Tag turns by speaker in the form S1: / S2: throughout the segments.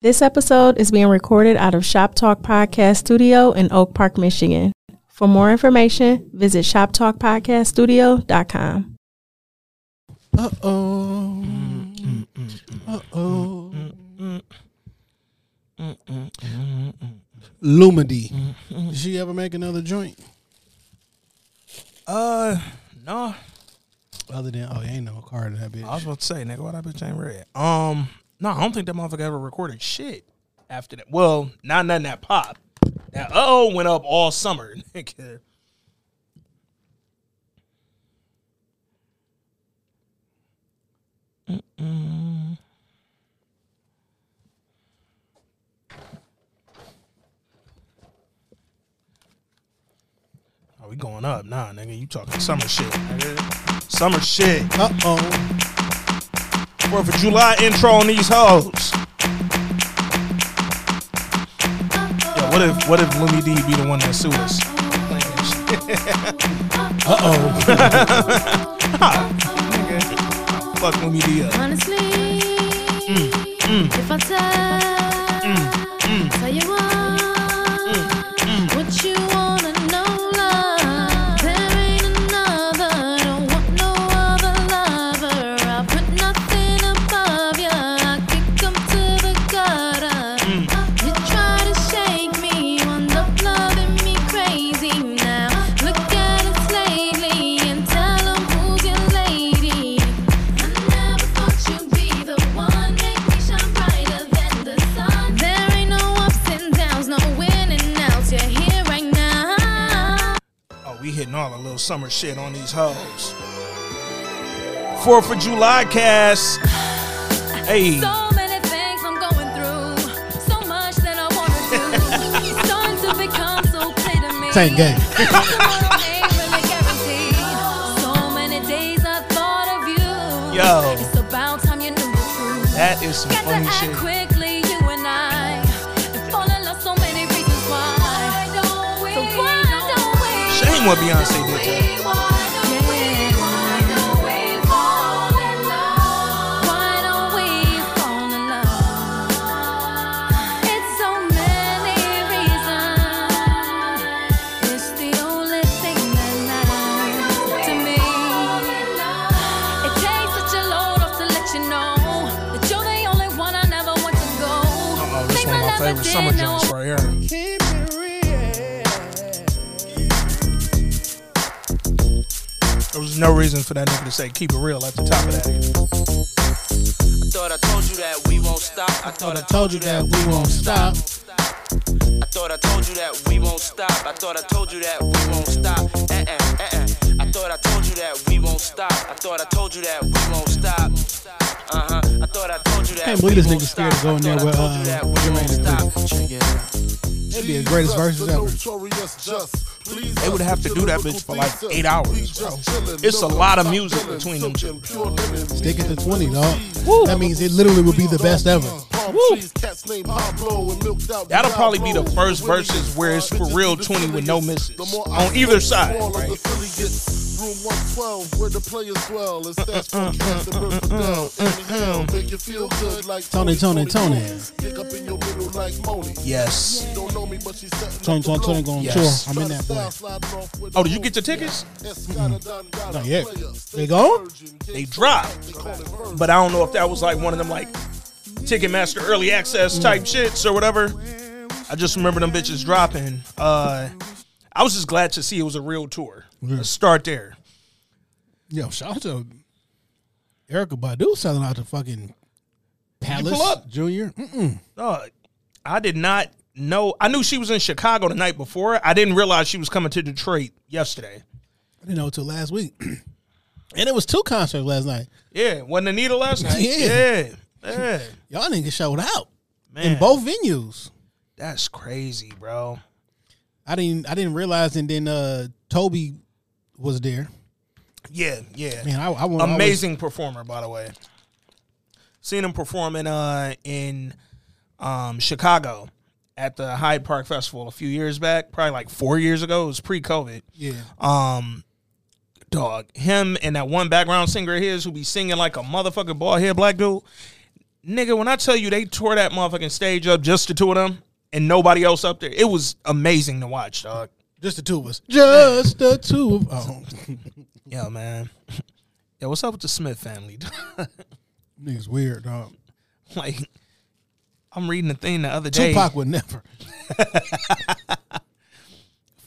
S1: This episode is being recorded out of Shop Talk Podcast Studio in Oak Park, Michigan. For more information, visit shoptalkpodcaststudio.com.
S2: Uh oh. Uh oh. Lumidee. Did she ever make another joint?
S3: Uh, no.
S2: Other than oh, ain't no card in that bitch.
S3: I was about to say, nigga, why that bitch ain't red? Um, no, I don't think that motherfucker ever recorded shit after that. Well, not nothing that pop. That oh went up all summer, nigga. Mm-mm. Oh, we going up, nah, nigga. You talking summer shit, nigga. Summer shit.
S2: Uh oh.
S3: Fourth of July intro on these hoes. Yo, what if what if Lumidee be the one that sue us?
S2: Uh oh.
S3: Fuck Lumidee up.
S4: Honestly, mm, mm. if I tell, mm, tell you what, what you
S3: Oh, we hitting all the little summer shit on these hoes. Fourth of July cast. Hey.
S4: So many things I'm going through, so much that I wanna do. Starting to become so clear to me.
S2: Same game.
S4: Tomorrow ain't really guaranteed. So many days I thought of you.
S3: Yo.
S4: It's about time you knew the truth.
S3: That is some funny shit.
S4: One
S3: of
S4: I
S3: my
S4: never
S3: favorite
S4: did
S3: summer joints right here. No reason for that nigga to say keep it real at the top of that.
S5: I thought I told you that we won't stop. I thought
S2: I told you that we won't stop.
S5: I thought I told you that we won't stop. I thought I told you that we won't stop. Uh uh uh uh. I thought I told you that we won't stop. I thought I told you that we won't stop. Uh huh. I thought I told you that.
S2: Can't believe this nigga scared to
S5: stop.
S2: go in there with, uh,
S5: that we
S2: Jermaine
S5: won't stop. Check it out.
S2: It'd be the greatest verses ever.
S3: They would have to do that bitch for like eight hours, bro. It's a lot of music between them two.
S2: Stick it to 20, dog. That means it literally would be the best ever.
S3: That'll probably be the first verses where it's for real 20 with no misses on either side. Right?
S6: Room 112, where the players dwell. It's that's from Trent to River Fidel. Inhale, make you feel good like
S2: Tony, Tony, Tony.
S6: Pick up in your middle like Moni.
S3: Yes.
S6: Don't know me, but she's setting
S2: Tony, Tony, Tony going
S3: Yes.
S2: tour. I'm in that boy.
S6: Style sliding off with
S3: Oh, did you get your tickets?
S6: Escada done got
S2: Not yet. They go?
S3: They dropped. But I don't know if that was like one of them like Ticketmaster early access type shits or whatever. I just remember them bitches dropping. Uh, I was just glad to see it was a real tour. Let's start there.
S2: Yo, shout out to Erykah Badu selling out the fucking Palace
S3: pull up?
S2: Junior. Mm-mm.
S3: Uh, I did not know. I knew she was in Chicago the night before. I didn't realize she was coming to Detroit yesterday.
S2: I didn't know until last week. and it was two concerts last night.
S3: Yeah, wasn't Anita last night?
S2: Yeah.
S3: yeah, yeah.
S2: Y'all niggas showed out
S3: Man,
S2: in both venues.
S3: That's crazy, bro.
S2: I didn't I didn't realize and then uh Tobe was there.
S3: Yeah, yeah.
S2: Man, I, I want
S3: Amazing performer, by the way. Seen him performing uh, in um, Chicago at the Hyde Park Festival a few years back, probably like four years ago. It was pre-COVID.
S2: Yeah.
S3: Um, dog, him and that one background singer of his who be singing like a motherfucking bald head black dude. Nigga, when I tell you they tore that motherfucking stage up just the two of them and nobody else up there, it was amazing to watch, dog.
S2: Just the two of us. Just the two of Oh,
S3: Yeah, man. Yeah, what's up with the Smith family?
S2: niggas weird, dog.
S3: like, I'm reading the thing the other day.
S2: Tupac would never.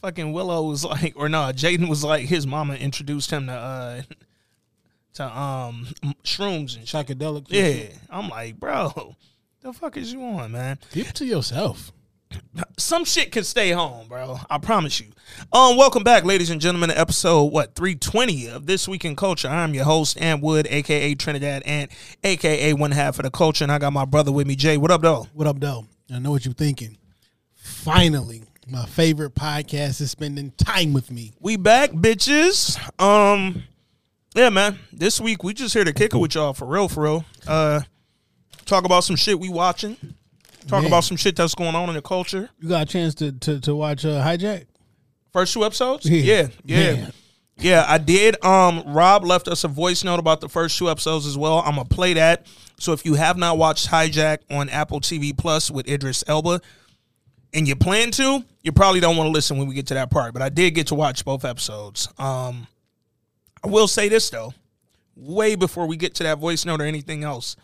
S3: Fucking Willow was like, or no, Jaden was like, his mama introduced him to uh to um shrooms and shit.
S2: Psychedelic.
S3: Yeah, I'm like, bro, the fuck is you on, man?
S2: Keep it to yourself.
S3: Some shit can stay home, bro. I promise you. Um, welcome back, ladies and gentlemen, to episode what three twenty of this week in culture. I'm your host, Ant Wood, aka Trinidad Ant, aka one half of the culture, and I got my brother with me, Jay. What up, though?
S2: What up, though? I know what you're thinking. Finally, my favorite podcast is spending time with me.
S3: We back, bitches. Um, yeah, man. This week we just here to kick it with y'all for real, for real. Uh, talk about some shit we watching. Talk
S2: Man.
S3: about some shit that's going on in the culture.
S2: You got a chance to to, to watch uh, Hijack?
S3: First two episodes?
S2: Yeah.
S3: Yeah, yeah. Yeah, I did. Um, Rob left us a voice note about the first two episodes as well. I'm gonna play that. So if you have not watched Hijack on Apple TV Plus with Idris Elba, and you plan to, you probably don't want to listen when we get to that part. But I did get to watch both episodes. Um, I will say this though, way before we get to that voice note or anything else,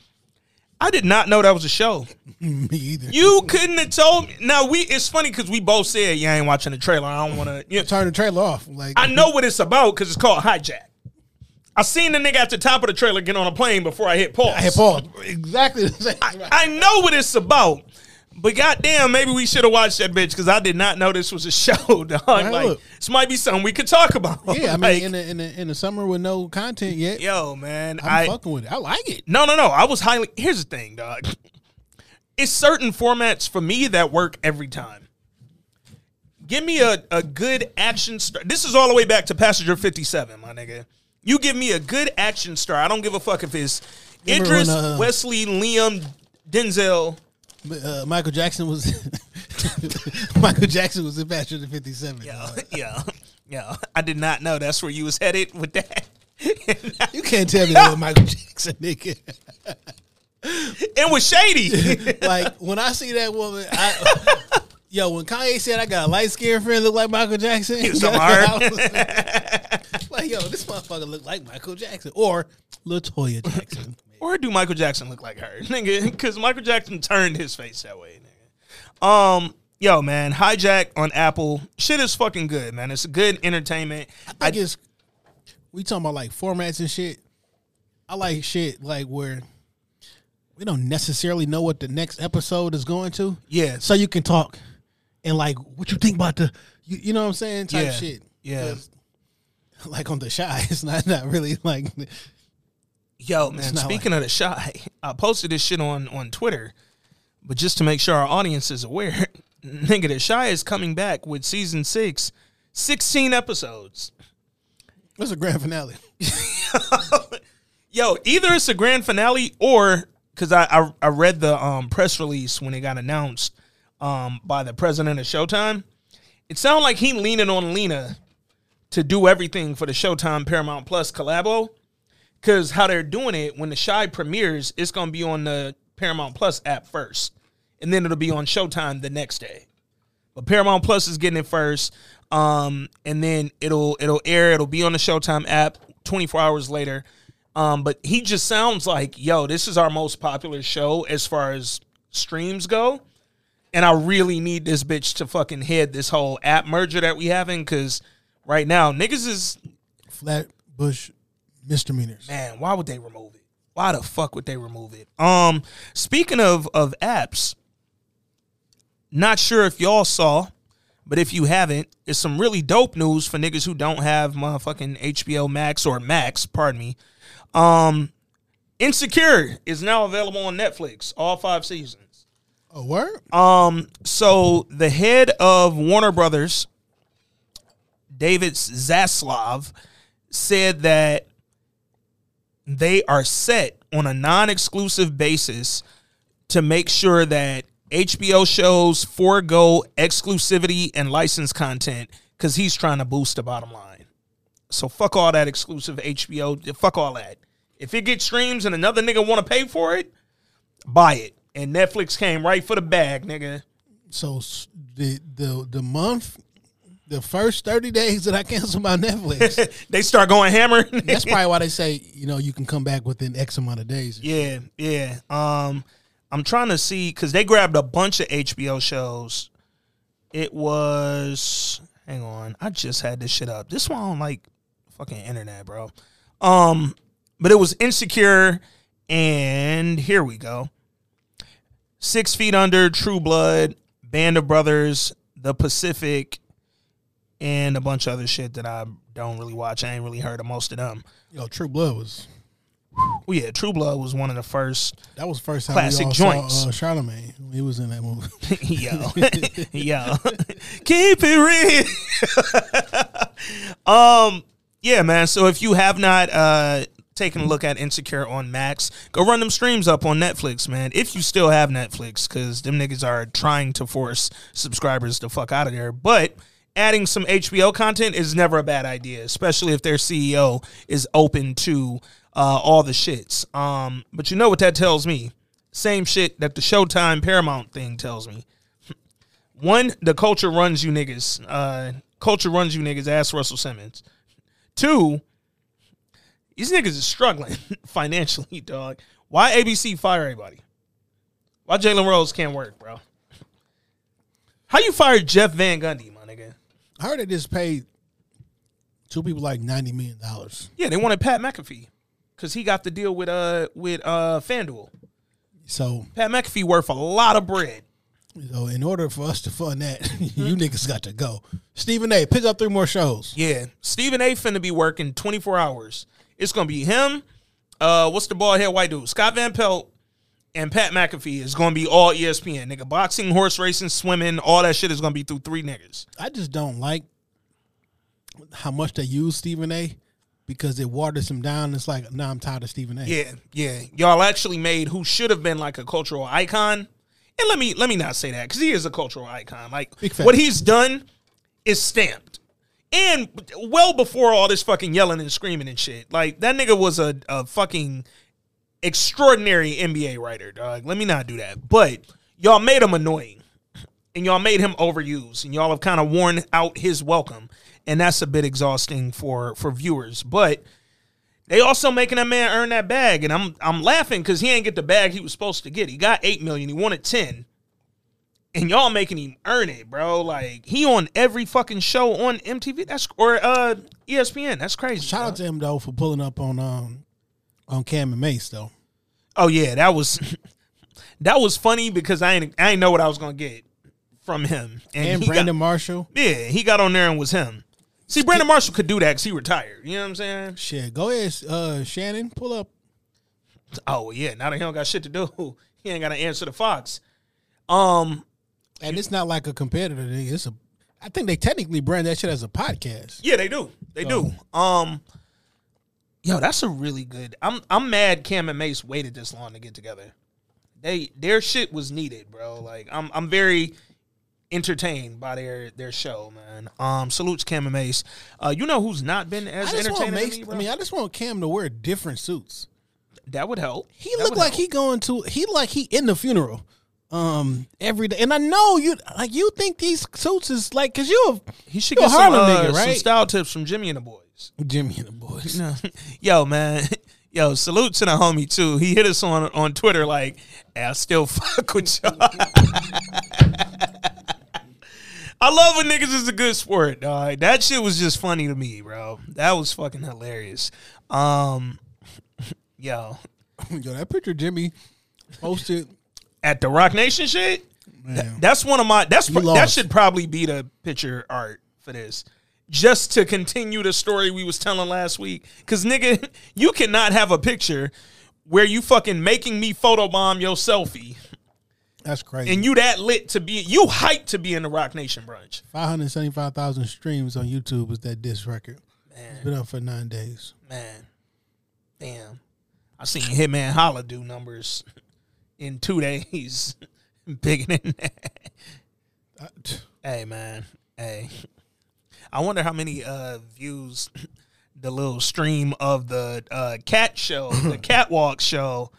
S3: I did not know that was a show.
S2: me either.
S3: You couldn't have told me. Now we. It's funny because we both said you ain't watching the trailer. I don't want to. You know,
S2: turn the trailer off. Like
S3: I know what it's about because it's called hijack. I seen the nigga at the top of the trailer get on a plane before I hit pause.
S2: I hit pause. Exactly the same.
S3: I know what it's about. But goddamn, maybe we should have watched that bitch because I did not know this was a show, dog. like
S2: look.
S3: this might be something we could talk about.
S2: yeah, I mean,
S3: Like,
S2: in the, in the in the summer with no content yet,
S3: yo, man,
S2: I'm
S3: I
S2: fucking with it. I like it.
S3: no, no, no. I was highly. Here's the thing, dog. It's certain formats for me that work every time. Give me a, a good action star. This is all the way back to Passenger 57, my nigga. You give me a good action star. I don't give a fuck if it's Idris,
S2: uh,
S3: Wesley, Liam, Denzel.
S2: Uh, Michael Jackson was Michael Jackson was in the Fifty Seven.
S3: Yeah, yeah, yeah. I did not know that's where you was headed with that.
S2: You can't tell me that was Michael Jackson, nigga.
S3: it was shady.
S2: like when I see that woman, I, yo, when Kanye said I got a light skinned friend look like Michael Jackson,
S3: was something hard.
S2: Like, yo, this motherfucker look like Michael Jackson or Latoya Jackson.
S3: Or do Michael Jackson look like her, nigga? Because Michael Jackson turned his face that way, nigga. Um, yo, man, hijack on Apple. Shit is fucking good, man. It's good entertainment.
S2: I guess we talking about like formats and shit. I like shit like where we don't necessarily know what the next episode is going to.
S3: Yeah.
S2: So you can talk and like what you think about the you, you know what I'm saying type
S3: Yeah.
S2: shit.
S3: Yeah.
S2: Like on the Chi, it's not not really like
S3: Yo, man, speaking of the Chi, I posted this shit on on Twitter, but just to make sure our audience is aware, nigga, the Chi is coming back with season six, 16 episodes.
S2: what's a grand finale.
S3: Yo, either it's a grand finale or because I, I I read the um press release when it got announced um by the president of Showtime. It sounded like he leaning on Lena to do everything for the Showtime Paramount Plus collabo. Cause how they're doing it when the Chi premieres, it's gonna be on the Paramount Plus app first, and then it'll be on Showtime the next day. But Paramount Plus is getting it first, um, and then it'll it'll air. It'll be on the Showtime app 24 hours later. Um, but he just sounds like, yo, this is our most popular show as far as streams go, and I really need this bitch to fucking head this whole app merger that we having because right now niggas is
S2: Flatbush misdemeanors.
S3: man, why would they remove it? Why the fuck would they remove it? Um, speaking of of apps, not sure if y'all saw, but if you haven't, it's some really dope news for niggas who don't have motherfucking HBO Max or Max, pardon me. Um, Insecure is now available on Netflix, all five seasons.
S2: A word?
S3: Um, so the head of Warner Brothers, David Zaslav, said that they are set on a non-exclusive basis to make sure that HBO shows forego exclusivity and licensed content because he's trying to boost the bottom line. So fuck all that exclusive HBO. Fuck all that. If it gets streams and another nigga want to pay for it, buy it. And Netflix came right for the bag, nigga.
S2: So the the the month, the first thirty days that I cancel my Netflix,
S3: they start going hammer.
S2: that's probably why they say you know you can come back within X amount of days.
S3: Yeah, yeah. Um, I'm trying to see because they grabbed a bunch of HBO shows. It was hang on, I just had this shit up. This one on like fucking internet, bro. Um, but it was Insecure, and here we go. Six Feet Under, True Blood, Band of Brothers, The Pacific, and a bunch of other shit that I don't really watch. I ain't really heard of most of them.
S2: Yo, True Blood was
S3: Well, yeah, True Blood was one of the first
S2: that was first time
S3: Classic
S2: we all
S3: joints.
S2: saw uh, Charlemagne. He was in that movie.
S3: yo, yo, keep it real. um, yeah, man. So if you have not uh taken a look at Insecure on Max, go run them streams up on Netflix, man. If you still have Netflix, because them niggas are trying to force subscribers to fuck out of there, but. Adding some HBO content is never a bad idea, especially if their CEO is open to uh, all the shits. Um, but you know what that tells me? Same shit that the Showtime Paramount thing tells me. One, the culture runs you niggas. Uh, culture runs you niggas. Ask Russell Simmons. Two, these niggas is struggling financially, dog. Why ABC fire everybody? Why Jalen Rose can't work, bro? How you fired Jeff Van Gundy?
S2: I heard they just paid two people like ninety million dollars.
S3: Yeah, they wanted Pat McAfee because he got the deal with uh with uh FanDuel.
S2: So,
S3: Pat McAfee worth a lot of bread.
S2: so in order for us to fund that, you niggas got to go. Stephen A. Pick up three more shows.
S3: Yeah, Stephen A. finna be working 24 hours. It's gonna be him. Uh, what's the bald head white dude? Scott Van Pelt and Pat McAfee is gonna be all ESPN. Nigga, boxing, horse racing, swimming, all that shit is gonna be through three niggas.
S2: I just don't like how much they use Stephen A. because it waters him down. It's like, now I'm tired of Stephen A.
S3: Yeah, yeah. Y'all actually made who should have been like a cultural icon. And let me let me not say that because he is a cultural icon. Like what he's done is stamped. And well before all this fucking yelling and screaming and shit. Like that nigga was a, a fucking extraordinary NBA writer, dog. Let me not do that. But y'all made him annoying. And y'all made him overused. And y'all have kind of worn out his welcome. And that's a bit exhausting for for viewers. But they also making that man earn that bag, and I'm I'm laughing because he ain't get the bag he was supposed to get. He got eight million, he wanted ten, and y'all making him earn it, bro. Like he on every fucking show on MTV. That's or uh ESPN. That's crazy.
S2: Shout
S3: bro.
S2: out to him though for pulling up on um on Cam and Mase though.
S3: Oh yeah, that was that was funny because I ain't I ain't know what I was gonna get from him,
S2: And
S3: he
S2: Brandon
S3: got,
S2: Marshall.
S3: yeah, he got on there and was him. See, Brandon Marshall could do that because he retired. You know what I'm saying?
S2: Shit, go ahead, uh, Shannon. Pull up.
S3: Oh yeah, now that he don't got shit to do, he ain't got to answer the Fox. Um,
S2: And it's not like a competitor. thing. It's a. I think they technically brand that shit as a podcast.
S3: Yeah, they do. They do. Um, yo, that's a really good. I'm I'm mad. Cam and Mase waited this long to get together. They their shit was needed, bro. Like I'm I'm very entertained by their their show, man. Um, salutes Cam and Mase. Uh, you know who's not been as
S2: I just want
S3: entertaining? Mase. me, bro?
S2: I mean, I just want Cam to wear different suits.
S3: that would help.
S2: He
S3: That
S2: looked like
S3: help.
S2: he going to. He like he in the funeral. Um, every day, and I know you like you think these suits is like because you
S3: he should
S2: you a
S3: get some,
S2: Harlem
S3: uh,
S2: nigga,
S3: some
S2: right?
S3: style tips from Jimmy and the boys.
S2: Jimmy and the boys.
S3: No. Yo, man. Yo, salute to the homie too. He hit us on on Twitter like, hey, I still fuck with y'all. I love when niggas is a good sport, dog. That shit was just funny to me, bro. That was fucking hilarious. Um, yo,
S2: Yo, that picture Jimmy posted.
S3: at the Roc Nation shit,
S2: Man.
S3: that's one of my. That's that should probably be the picture art for this. Just to continue the story we was telling last week, because nigga, you cannot have a picture where you fucking making me photobomb your selfie,
S2: That's crazy.
S3: and you that lit to be you hyped to be in the Roc Nation brunch.
S2: Five hundred seventy-five thousand streams on YouTube is that disc record. Man. It's been up for nine days.
S3: Man, damn, I seen Hitman Holla do numbers in two days, bigger than that.
S2: I- t-
S3: Hey man, hey. I wonder how many uh views the little stream of the uh cat show, the catwalk show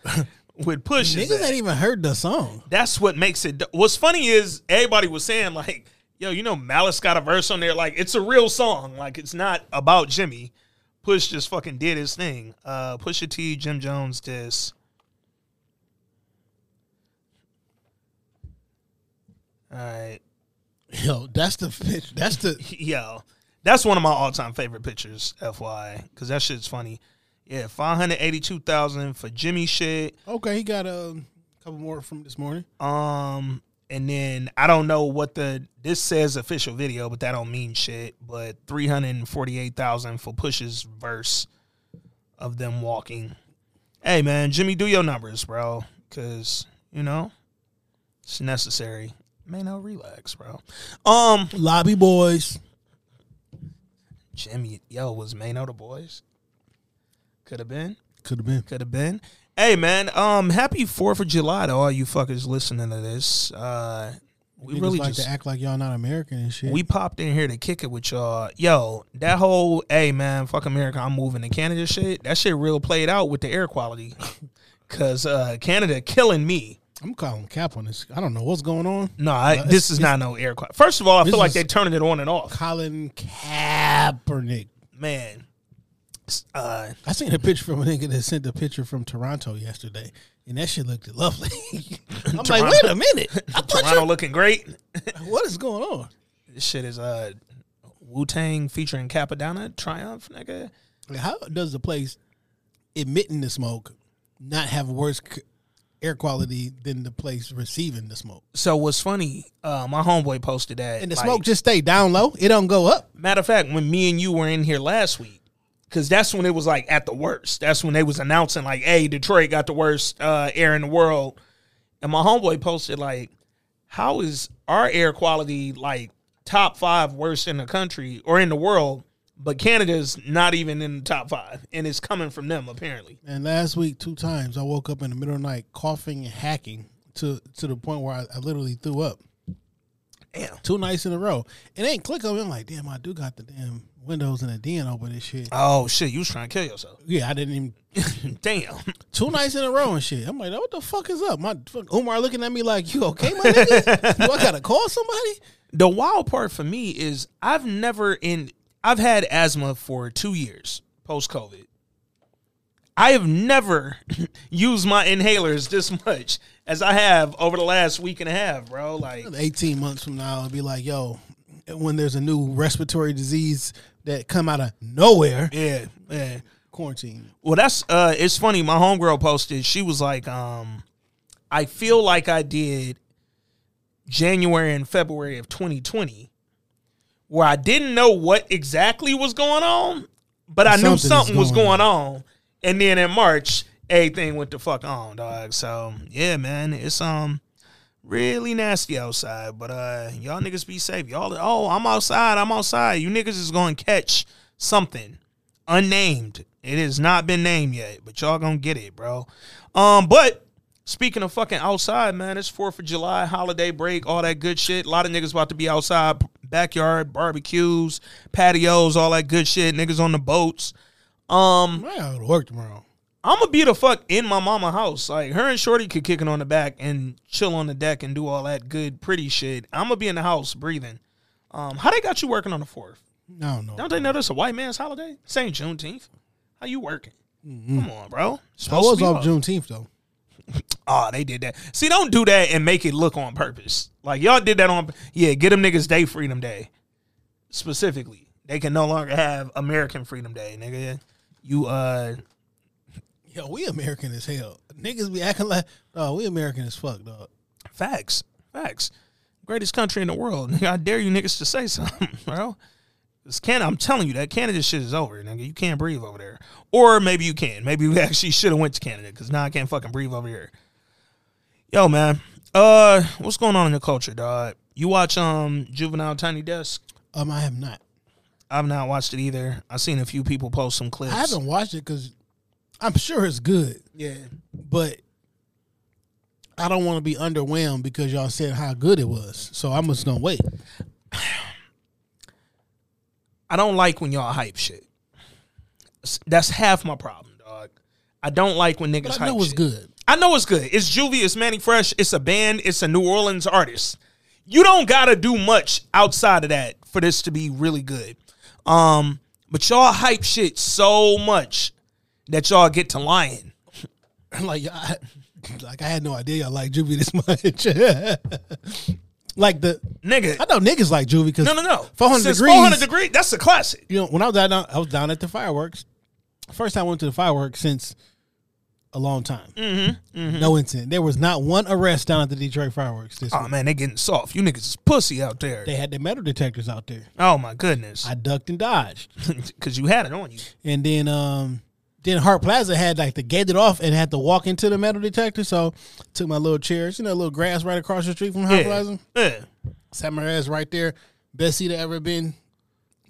S3: would Push.
S2: Niggas ain't even heard the song.
S3: That's what makes it. What's funny is everybody was saying like, "Yo, you know, Malice got a verse on there. Like, it's a real song. Like, it's not about Jimmy. Push just fucking did his thing. Uh, Pusha T, Jim Jones, this. All right,
S2: Yo, that's the. That's the
S3: yo, that's one of my all-time favorite pictures, FYI, because that shit's funny. Yeah, five hundred eighty-two thousand for Jimmy shit.
S2: okay. He got a couple more from this morning.
S3: Um, and then I don't know what the this says official video, but that don't mean shit. But three hundred forty eight thousand for Push's verse of them walking. Hey man, Jimmy, do your numbers, bro, because you know it's necessary. Man, no relax, bro. Um,
S2: Lobby boys.
S3: Jimmy, yo, was Mano the boys? Could have been.
S2: Could have been.
S3: Could have been. Hey man, um, happy Fourth of July to all you fuckers listening to this. Uh, we
S2: Niggas
S3: really
S2: like
S3: just
S2: to act like y'all not American and shit.
S3: we popped in here to kick it with y'all. Yo, that whole hey man, fuck America, I'm moving to Canada shit. That shit real played out with the air quality, cause uh, Canada killing me.
S2: I'm calling cap on this. I don't know what's going on.
S3: No, I, this is not no air quality. First of all, I feel like
S2: is-
S3: they turning it on and off.
S2: Colin Kaepernick.
S3: Man, uh,
S2: I seen a picture from a nigga that sent a picture from Toronto yesterday, and that shit looked lovely. I'm like,
S3: Toronto?
S2: wait a minute, I
S3: Toronto looking great.
S2: what is going on?
S3: This shit is uh Wu Tang featuring Cappadonna Triumph, nigga.
S2: How does the place emitting the smoke not have worse c- air quality than the place receiving the smoke?
S3: So what's funny? Uh, my homeboy posted that,
S2: And the
S3: like,
S2: smoke just stay down low; it don't go up.
S3: Matter of fact, when me and you were in here last week, because that's when it was like at the worst. That's when they was announcing like, "Hey, Detroit got the worst uh, air in the world," and my homeboy posted like, "How is our air quality like top five worst in the country or in the world?" But Canada's not even in the top five, and it's coming from them apparently.
S2: And last week, two times, I woke up in the middle of the night coughing and hacking to to the point where I, I literally threw up.
S3: Damn.
S2: Two nights in a row. It ain't click me. I'm like, damn, I do got the damn windows and the den open and shit.
S3: Oh shit, you was trying to kill yourself.
S2: Yeah, I didn't even.
S3: Damn.
S2: Two nights in a row and shit. I'm like, what the fuck is up? My fuck, Umar looking at me like, you okay, my nigga? do I gotta call somebody?
S3: The wild part for me is I've never in I've had asthma for two years post COVID. I have never used my inhalers this much as I have over the last week and a half, bro. Like
S2: 18 months from now, it'll be like, yo, when there's a new respiratory disease that come out of nowhere,
S3: yeah, yeah.
S2: quarantine.
S3: Well, that's uh it's funny. My homegirl posted, she was like, um, I feel like I did January and February of 2020, where I didn't know what exactly was going on, but I knew
S2: Something
S3: was
S2: going
S3: going on. And then in March, everything went the fuck on, dog. So yeah, man, it's um really nasty outside. But uh y'all niggas be safe. Y'all oh, I'm outside, I'm outside. You niggas is gonna catch something unnamed. It has not been named yet, but y'all gonna get it, bro. Um, but speaking of fucking outside, man, it's Fourth of July, holiday break, all that good shit. A lot of niggas about to be outside, backyard barbecues, patios, all that good shit. Niggas on the boats. Um,
S2: I gotta work tomorrow.
S3: I'm gonna be the fuck in my mama house. Like her and Shorty could kick it on the back and chill on the deck and do all that good, pretty shit. I'm gonna be in the house breathing. Um, how they got you working on the fourth?
S2: I don't know.
S3: Don't they know this a white man's holiday? Ain't Juneteenth. How you working? Come on, bro.
S2: I
S3: Supposed to
S2: was
S3: be
S2: off Juneteenth though.
S3: Oh, they did that. See, don't do that and make it look on purpose. Like y'all did that on. Yeah, get them niggas Day Freedom Day. Specifically, they can no longer have American Freedom Day, nigga. You uh,
S2: Yo, we American as hell. Niggas be acting like, oh, we American as fuck, dog.
S3: facts, facts. Greatest country in the world. I dare you niggas to say something, bro. It's Canada. I'm telling you that Canada shit is over, nigga. You can't breathe over there. Or maybe you can. Maybe we actually should have went to Canada because now I can't fucking breathe over here. Yo, man. Uh, what's going on in the culture, dog? You watch um Juvenile Tiny Desk?
S2: Um, I have not.
S3: I've not watched it either. I've seen a few people post some clips.
S2: I haven't watched it because I'm sure it's good,
S3: Yeah.
S2: but I don't want to be underwhelmed because y'all said how good it was. So I'm just gonna wait.
S3: I don't like when y'all hype shit. That's half my problem, dog. I don't like when niggas
S2: But I
S3: hype
S2: know it's
S3: shit.
S2: good.
S3: I know it's good. It's Juvie, it's Mannie Fresh, it's a band, it's a New Orleans artist. You don't gotta do much outside of that for this to be really good. Um, but y'all hype shit so much that y'all get to lying.
S2: like I, like I had no idea y'all like Juvie this much. like the
S3: Nigga.
S2: I know niggas like Juvie because
S3: No, no, no.
S2: 400 degrees.
S3: 400 degrees. that's a classic.
S2: You know, when I was down, I was down at the fireworks. First time I went to the fireworks since a long time. Mm-hmm, No incident. There was not one arrest down at the Detroit fireworks this
S3: Oh
S2: week.
S3: man, they getting soft. You niggas is pussy out there.
S2: They had the metal detectors out there.
S3: oh my goodness.
S2: I ducked and dodged.
S3: Because you had it on you.
S2: And then um then Hart Plaza had like to gate it off and had to walk into the metal detector. So took my little chairs, you know, a little grass right across the street from Hart
S3: Yeah.
S2: Plaza.
S3: yeah.
S2: Sat my ass right there. Best seat I ever been.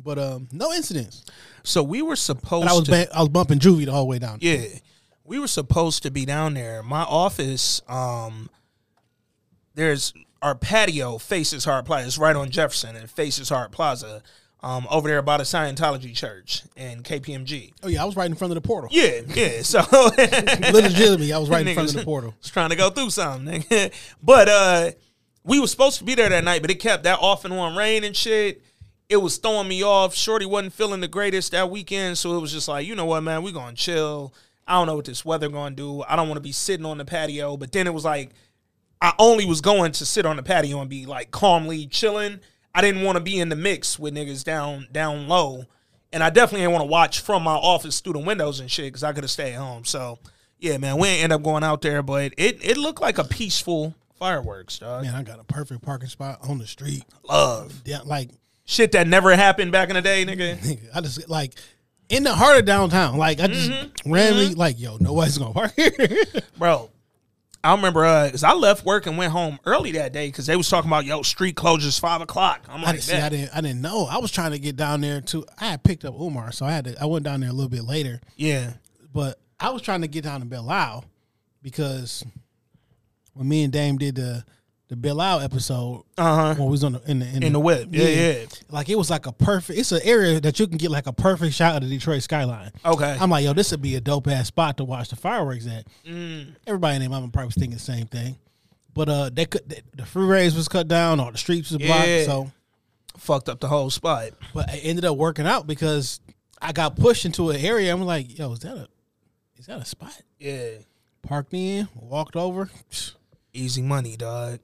S2: But um no incidents.
S3: So we were supposed
S2: But I was
S3: to.
S2: ba- I was bumping Juvie the whole way down.
S3: Yeah. We were supposed to be down there. My office, um, there's our patio faces Hart Plaza. It's right on Jefferson and faces Hart Plaza. Um, over there by the Scientology church and KPMG.
S2: Oh yeah, I was right in front of the portal.
S3: Yeah, yeah. So
S2: Legitimately, I was right in front of the portal.
S3: was trying to go through something. but uh we were supposed to be there that night, but it kept that off and on rain and shit. It was throwing me off. Shorty wasn't feeling the greatest that weekend, so it was just like, you know what, man, we gonna chill. I don't know what this weather gonna do. I don't want to be sitting on the patio. But then it was like, I only was going to sit on the patio and be like calmly chilling. I didn't want to be in the mix with niggas down down low, and I definitely didn't want to watch from my office through the windows and shit because I could have stayed home. So yeah, man, we end up going out there, but it it looked like a peaceful fireworks, dog.
S2: Man, I got a perfect parking spot on the street.
S3: Love
S2: Yeah, like
S3: shit that never happened back in the day, nigga.
S2: I just like in the heart of downtown. Like I just
S3: Mm-hmm.
S2: randomly like, yo, nobody's gonna park here.
S3: bro. I remember uh, because I left work and went home early that day because they was talking about yo street closures five o'clock. I'm
S2: I didn't see. I didn't. I didn't know. I was trying to get down there too. I had picked up Umar, so I had to. I went down there a little bit later,
S3: yeah,
S2: but I was trying to get down to Belle because when me and Dame did the the Belle episode,
S3: uh huh.
S2: when we was on the in the
S3: In the whip, yeah, yeah.
S2: Like it was like a perfect. It's an area that you can get like a perfect shot of the Detroit skyline.
S3: Okay.
S2: I'm like, yo, this would be a dope ass spot to watch the fireworks at.
S3: Mm.
S2: Everybody in their mama probably was thinking the same thing, but uh, they could the, the freeways was cut down, or the streets was blocked.
S3: Yeah.
S2: So,
S3: Fucked up the whole spot.
S2: but it ended up working out because I got pushed into an area. I'm like, yo, is that a is that a spot?
S3: Yeah.
S2: Parked in, walked over.
S3: Easy money, dog.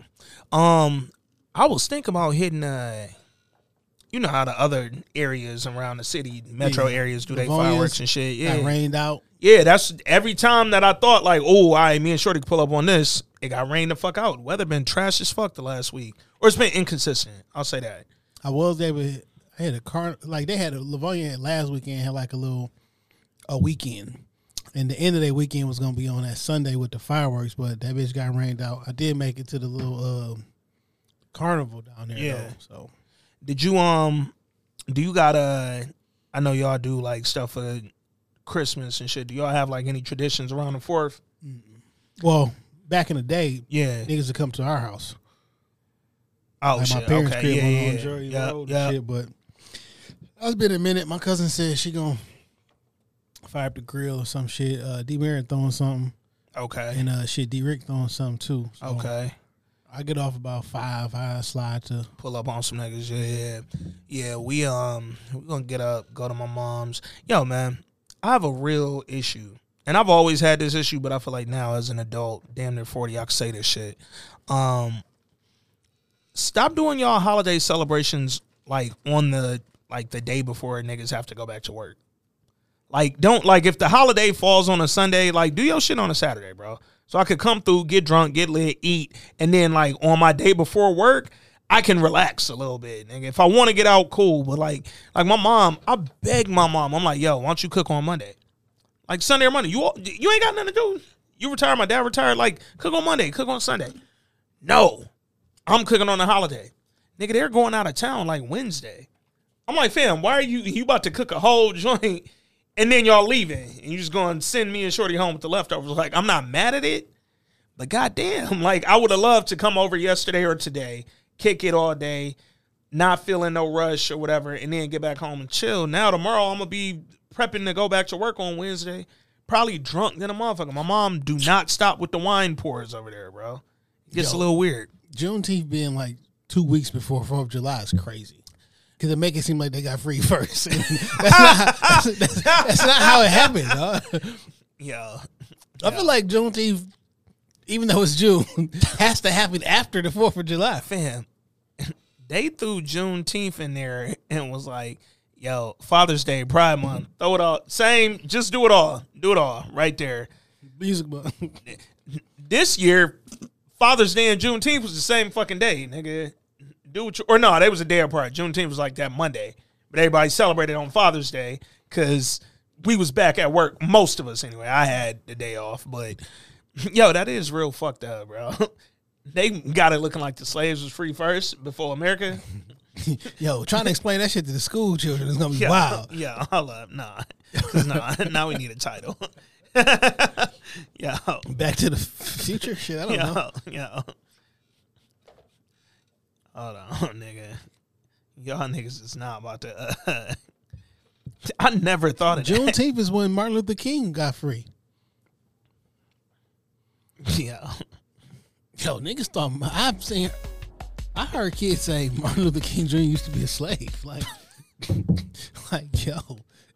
S3: Um, I was thinking about hitting uh you know how the other areas around the city, metro
S2: Yeah.
S3: areas do they fireworks and shit. Yeah.
S2: Got rained out.
S3: Yeah, that's every time that I thought like, oh, all right, me and Shorty could pull up on this, it got rained the fuck out. Weather been trash as fuck the last week. Or it's been inconsistent. I'll say that.
S2: I was able. I had a car like they had a Livonia last weekend had like a little a weekend, and the end of their weekend was gonna be on that Sunday with the fireworks, but that bitch got rained out. I did make it to the little uh, carnival down there.
S3: Yeah.
S2: though, so
S3: Did you um do you got uh I know y'all do like stuff for Christmas and shit. Do y'all have like any traditions around the fourth?
S2: well back in the day,
S3: Yeah.
S2: niggas would come to our house.
S3: Oh
S2: like
S3: shit.
S2: my parents'
S3: okay.
S2: crib
S3: Yeah,
S2: on,
S3: yeah.
S2: on Drury
S3: yeah.
S2: Road
S3: yeah.
S2: and shit. But it's been a minute. My cousin said she gonna fire up the grill or some shit. Uh, D. Marion throwing something,
S3: Okay.
S2: and uh, shit, D. Rick throwing something too. So
S3: Okay.
S2: I get off about five. I slide to
S3: pull up on some niggas. Yeah, yeah, yeah. We um, we gonna get up, go to my mom's. Yo, man, I have a real issue, and I've always had this issue, but I feel like now as an adult, damn near forty, I can say this shit. Um, stop doing y'all holiday celebrations like on the like the day before niggas have to go back to work. Like, don't like if the holiday falls on a Sunday, like do your shit on a Saturday, bro. So I could come through, get drunk, get lit, eat, and then like on my day before work, I can relax a little bit. Nigga. If I want to get out, cool. But like, like my mom, I beg my mom. I'm like, yo, why don't you cook on Monday? Like Sunday or Monday. You all- you ain't got nothing to do. You retired. My dad retired. Like cook on Monday, cook on Sunday. No, I'm cooking on a holiday. Nigga, they're going out of town like Wednesday. I'm like, fam, why are you you about to cook a whole joint and then y'all leaving and you just going to send me and Shorty home with the leftovers? Like, I'm not mad at it, but goddamn, like I would have loved to come over yesterday or today, kick it all day, not feeling no rush or whatever, and then get back home and chill. Now tomorrow I'm gonna be prepping to go back to work on Wednesday. probably drunk than a motherfucker. My mom do not stop with the wine pours over there, bro. It gets a little weird.
S2: Juneteenth being like two weeks before Fourth of July is crazy. Because it make it seem like they got free first. that's, not, that's, that's not how it happened. dog.
S3: Yeah.
S2: I feel like Juneteenth, even though it's June, has to happen after the Fourth of July.
S3: Fam, they threw Juneteenth in there and was like, yo, Father's Day, Pride Month, throw it all. Same, just do it all. Do it all right there.
S2: Music, but
S3: This year, Father's Day and Juneteenth was the same fucking day, nigga. Do what you, or no, they was a day apart. Juneteenth was like that Monday, but everybody celebrated on Father's Day because we was back at work. Most of us, anyway. I had the day off, but yo, that is real fucked up, bro. They got it looking like the slaves was free first before America.
S2: yo, trying to explain that shit to the school children is gonna be
S3: Yeah,
S2: wild.
S3: yeah, hold up, nah, nah. Now we need a title. yeah,
S2: Back to the future shit. I don't know.
S3: yeah, yeah. Hold on, nigga. Y'all niggas is not about to. Uh, I never thought of that.
S2: Juneteenth is when Martin Luther King got free.
S3: Yeah,
S2: Yo, niggas thought I've seen. I heard kids say Martin Luther King Jr. used to be a slave. Like, like yo,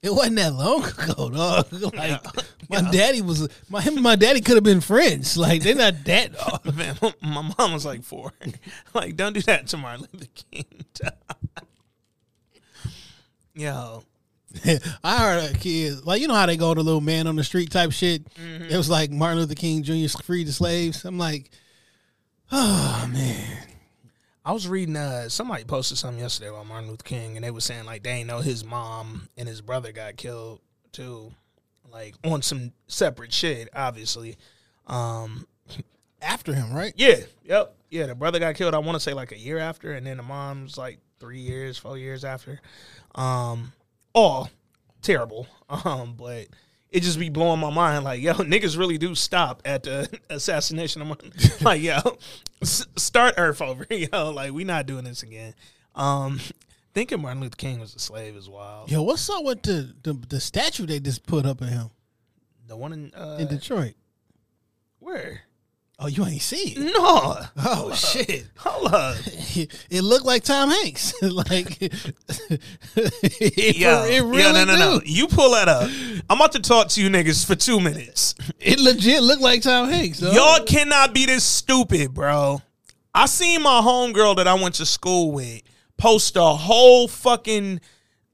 S2: it wasn't that long ago, dog. Like, my daddy was my him and my daddy could have been friends. Like, they're not that. Dog.
S3: man. My mom was like four. like, don't do that to Martin Luther King. Yo,
S2: I heard uh, a kid like you know how they go to little man on the street type shit. Mm-hmm. It was like Martin Luther King Jr. freed the slaves. I'm like, oh man.
S3: I was reading uh somebody posted something yesterday about Martin Luther King and they were saying like they ain't know his mom and his brother got killed too. Like on some separate shit, obviously. Um
S2: After him, right?
S3: yeah, yep. Yeah, the brother got killed I wanna say like a year after and then the mom's like three years, four years after. Um all terrible. Um, but it just be blowing my mind like, yo, niggas really do stop at the assassination of Martin. like, yo, s- start Earth over, yo. Like, we not doing this again. Um, thinking Martin Luther King was a slave is wild.
S2: Yo, what's up with the the, the statue they just put up of him
S3: The one in uh,
S2: in Detroit?
S3: where?
S2: Oh, you ain't see it?
S3: No,
S2: Oh shit!
S3: hold up.
S2: It looked like Tom Hanks. like, it,
S3: Yo,
S2: it really
S3: yo, no, no, no. You pull that up. I'm about to talk to you niggas for two minutes.
S2: It legit looked like Tom Hanks. dog.
S3: Y'all cannot be this stupid, bro. I seen my homegirl that I went to school with post a whole fucking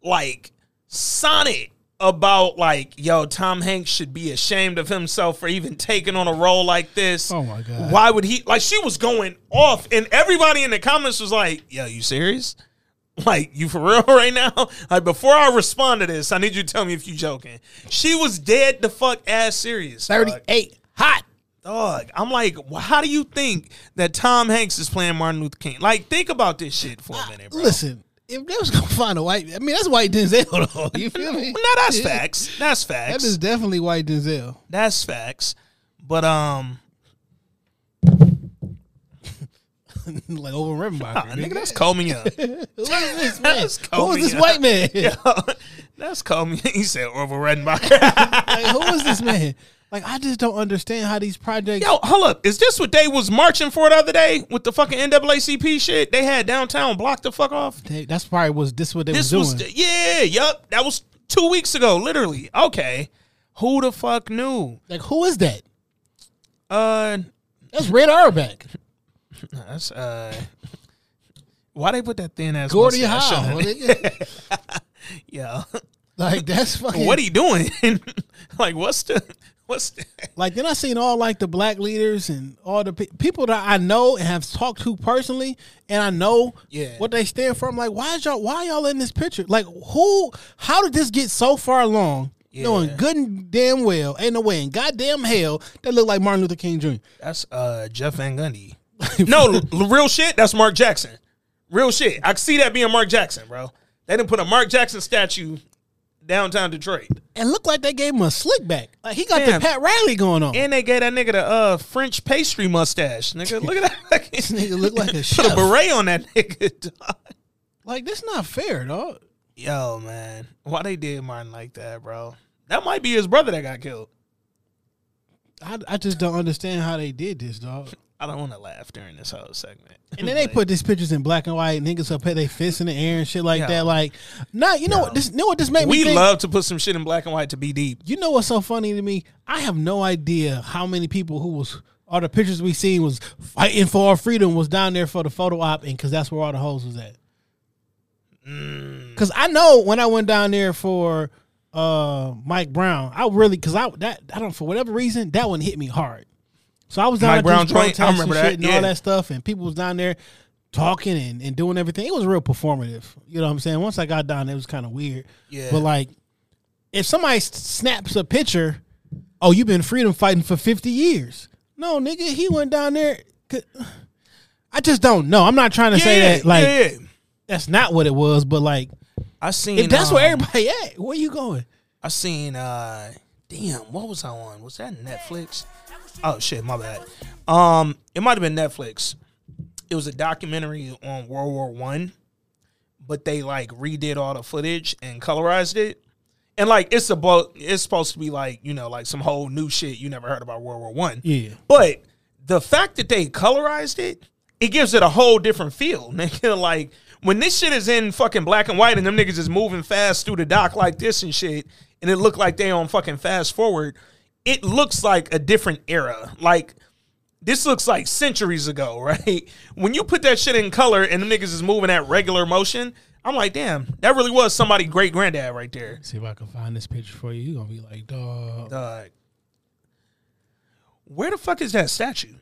S3: like sonnet about like, yo, Tom Hanks should be ashamed of himself for even taking on a role like this.
S2: Oh my God.
S3: Why would he like she was going off and everybody in the comments was like, yo, you serious? Like, you for real right now? Like, before I respond to this, I need you to tell me if you joking. She was dead the fuck ass serious. dog.
S2: thirty-eight hot.
S3: Dog, I'm like, wh- how do you think that Tom Hanks is playing Martin Luther King? Like, think about this shit for a ah, minute, bro.
S2: Listen, if they was gonna find a white, I mean that's white Denzel. Though, you feel me?
S3: no, that's
S2: Yeah.
S3: facts. That's
S2: That
S3: facts.
S2: is definitely white Denzel.
S3: that's facts. But um,
S2: like over Remember,
S3: ah, nigga, that's call me up.
S2: Who is this man?
S3: That's
S2: Who is this white man?
S3: that's call me. He said Orville Redenbacher.
S2: like, who is this man? Like, I just don't understand how these projects.
S3: Yo, hold up. Is this what they was marching for the other day with the fucking NAACP shit? They had downtown blocked the fuck off.
S2: They- that's probably was this what they
S3: This
S2: was
S3: was
S2: doing.
S3: yeah, yup. That was two weeks ago, literally. Okay, who the fuck knew?
S2: like, who is that?
S3: Uh,
S2: That's Red Auerbach.
S3: that's uh, why they put that thin ass on
S2: Howe.
S3: Yeah,
S2: like that's fucking.
S3: what he doing? like, what's the what's the?
S2: like then I seen all like the black leaders and all the pe- people that I know and have talked to personally, and I know
S3: Yeah.
S2: what they stand for. I'm like, why is y'all? Why y'all in this picture? Like, who? How did this get so far along? Knowing
S3: Yeah.
S2: good and damn well, ain't no way in goddamn hell that look like Martin Luther King Jr.
S3: That's uh Jeff Van Gundy. no, l- real shit. That's Mark Jackson. Real shit. I see that being Mark Jackson, bro. They didn't put a Mark Jackson statue downtown Detroit.
S2: and look like they gave him a slick back. Like he got
S3: Damn.
S2: the Pat Riley going on.
S3: And they gave that nigga the uh, French pastry mustache. Nigga, look at that.
S2: this nigga look like a
S3: Put a beret on that nigga. dog.
S2: Like this not fair, dog.
S3: Yo, man. Why they did Martin like that, bro? That might be his brother that got killed.
S2: I, I just don't understand how they did this, dog.
S3: I don't want to laugh during this whole segment.
S2: And then they put these pictures in black and white. Niggas up put their fists in the air and shit like
S3: Yeah.
S2: that. Like, nah, you know what? This, you know what this made me
S3: we love to put some shit in black and white to be deep.
S2: You know what's so funny to me? I have no idea how many people who was all the pictures we seen was fighting for our freedom was down there for the photo op, and because that's where all the hoes was at.
S3: Mm.
S2: Because I know when I went down there for uh Mike Brown, I really because I that I don't for whatever reason that one hit me hard. So I was down
S3: Mike
S2: there
S3: Brown joint, I remember that,
S2: and
S3: yeah.
S2: all that stuff, and people was down there talking and, and doing everything. It was real performative. You know what I'm saying? Once I got down, it was kind of weird.
S3: Yeah.
S2: But like, if somebody snaps a picture, oh, you've been freedom fighting for 50 years. No, nigga, he went down there. I just don't know. I'm not trying to say that like
S3: yeah, yeah.
S2: that's not what it was, but like
S3: I seen
S2: if that's where
S3: um,
S2: everybody at, where you going?
S3: I seen uh damn, what was I on? Was that Netflix? Oh shit, my bad. Um it might have been Netflix. It was a documentary on World War One, but they like redid all the footage and colorized it. And like it's about it's supposed to be like, you know, like some whole new shit you never heard about World War One.
S2: Yeah.
S3: But the fact that they colorized it, it gives it a whole different feel. Nigga, like when this shit is in fucking black and white and them niggas is moving fast through the dock like this and shit, and it look like they on fucking fast forward, it looks like a different era. Like this looks like centuries ago, right? When you put that shit in color and the niggas is moving at regular motion, I'm like, damn, that really was somebody great granddad right there.
S2: See if I can find this picture for you. You gonna be like, dog.
S3: Dog. Where the fuck is that statue?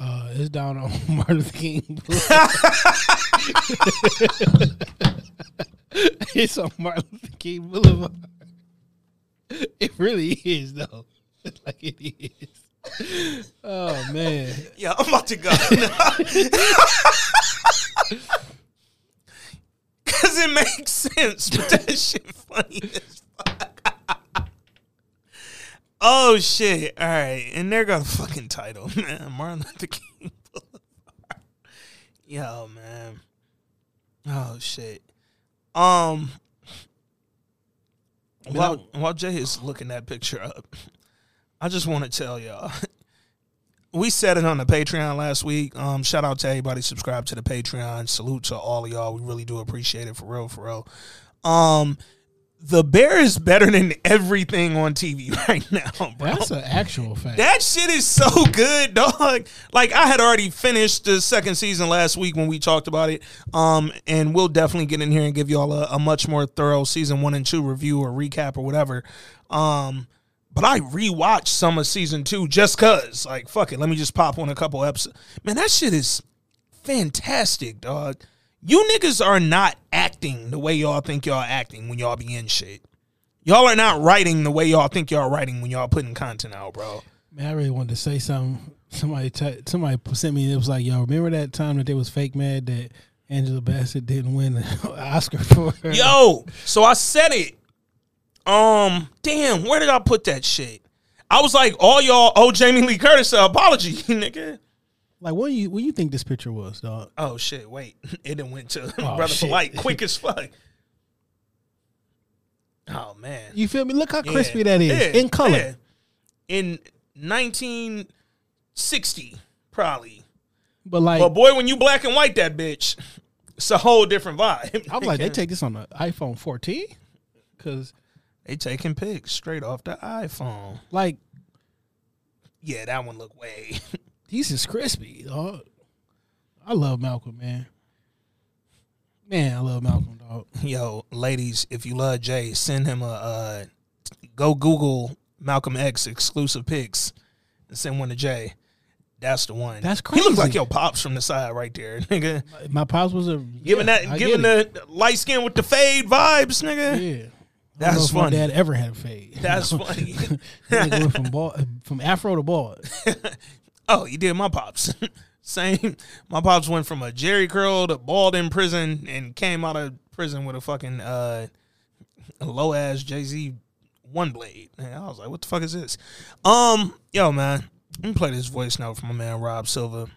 S2: Uh, it's down on Martin Luther King. it's on Martin Luther King Boulevard. It really is though. like it is. Oh man.
S3: Yeah, I'm about to go. Cause it makes sense, but that shit funny as fuck. oh shit! All right, and there got a fucking title, man. Martin Luther King Boulevard. Yo, man. Oh shit. Um. While while Jay is looking that picture up, I just want to tell y'all we said it on the Patreon last week. Um, shout out to everybody subscribe to the Patreon. Salute to all of y'all. We really do appreciate it for real, for real. Um, the bear is better than everything on TV right now, bro.
S2: That's an actual fact.
S3: That shit is so good, dog. Like I had already finished the second season last week when we talked about it. Um, and we'll definitely get in here and give y'all a, a much more thorough season one and two review or recap or whatever. Um, but I rewatched some of season two just cause, like, fuck it, let me just pop on a couple episodes. Man, that shit is fantastic, dog. You niggas are not acting the way y'all think y'all acting when y'all be in shit. Y'all are not writing the way y'all think y'all writing when y'all putting content out, bro.
S2: Man, I really wanted to say something. Somebody t- somebody sent me. It was like, yo, remember that time that they was fake mad that Angela Bassett didn't win the Oscar for her?
S3: Yo, so I said it. Um, damn, where did I put that shit? I was like, all y'all owe Jamie Lee Curtis an apology, nigga.
S2: Like, what do you what you think this picture was, dog?
S3: Oh shit, wait. It didn't went to
S2: Oh,
S3: Brother
S2: shit.
S3: Polite quick as fuck. Oh man.
S2: You feel me? Look how
S3: Yeah.
S2: crispy that is
S3: Yeah,
S2: in color.
S3: yeah. In 1960, probably.
S2: But like,
S3: But boy, when you black and white that bitch, it's a whole different vibe.
S2: I'm like, they take this on the iPhone 14 because
S3: they taking pics straight off the iPhone.
S2: like
S3: Yeah, that one look way.
S2: These is crispy, dog. I love Malcolm, man. Man, I love Malcolm, dog.
S3: Yo, ladies, if you love Jay, send him a uh, go Google Malcolm X exclusive pics and send one to Jay. That's the one.
S2: That's crazy.
S3: He looks like your pops from the side right there, nigga.
S2: My pops was a
S3: Giving
S2: yeah,
S3: that,
S2: I
S3: giving the light skin with the fade vibes, nigga.
S2: yeah.
S3: That's
S2: don't know if
S3: funny.
S2: My dad ever had a fade.
S3: That's funny.
S2: That nigga went from bald, from afro to bald.
S3: Oh, you did my pops. Same. My pops went from a Jerry curl to bald in prison and came out of prison with a fucking uh, low ass Jay Z one blade. And I was like, what the fuck is this? Um, yo, man, let me play this voice note from my man Rob Silva.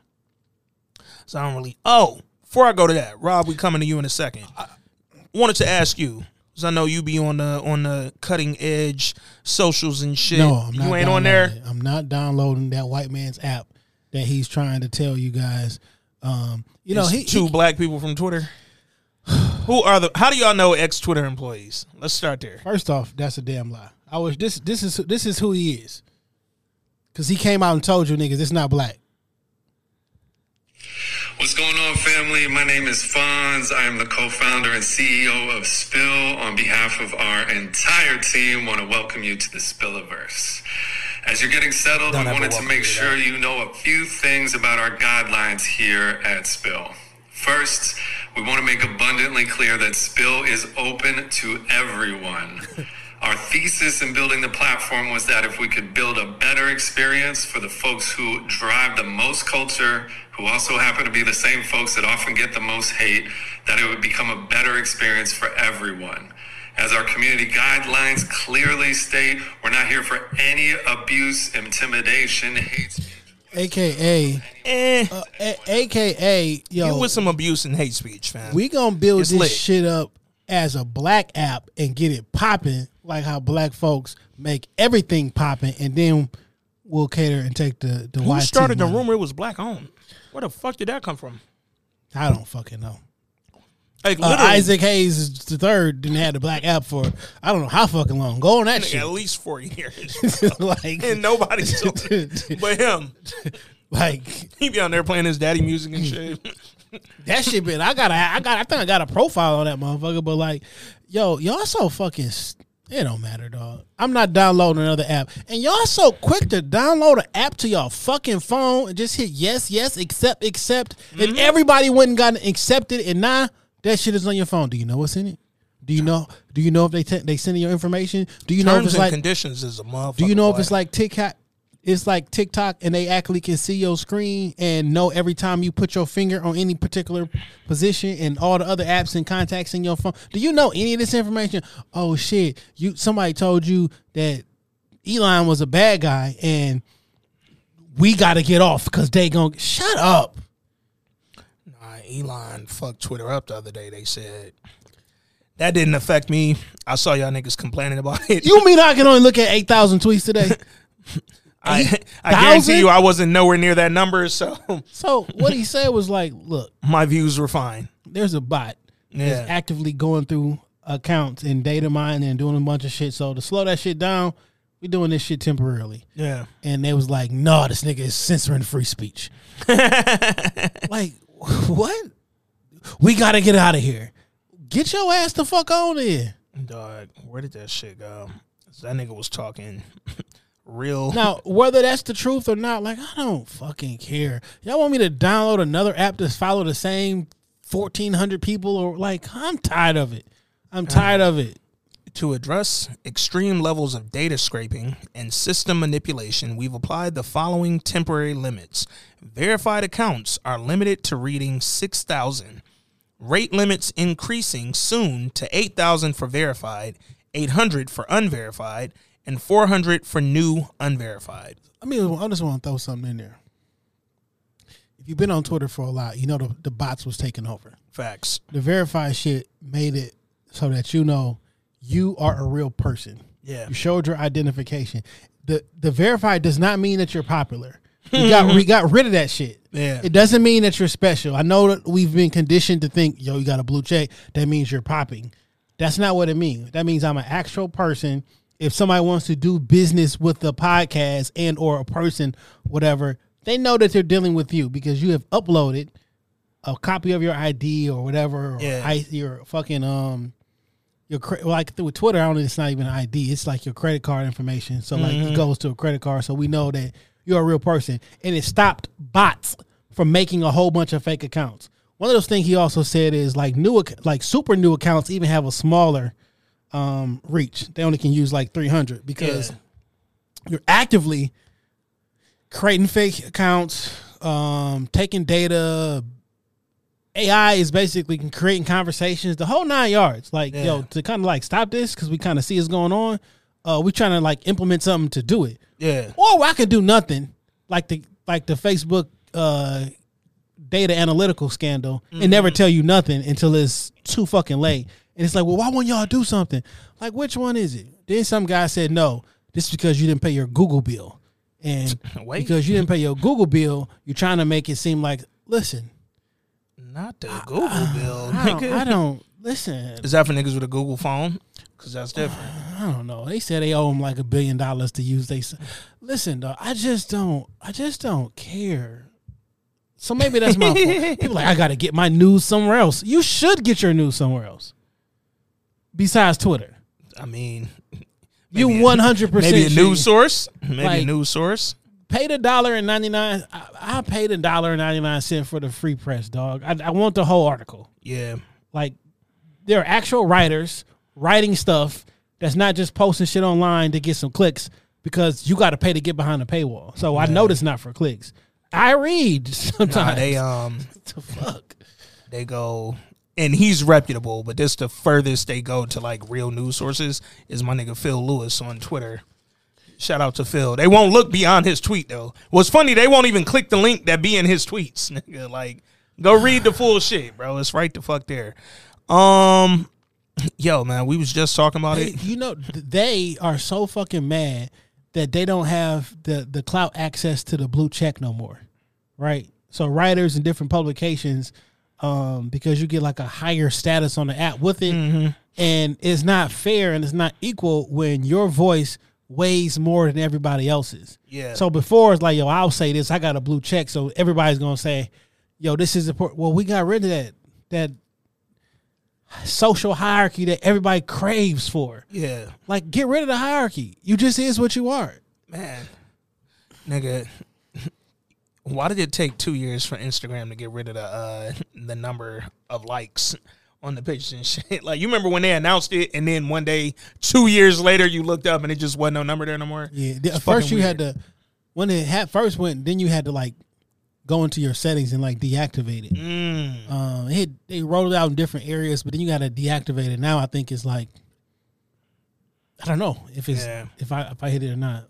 S3: So I don't really. Oh, before I go to that, Rob, we coming to you in a second. I wanted to ask you, Cause I know you be on the on the cutting edge socials and shit.
S2: No, I'm not
S3: you ain't on there.
S2: I'm not downloading that white man's app that he's trying to tell you guys. Um, you know,
S3: It's
S2: he,
S3: two
S2: he
S3: black people from Twitter. Who are the? How do y'all know ex Twitter employees? Let's start there.
S2: first off, that's a damn lie. I wish this this is this is who he is. Cause he came out and told you niggas it's not black.
S7: What's going on, family? My name is Fonz. I am the co-founder and CEO of Spill. On behalf of our entire team, want to welcome you to the Spillaverse. As you're getting settled,
S3: Don't
S7: I wanted to make sure you know a few things about our guidelines here at Spill. First, we want to make abundantly clear that Spill is open to everyone. Our thesis in building the platform was that if we could build a better experience for the folks who drive the most culture, who also happen to be the same folks that often get the most hate, that it would become a better experience for everyone. As our community guidelines clearly state, we're not here for any abuse, intimidation, hate speech.
S2: AKA
S3: Eh,
S2: uh, a- AKA yo
S3: you with some abuse and hate speech, fam.
S2: we gonna build
S3: It's
S2: this
S3: lit.
S2: shit up as a black app and get it popping like how black folks make everything popping and then we'll cater and take the the
S3: Who
S2: YT
S3: started the
S2: money.
S3: rumor it was black owned? Where the fuck did that come from?
S2: I don't fucking know.
S3: Like
S2: Uh, Isaac Hayes the third didn't have the black app for I don't know how fucking long. Go on that shit.
S3: at least four years,
S2: like
S3: and nobody but him.
S2: like
S3: He be on there playing his daddy music and shit.
S2: that shit been I got a I got I think I got a profile on that motherfucker, but like yo, y'all so fucking s- it don't matter, dog. I'm not downloading another app. And y'all so quick to download an app to your fucking phone and just hit yes, yes, accept, accept.
S3: Mm-hmm.
S2: And everybody went and got accepted and now that shit is on your phone. Do you know what's in it? Do you know do you know if they te- they sending your information? Do you know if
S3: Terms
S2: it's
S3: and
S2: like
S3: conditions is a motherfucker.
S2: Do you know if it's like TikTok? It's like TikTok, and they actually can see your screen and know every time you put your finger on any particular position, and all the other apps and contacts in your phone. Do you know any of this information? Oh shit! You somebody told you that Elon was a bad guy, and we got to get off because they gon' shut up.
S3: Nah, Elon fucked Twitter up the other day. They said that didn't affect me. I saw y'all niggas complaining about it.
S2: You mean I can only look at eight thousand tweets today?
S3: I, I guarantee you, I wasn't nowhere near that number, so
S2: so what he said was like, look.
S3: my views were fine.
S2: there's a bot
S3: Yeah.
S2: that's actively going through accounts and data mining and doing a bunch of shit. So to slow that shit down, we're doing this shit temporarily.
S3: Yeah,
S2: And they was like, no, this nigga is censoring free speech. like, what? We gotta get out of here. Get your ass the fuck on there.
S3: dog. Where did that shit go? That nigga was talking real.
S2: Now, whether that's the truth or not, like I don't fucking care. Y'all want me to download another app to follow the same fourteen hundred people or like I'm tired of it. I'm uh, tired of it.
S3: To address extreme levels of data scraping and system manipulation, we've applied the following temporary limits. Verified accounts are limited to reading 6,000. Rate limits increasing soon to 8,000 for verified, 800 for unverified, and 400 for new unverified.
S2: I mean, I just want to throw something in there. If you've been on Twitter for a lot, you know the, the bots was taking over.
S3: Facts.
S2: The verified shit made it so that you know you are a real person.
S3: Yeah.
S2: You showed your identification. The the verified does not mean that you're popular. We got we got rid of that shit.
S3: Yeah.
S2: It doesn't mean that you're special. I know that we've been conditioned to think, yo, you got a blue check, that means you're popping. That's not what it means. That means I'm an actual person. If somebody wants to do business with the podcast and or a person, whatever, they know that they're dealing with you because you have uploaded a copy of your ID or whatever, or
S3: Yeah.
S2: I, your fucking um, your cre- like with Twitter. I don't. It's not even an ID. It's like your credit card information. So like it goes to a credit card, so we know that you're a real person, and it stopped bots from making a whole bunch of fake accounts. One of those things he also said is like new, like super new accounts even have a smaller um reach. They only can use like 300 because
S3: Yeah.
S2: you're actively creating fake accounts, um, taking data. AI is basically creating conversations, the whole nine yards. Like,
S3: Yeah.
S2: yo, to kind of like stop this because we kind of see what's going on. Uh, we trying to like implement something to do it,
S3: Yeah.
S2: or I can do nothing, like the like the Facebook uh, data analytical scandal, and never tell you nothing until it's too fucking late. And it's like, well, why won't y'all do something? Like, which one is it? Then some guy said, no, this is because you didn't pay your Google bill. And
S3: Wait.
S2: because you didn't pay your Google bill, you're trying to make it seem like, listen,
S3: Not the Google bill,
S2: I don't. I don't listen.
S3: Is that for niggas with a Google phone? Because that's different.
S2: I don't know. They said they owe him like a billion dollars to use. They listen, though. I just don't. I just don't care. So maybe that's my fault. People like I got to get my news somewhere else. You should get your news somewhere else. Besides Twitter,
S3: I mean,
S2: you
S3: a-
S2: one hundred percent
S3: maybe a news source. Maybe a news source.
S2: Pay the dollar and ninety nine. I, I paid a dollar and ninety nine cent for the free press, dog. I, I want the whole article.
S3: Yeah.
S2: Like there are actual writers writing stuff that's not just posting shit online to get some clicks because you got to pay to get behind the paywall. So I know it's not for clicks. I read sometimes.
S3: Nah, they um
S2: What the fuck?
S3: they go and he's reputable, but this the furthest they go to like real news sources is my nigga Phil Lewis on Twitter. Shout out to Phil. They won't look beyond his tweet though. What's funny, they won't even click the link that be in his tweets. Nigga, like go read the full shit, bro. It's right the fuck there. Um yo, man, we was just talking about
S2: They-
S3: it.
S2: you know, they are so fucking mad that they don't have the the clout access to the blue check no more, right? So writers and different publications, um, because you get like a higher status on the app with it, and it's not fair and it's not equal when your voice weighs more than everybody else's.
S3: Yeah.
S2: So before it's like, yo, I'll say this, I got a blue check, so everybody's gonna say, yo, this is important. Well, we got rid of that that social hierarchy that everybody craves for.
S3: Yeah.
S2: Like, get rid of the hierarchy. You just is what you are.
S3: Man, nigga, why did it take two years for Instagram to get rid of the uh, the number of likes on the pictures and shit? Like, you remember when they announced it, and then one day, two years later, you looked up and it just wasn't no number there no more.
S2: Yeah. At first, you had to when it had first went, then you had to like go into your settings and like deactivate it.
S3: Mm.
S2: Um, it they rolled it out in different areas, but then you got to deactivate it. Now I think it's like I don't know if it's
S3: Yeah.
S2: if I if I hit it or not.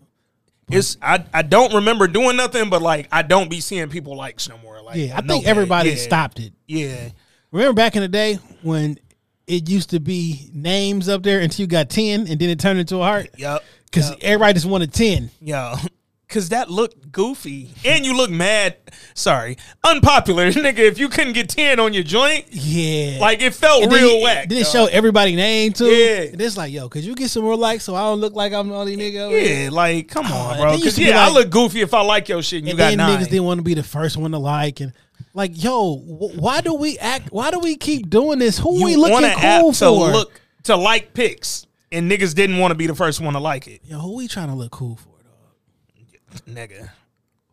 S3: It's I I don't remember doing nothing, but like I don't be seeing people likes no more. Like,
S2: Yeah, I think everybody
S3: Yeah.
S2: stopped it.
S3: Yeah,
S2: Remember back in the day when it used to be names up there until you got ten, and then it turned into a heart
S3: yep,
S2: because
S3: yep.
S2: everybody just wanted ten.
S3: Yo, cause that looked goofy, and you look mad. Sorry, unpopular, nigga. If you couldn't get ten on your joint,
S2: Yeah,
S3: like it felt
S2: And
S3: real
S2: you-
S3: whack.
S2: Then it show everybody name too.
S3: Yeah.
S2: and it's like, yo, could you get some more likes so I don't look like I'm the only nigga?
S3: Yeah, like come oh,
S2: on,
S3: bro. Cause yeah, I look goofy if I like your shit. And you
S2: And
S3: got nine.
S2: niggas didn't want to be the first one to like, and like, yo, wh- why do we act? Why do we keep doing this? Who
S3: you
S2: we looking
S3: want an app
S2: cool
S3: to
S2: for?
S3: look to like pics, and niggas didn't want to be the first one to like it,
S2: yo, who we trying to look cool for?
S3: Nigga.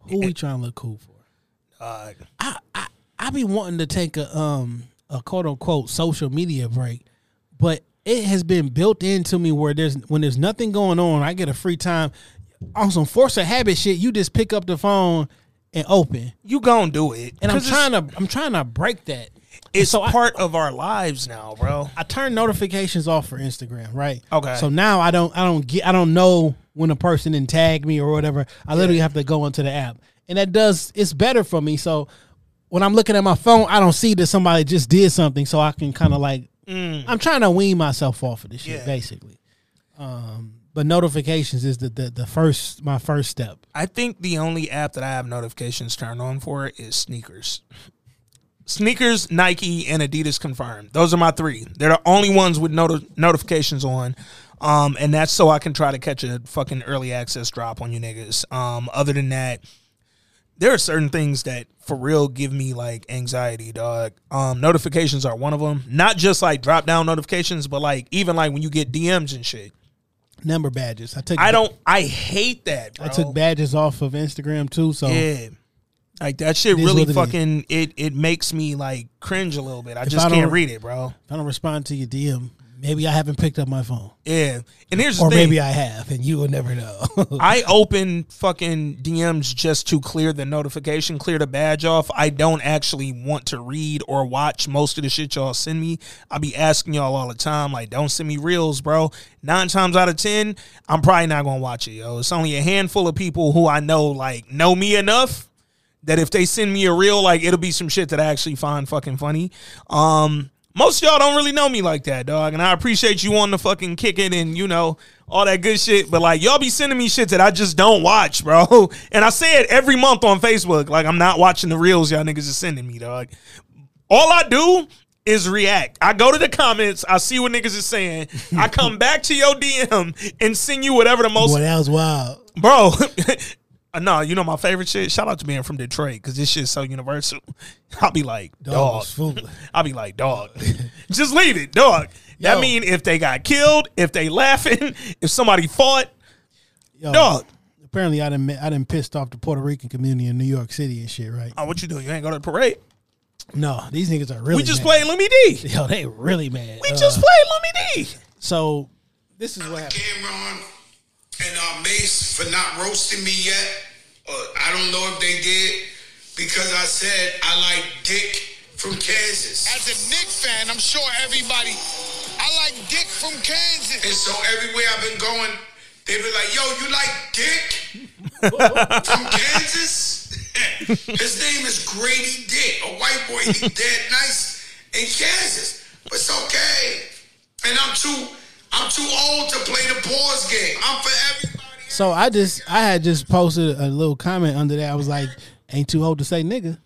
S2: Who we trying to look cool for?
S3: Uh,
S2: I, I I be wanting to take a um a quote unquote social media break, but it has been built into me where there's when there's nothing going on, I get a free time on some force of habit shit. You just pick up the phone and open,
S3: you gonna do it,
S2: and I'm trying to I'm trying to break that.
S3: It's
S2: so I-
S3: part of our lives now, bro.
S2: I turn notifications off for Instagram, right?
S3: Okay.
S2: So now I don't I don't get I don't know when a person didn't tag me or whatever. I literally have to go into the app. And that does it's better for me. So when I'm looking at my phone, I don't see that somebody just did something so I can kind of like I'm trying to wean myself off of this shit
S3: Yeah.
S2: basically. Um but notifications is the, the the first my first step.
S3: I think the only app that I have notifications turned on for is sneakers. Sneakers, Nike, and Adidas confirmed. Those are my three. They're the only ones with noti- notifications on. Um, and that's so I can try to catch a fucking early access drop on you niggas. Um, other than that, there are certain things that for real give me like anxiety, dog. Um, notifications are one of them. Not just like drop down notifications, but like even like when you get DMs and shit.
S2: Number badges. I took
S3: I don't. I hate that. Bro.
S2: I took badges off of Instagram too, so
S3: Yeah. Like that shit
S2: It
S3: really
S2: what it
S3: fucking it it makes me like cringe a little bit. I just
S2: I
S3: can't read it, bro.
S2: if I don't respond to your DM, maybe I haven't picked up my phone.
S3: Yeah. And here's the
S2: Or
S3: thing.
S2: maybe I have, and you will never know.
S3: I open fucking DMs just to clear the notification, clear the badge off. I don't actually want to read or watch most of the shit y'all send me. I be asking y'all all the time, like, don't send me reels, bro. Nine times out of ten, I'm probably not gonna watch it, yo. It's only a handful of people who I know like know me enough that if they send me a reel, like it'll be some shit that I actually find fucking funny. Um, Most of y'all don't really know me like that, dog. And I appreciate you on the fucking kicking and you know all that good shit. But like y'all be sending me shit that I just don't watch, bro. And I say it every month on Facebook. Like I'm not watching the reels y'all niggas are sending me, dog. All I do is react. I go to the comments, I see what niggas is saying. I come back to your DM and send you whatever the most
S2: Boy, that was wild.
S3: bro. uh, no, you know my favorite shit. Shout out to being from Detroit because this shit's so universal. I'll be like,
S2: Dog
S3: dog. I'll be like, dog. Just leave it, dog. That
S2: Yo.
S3: mean if they got killed, if they laughing, if somebody fought,
S2: Yo,
S3: dog.
S2: Apparently, I didn't. I didn't pissed off the Puerto Rican community in New York City and shit. Right?
S3: Oh, what you doing? You ain't go to the parade.
S2: No, these niggas are really.
S3: we just
S2: mad.
S3: played Lumi D.
S2: Yo, they really mad.
S3: We
S2: Uh,
S3: just played Lumidee.
S2: So this is what happened.
S8: Cam'ron and uh, Mase for not roasting me yet. Uh, I don't know if they did because I said I like Dick from Kansas. As a Knick fan, I'm sure everybody. I like Dick from Kansas. And so everywhere I've been going, they be like, "Yo, you like Dick from Kansas?" His name is Grady Dick, a white boy. He dead nice in Kansas, but it's okay. And I'm too, I'm too old to play the pause game. I'm for everybody.
S2: So I just, I had just posted a little comment under that. I was like, "Ain't too old to say nigga,"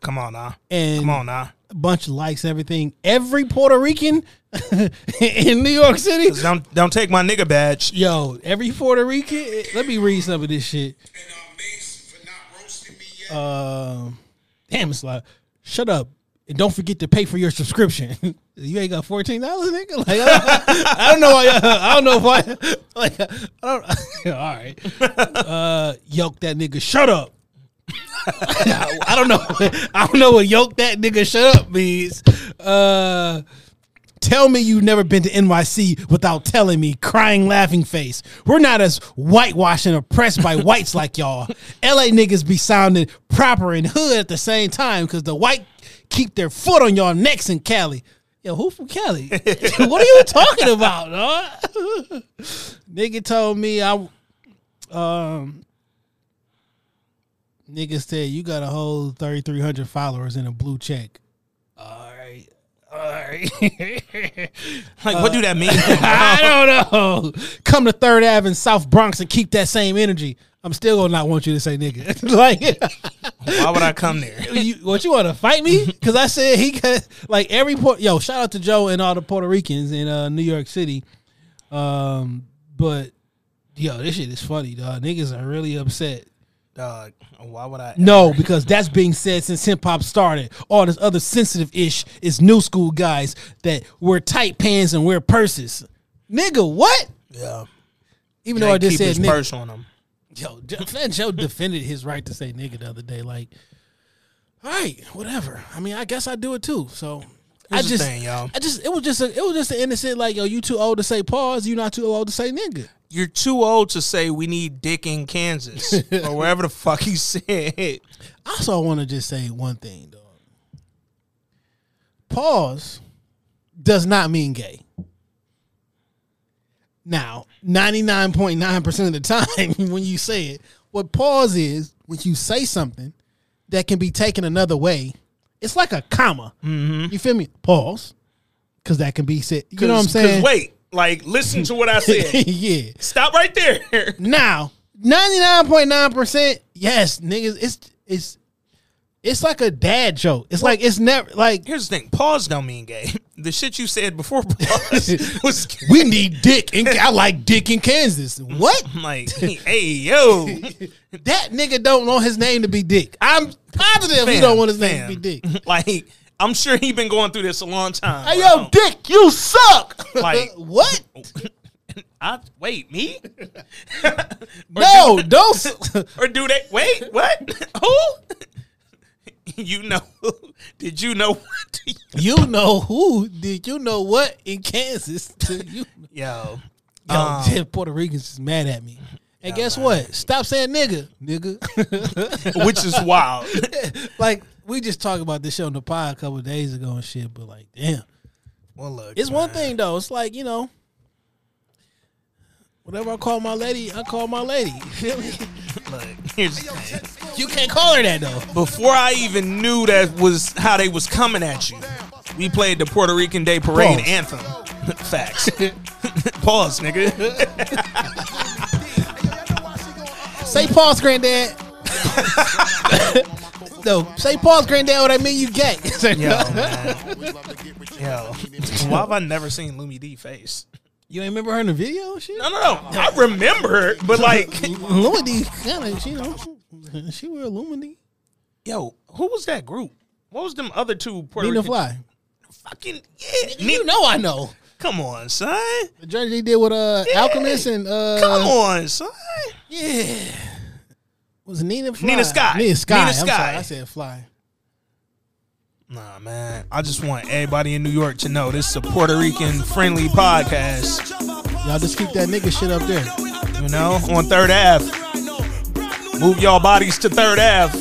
S3: Come on now.
S2: and
S3: Come on now.
S2: a bunch of likes, and everything. Every Puerto Rican in New York City,
S3: Don't don't take my nigga badge.
S2: yo, every Puerto Rican. Let me read some of this shit.
S8: And uh, Mase for not roasting me yet.
S2: Um, damn, it's like, shut up. And don't forget to pay for your subscription. you ain't got fourteen dollars, nigga. Like, I, I don't know. Why, I don't know I like. I don't. all right. Uh, yoke that nigga. Shut up. I don't know. I don't know what yoke that nigga. Shut up means. Uh, tell me you've never been to NYC without telling me. Crying, laughing face. We're not as whitewashed and oppressed by whites like y'all. LA niggas be sounding proper and hood at the same time because the white keep their foot on y'all necks in Cali. Yo, who from Cali? what are you talking about, dog? Nigga told me I um nigga said you got a whole 3300 followers in a blue check. All right. All right.
S3: Like, what do that mean?
S2: I don't know. Come to Third Ave in South Bronx and keep that same energy. I'm still gonna not want you to say nigga. like,
S3: Why would I come there?
S2: you, what you want to fight me? Because I said he got like every port. Yo, shout out to Joe and all the Puerto Ricans in uh, New York City. Um, but yo, this shit is funny, dog. Niggas are really upset.
S3: Dog, why would I?
S2: No, because that's being said since hip hop started. All this other sensitive ish is new school guys that wear tight pants and wear purses. Nigga, what?
S3: Yeah.
S2: Even though I just
S3: keep
S2: said
S3: his
S2: nigga.
S3: purse on him.
S2: Yo, Fat Joe defended his right to say nigga the other day. Like, all right, whatever. I mean, I guess I do it too. So I
S3: Here's the
S2: just,
S3: thing, y'all.
S2: I just, it was just, a, it was just an innocent. Like, yo, you too old to say pause. You not too old to say nigga.
S3: You're too old to say we need dick in Kansas or wherever the fuck he said.
S2: I also want to just say one thing, dog. Pause does not mean gay. Now, 99.9% of the time when you say it, what pause is when you say something that can be taken another way, it's like a comma. Mm-hmm. You feel me? Pause. Because that can be said. You know what I'm saying?
S3: wait, like, listen to what I said.
S2: yeah.
S3: Stop right there.
S2: Now, ninety nine point nine percent, yes, niggas. It's it's it's like a dad joke. It's like it's never like
S3: Here's the thing: pause don't mean gay. The shit you said before pause was
S2: we need dick. and I like dick in Kansas. What?
S3: I'm like, hey yo,
S2: That nigga don't want his name to be Dick. I'm positive he don't want his name to be Dick.
S3: Like, I'm sure he been going through this a long time.
S2: Hey yo, Dick, you suck.
S3: Like-
S2: what?
S3: I, wait, me?
S2: No, don't.
S3: Or do they? Wait, what? Who? You know? who, Did you know what?
S2: You know who? Did you know what in Kansas? you
S3: Yo,
S2: Yo,
S3: Um,
S2: Puerto Ricans is mad at me. And guess what? Stop saying nigga, nigga.
S3: which is wild.
S2: like we just talked about this show on the pod a couple days ago and shit, but like, damn,
S3: Well, look,
S2: it's one thing though. It's like you know, whatever I call my lady, I call my lady. You feel me?
S3: Look, here's the thing.
S2: You can't call her that though.
S3: Before I even knew that was how they was coming at you, We played the Puerto Rican Day Parade
S2: Pause.
S3: anthem. Facts. Pause, nigga.
S2: Say pause, granddad. no, say pause, granddad. What I mean, you gay.
S3: Yo, man. Yo. Why have I never seen Lumidee face?
S2: you ain't remember her in the video? and Shit.
S3: No, no, no. I remember her, but like,
S2: Lumity, kind of, you know, she wear Lumity.
S3: yo, who was that group? What was them other two Puerto
S2: Nina
S3: Rican?
S2: Fly.
S3: Fucking yeah.
S2: You know, I know.
S3: Come on, son.
S2: The journey they did with uh Alchemist and uh
S3: Come on, son.
S2: yeah. Was it Nina Fly?
S3: Nina Sky.
S2: Nina Sky.
S3: Nina
S2: I'm
S3: Sky.
S2: sorry, I said Fly.
S3: Nah, man. I just want everybody in New York to know this is a Puerto Rican friendly podcast.
S2: Y'all just keep that nigga shit up there.
S3: You know, on Third Ave. Move y'all bodies to Third Ave.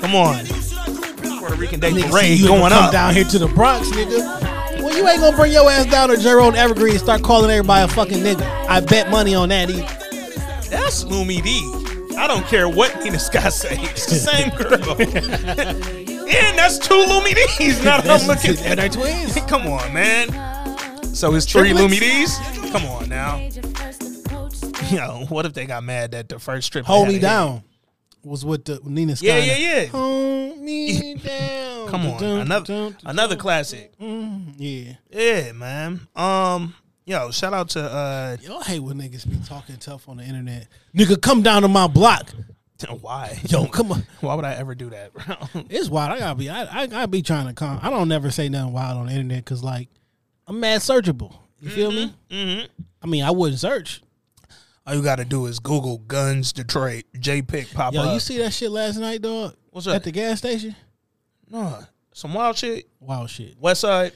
S3: Come on. Puerto Rican Day
S2: Nigga,
S3: Parade
S2: you
S3: going
S2: come
S3: up.
S2: down here to the Bronx, nigga. Well, you ain't gonna bring your ass down to Jerome Evergreen and start calling everybody a fucking nigga. I bet money on that. Either.
S3: That's Lumidee. I don't care what Nina Scott say. It's the same girl. and that's two Lumidee's. Now that I'm looking
S2: And they're
S3: at
S2: twins.
S3: Come on, man. So it's three
S2: Triplets?
S3: Lumidee's? Come on now. Yo, what if they got mad that the first trip
S2: Hold me down. Was with the Nina Sky.
S3: Yeah, yeah, yeah.
S2: Hold me down.
S3: Come on,
S2: Dun,
S3: another
S2: dun, dun,
S3: another classic.
S2: Yeah.
S3: Yeah, man. Um, yo, shout out to uh,
S2: Y'all hate when niggas be talking tough on the internet. Nigga, come down to my block.
S3: why?
S2: Yo, come on.
S3: Why would I ever do that, bro?
S2: It's wild. I gotta be. I, I gotta be trying to calm. I don't never say nothing wild on the internet because like I'm mad searchable. You feel me?
S3: mm-hmm.
S2: I mean, I wouldn't search.
S3: All you got to do is Google guns Detroit JPEG pop
S2: Yo,
S3: up.
S2: you see that shit last night, dog?
S3: What's up?
S2: At the gas station?
S3: no, some wild shit.
S2: Wild shit.
S3: West Side.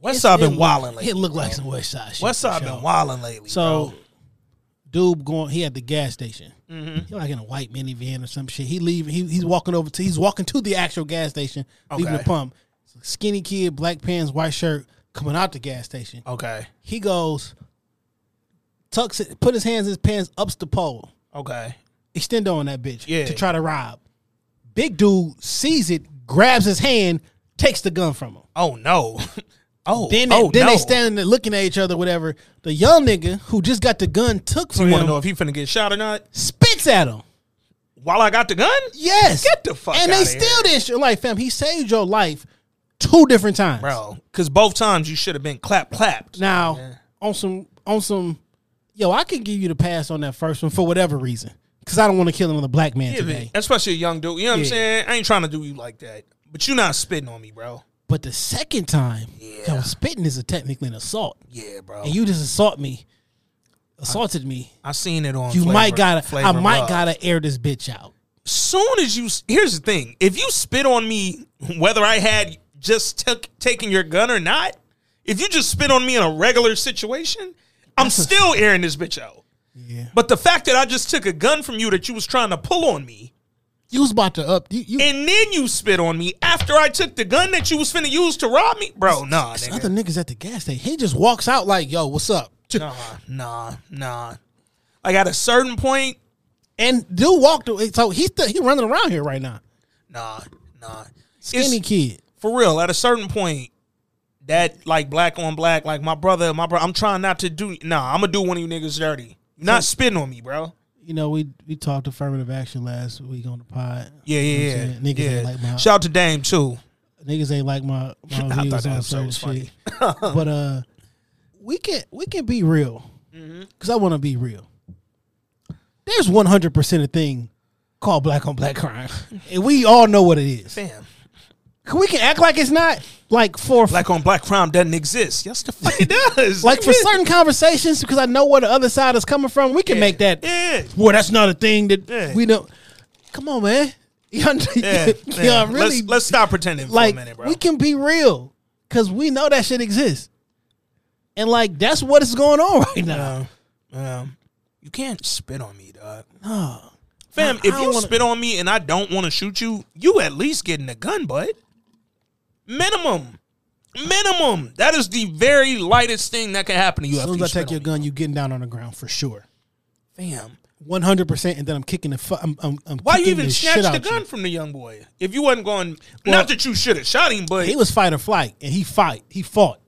S3: West Side been wilding lately.
S2: It looked like some West Side shit.
S3: West Side been wilding lately.
S2: So,
S3: bro.
S2: dude, going. He at the gas station. Mm-hmm. He like in a white minivan or some shit. He leave. He, he's walking over to. He's walking to the actual gas station, leaving
S3: Okay.
S2: the pump. Skinny kid, black pants, white shirt, coming out the gas station.
S3: okay,
S2: He goes, tucks it, put his hands in his pants, ups the pole,
S3: okay,
S2: extendo on that bitch
S3: Yeah.
S2: to try to rob. Big dude sees it, grabs his hand, takes the gun from him.
S3: oh no, oh,
S2: Then, they,
S3: oh
S2: then
S3: no.
S2: they standing there looking at each other, whatever. The young nigga who just got the gun took from him.
S3: You want to know if he finna get shot or not?
S2: spits at him.
S3: While I got the gun?
S2: Yes.
S3: Get the fuck
S2: And they still didn't shoot. Like, fam, he saved your life two different times.
S3: bro. Because both times you should have been clap clapped.
S2: Now,
S3: Yeah.
S2: on some, on some, yo, I can give you the pass on that first one for whatever reason. Because I don't want to kill another black man
S3: Yeah,
S2: today.
S3: especially a young dude. You know what I'm saying? I ain't trying to do you like that, but you not spitting on me, bro.
S2: But the second time,
S3: Yeah.
S2: yo, spitting is a technically an assault.
S3: Yeah, bro.
S2: And you just assault me, assaulted me.
S3: I seen it on.
S2: You
S3: Flavor-
S2: might gotta, I might
S3: Love.
S2: gotta air this bitch out.
S3: Soon as you, here's the thing: if you spit on me, whether I had just took taken your gun or not, if you just spit on me in a regular situation, I'm still airing this bitch out.
S2: Yeah.
S3: But the fact that I just took a gun from you that you was trying to pull on me,
S2: You was about to up. You, you
S3: and then you spit on me after I took the gun that you was finna use to rob me, bro. Nah, nigga.
S2: other niggas at the gas station. He just walks out like, "Yo, what's up?"
S3: Nah, nah, nah. Like at a certain point,
S2: And dude walked away. So he's he running around here right now.
S3: nah, nah.
S2: Skinny
S3: It's-
S2: kid.
S3: for real. At a certain point, that like black on black, like my brother, my brother. I'm trying not to do. Nah, I'm gonna do one of you niggas dirty. Not spitting on me, bro.
S2: You know, we we talked affirmative action last week on the pod.
S3: Yeah, yeah, yeah.
S2: Niggas
S3: yeah.
S2: ain't like my
S3: Shout out to Dame too.
S2: niggas ain't like my my
S3: I
S2: views
S3: thought that
S2: on certain shit. but uh, we can we can be real
S3: Mm-hmm.
S2: because I want to be real. There's 100 percent a thing called black on black crime, and we all know what it is.
S3: Damn,
S2: We can act like it's not like for
S3: black on black crime doesn't exist. Yes, the fuck it does.
S2: like for certain conversations because I know where the other side is coming from. We can
S3: Yeah.
S2: make that.
S3: Yeah.
S2: Well, that's not a thing that
S3: Yeah.
S2: we don't. Come on, man. Y'all,
S3: Yeah,
S2: y'all really
S3: Let's, let's stop pretending for
S2: like
S3: a minute, bro.
S2: we can be real because we know that shit exists, and like that's what is going on right now.
S3: Um, you can't spit on me, dog.
S2: No.
S3: Fam,
S2: I-
S3: if
S2: I
S3: you
S2: wanna-
S3: spit on me and I don't want to shoot you, you at least getting a gun, bud. Minimum. Minimum. That is the very lightest thing that can happen to you
S2: As soon as I take your gun, you getting down on the ground for sure.
S3: Fam.
S2: one hundred percent, and then I'm kicking the. Fu- I'm, I'm, I'm
S3: Why you even snatch the gun
S2: you.
S3: from the young boy? If you wasn't going,
S2: Well-
S3: not that you should have shot him, but
S2: He was fight or flight, and he fight. He fought.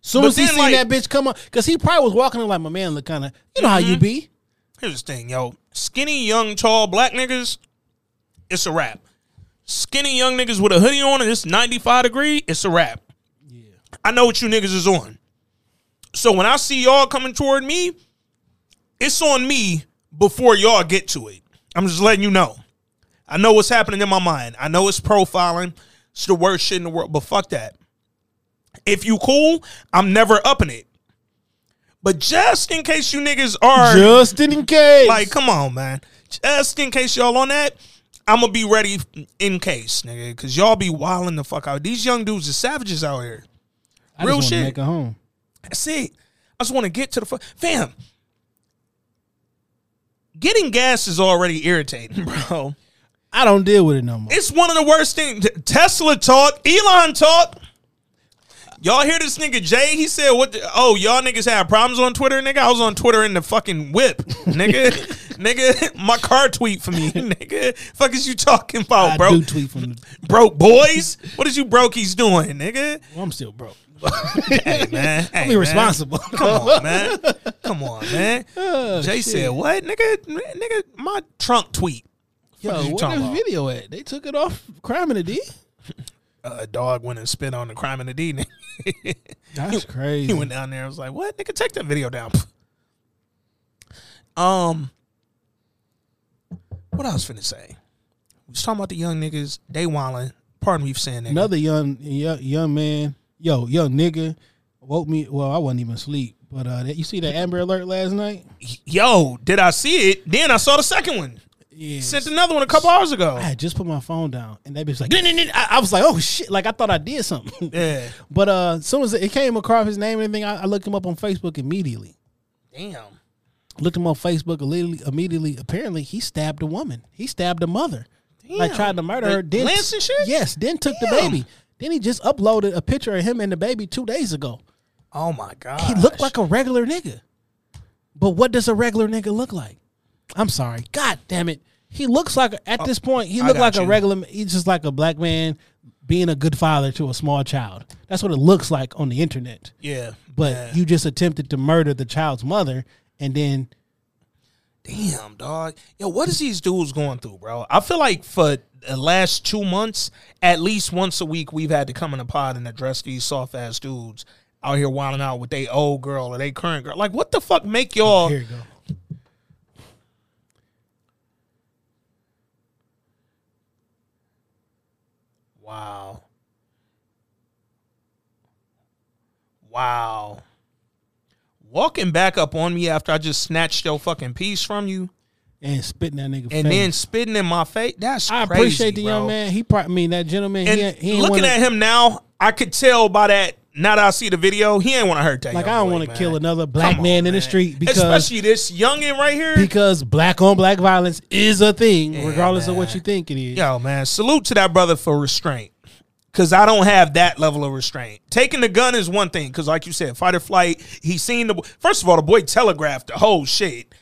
S2: Soon
S3: But
S2: as he seen
S3: like-
S2: that bitch come up, because he probably was walking in like my man look kind of. You know how
S3: Mm-hmm.
S2: you be.
S3: here's the thing, yo. Skinny, young, tall black niggas, it's a wrap. Skinny young niggas with a hoodie on and it's 95 degree, it's a wrap. Yeah. I know what you niggas is on. So when I see y'all coming toward me, it's on me before y'all get to it. I'm just letting you know. I know what's happening in my mind. I know it's profiling. It's the worst shit in the world, but fuck that. If you cool, I'm never upping it. But just in case you niggas are
S2: Just in case.
S3: like, come on, man. Just in case y'all on that, I'm gonna be ready in case, nigga, because y'all be wilding the fuck out. These young dudes are savages out here.
S2: I
S3: real
S2: wanna
S3: shit.
S2: Make it home.
S3: That's it. I just want to get to the fu- fam. Getting gas is already irritating, bro.
S2: I don't deal with it no more.
S3: It's one of the worst things. Tesla talk, Elon talk. Y'all hear this nigga Jay? He said, "What? The, oh, y'all niggas have problems on Twitter, nigga. I was on Twitter in the fucking whip, nigga, nigga. My car tweet for me, nigga. Fuck is you talking about,
S2: I
S3: bro?
S2: do tweet from the.
S3: Broke boys. What is you brokies doing, nigga?
S2: Well, I'm still broke.
S3: Hey man, hey,
S2: I'm
S3: man. Come on, man. Come on, man.
S2: Oh,
S3: Jay
S2: shit.
S3: said, "What, nigga? Nigga, my trunk tweet.
S2: Yo,
S3: Fuck is
S2: what
S3: talking
S2: the video at? They took it off Crime in the D.
S3: A dog went and spit on the crime in the D. nigga.
S2: That's crazy.
S3: He went down there. I was like, "What, nigga? Take that video down." Um, what I was finna say? We was talking about the young niggas. They wildin'. Pardon me for saying that.
S2: Another young, young young man, yo, young nigga, woke me. Well, I wasn't even asleep, but uh, you see that Amber Alert last night?
S3: Yo, did I see it? Then I saw the second one.
S2: Yeah.
S3: Sent another one a couple hours ago.
S2: I had just put my phone down, and that bitch was like, I, I was like, oh shit, like I thought I did something.
S3: Yeah.
S2: But uh, as soon as it came across his name and everything, I, I looked him up on Facebook immediately.
S3: Damn.
S2: Looked him up on Facebook immediately. Immediately, apparently, he stabbed a woman. He stabbed a mother. Like tried to murder
S3: The
S2: her. Then
S3: Lance and shit?
S2: Yes. Then took the baby. Then he just uploaded a picture of him and the baby two days ago.
S3: Oh my god.
S2: He looked like a regular nigga. But what does a regular nigga look like? I'm sorry. God damn it. He looks like at oh, this point, he looked like a regular he's just like a black man being a good father to a small child. That's what it looks like on the internet.
S3: Yeah.
S2: But
S3: yeah.
S2: you just attempted to murder the child's mother and then
S3: Damn, dog. Yo, what is these dudes going through, bro? I feel like for the last two months, at least once a week, we've had to come in a pod and address these soft ass dudes out here wilding out with they old girl or they current girl. Like, what the fuck make oh, y'all?
S2: here you go.
S3: Wow. Wow. Walking back up on me after I just snatched your fucking piece from you
S2: And spitting that nigga
S3: and
S2: face.
S3: then spitting in my face. That's
S2: I
S3: crazy,
S2: appreciate the
S3: bro.
S2: young man. He probably I mean that gentleman.
S3: And
S2: he, he
S3: looking
S2: wanna,
S3: at him now, I could tell by that. Now that I see the video, he ain't want to hurt that.
S2: Like I don't want to kill another black
S3: on,
S2: man in the street because
S3: especially this youngin right here.
S2: because black on black violence is a thing,
S3: Yeah,
S2: regardless of what you think it is.
S3: Yo, man, salute to that brother for restraint. Cause I don't have that level of restraint. Taking the gun is one thing. Cause like you said, fight or flight. He seen the first of all, the boy telegraphed the whole shit.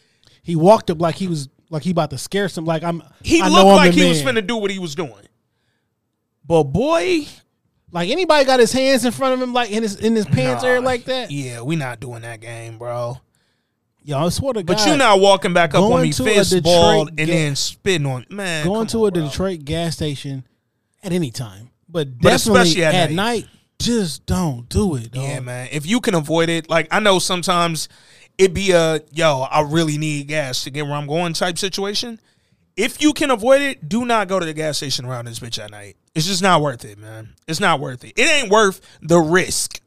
S2: He walked up like he was like he about to scare some. Like I'm.
S3: He
S2: I know
S3: looked
S2: I'm
S3: like
S2: the
S3: he was finna do what he was doing. But boy,
S2: Like anybody got his hands in front of him, like in his in his pants
S3: nah,
S2: area like that.
S3: Yeah, we not doing that game, bro.
S2: Yo, I swear to God.
S3: But you not walking back up on me fist balled and
S2: ga-
S3: then spitting on man.
S2: going to
S3: on,
S2: a
S3: bro.
S2: Detroit gas station at any time, but,
S3: But
S2: definitely
S3: especially at
S2: at,
S3: night.
S2: night. Just don't do it. Dog.
S3: Yeah, man. If you can avoid it, like I know sometimes it be a yo, I really need gas to get where I'm going type situation. If you can avoid it, do not go to the gas station around this bitch at night. It's just not worth it, man. It's not worth it. It ain't worth the risk,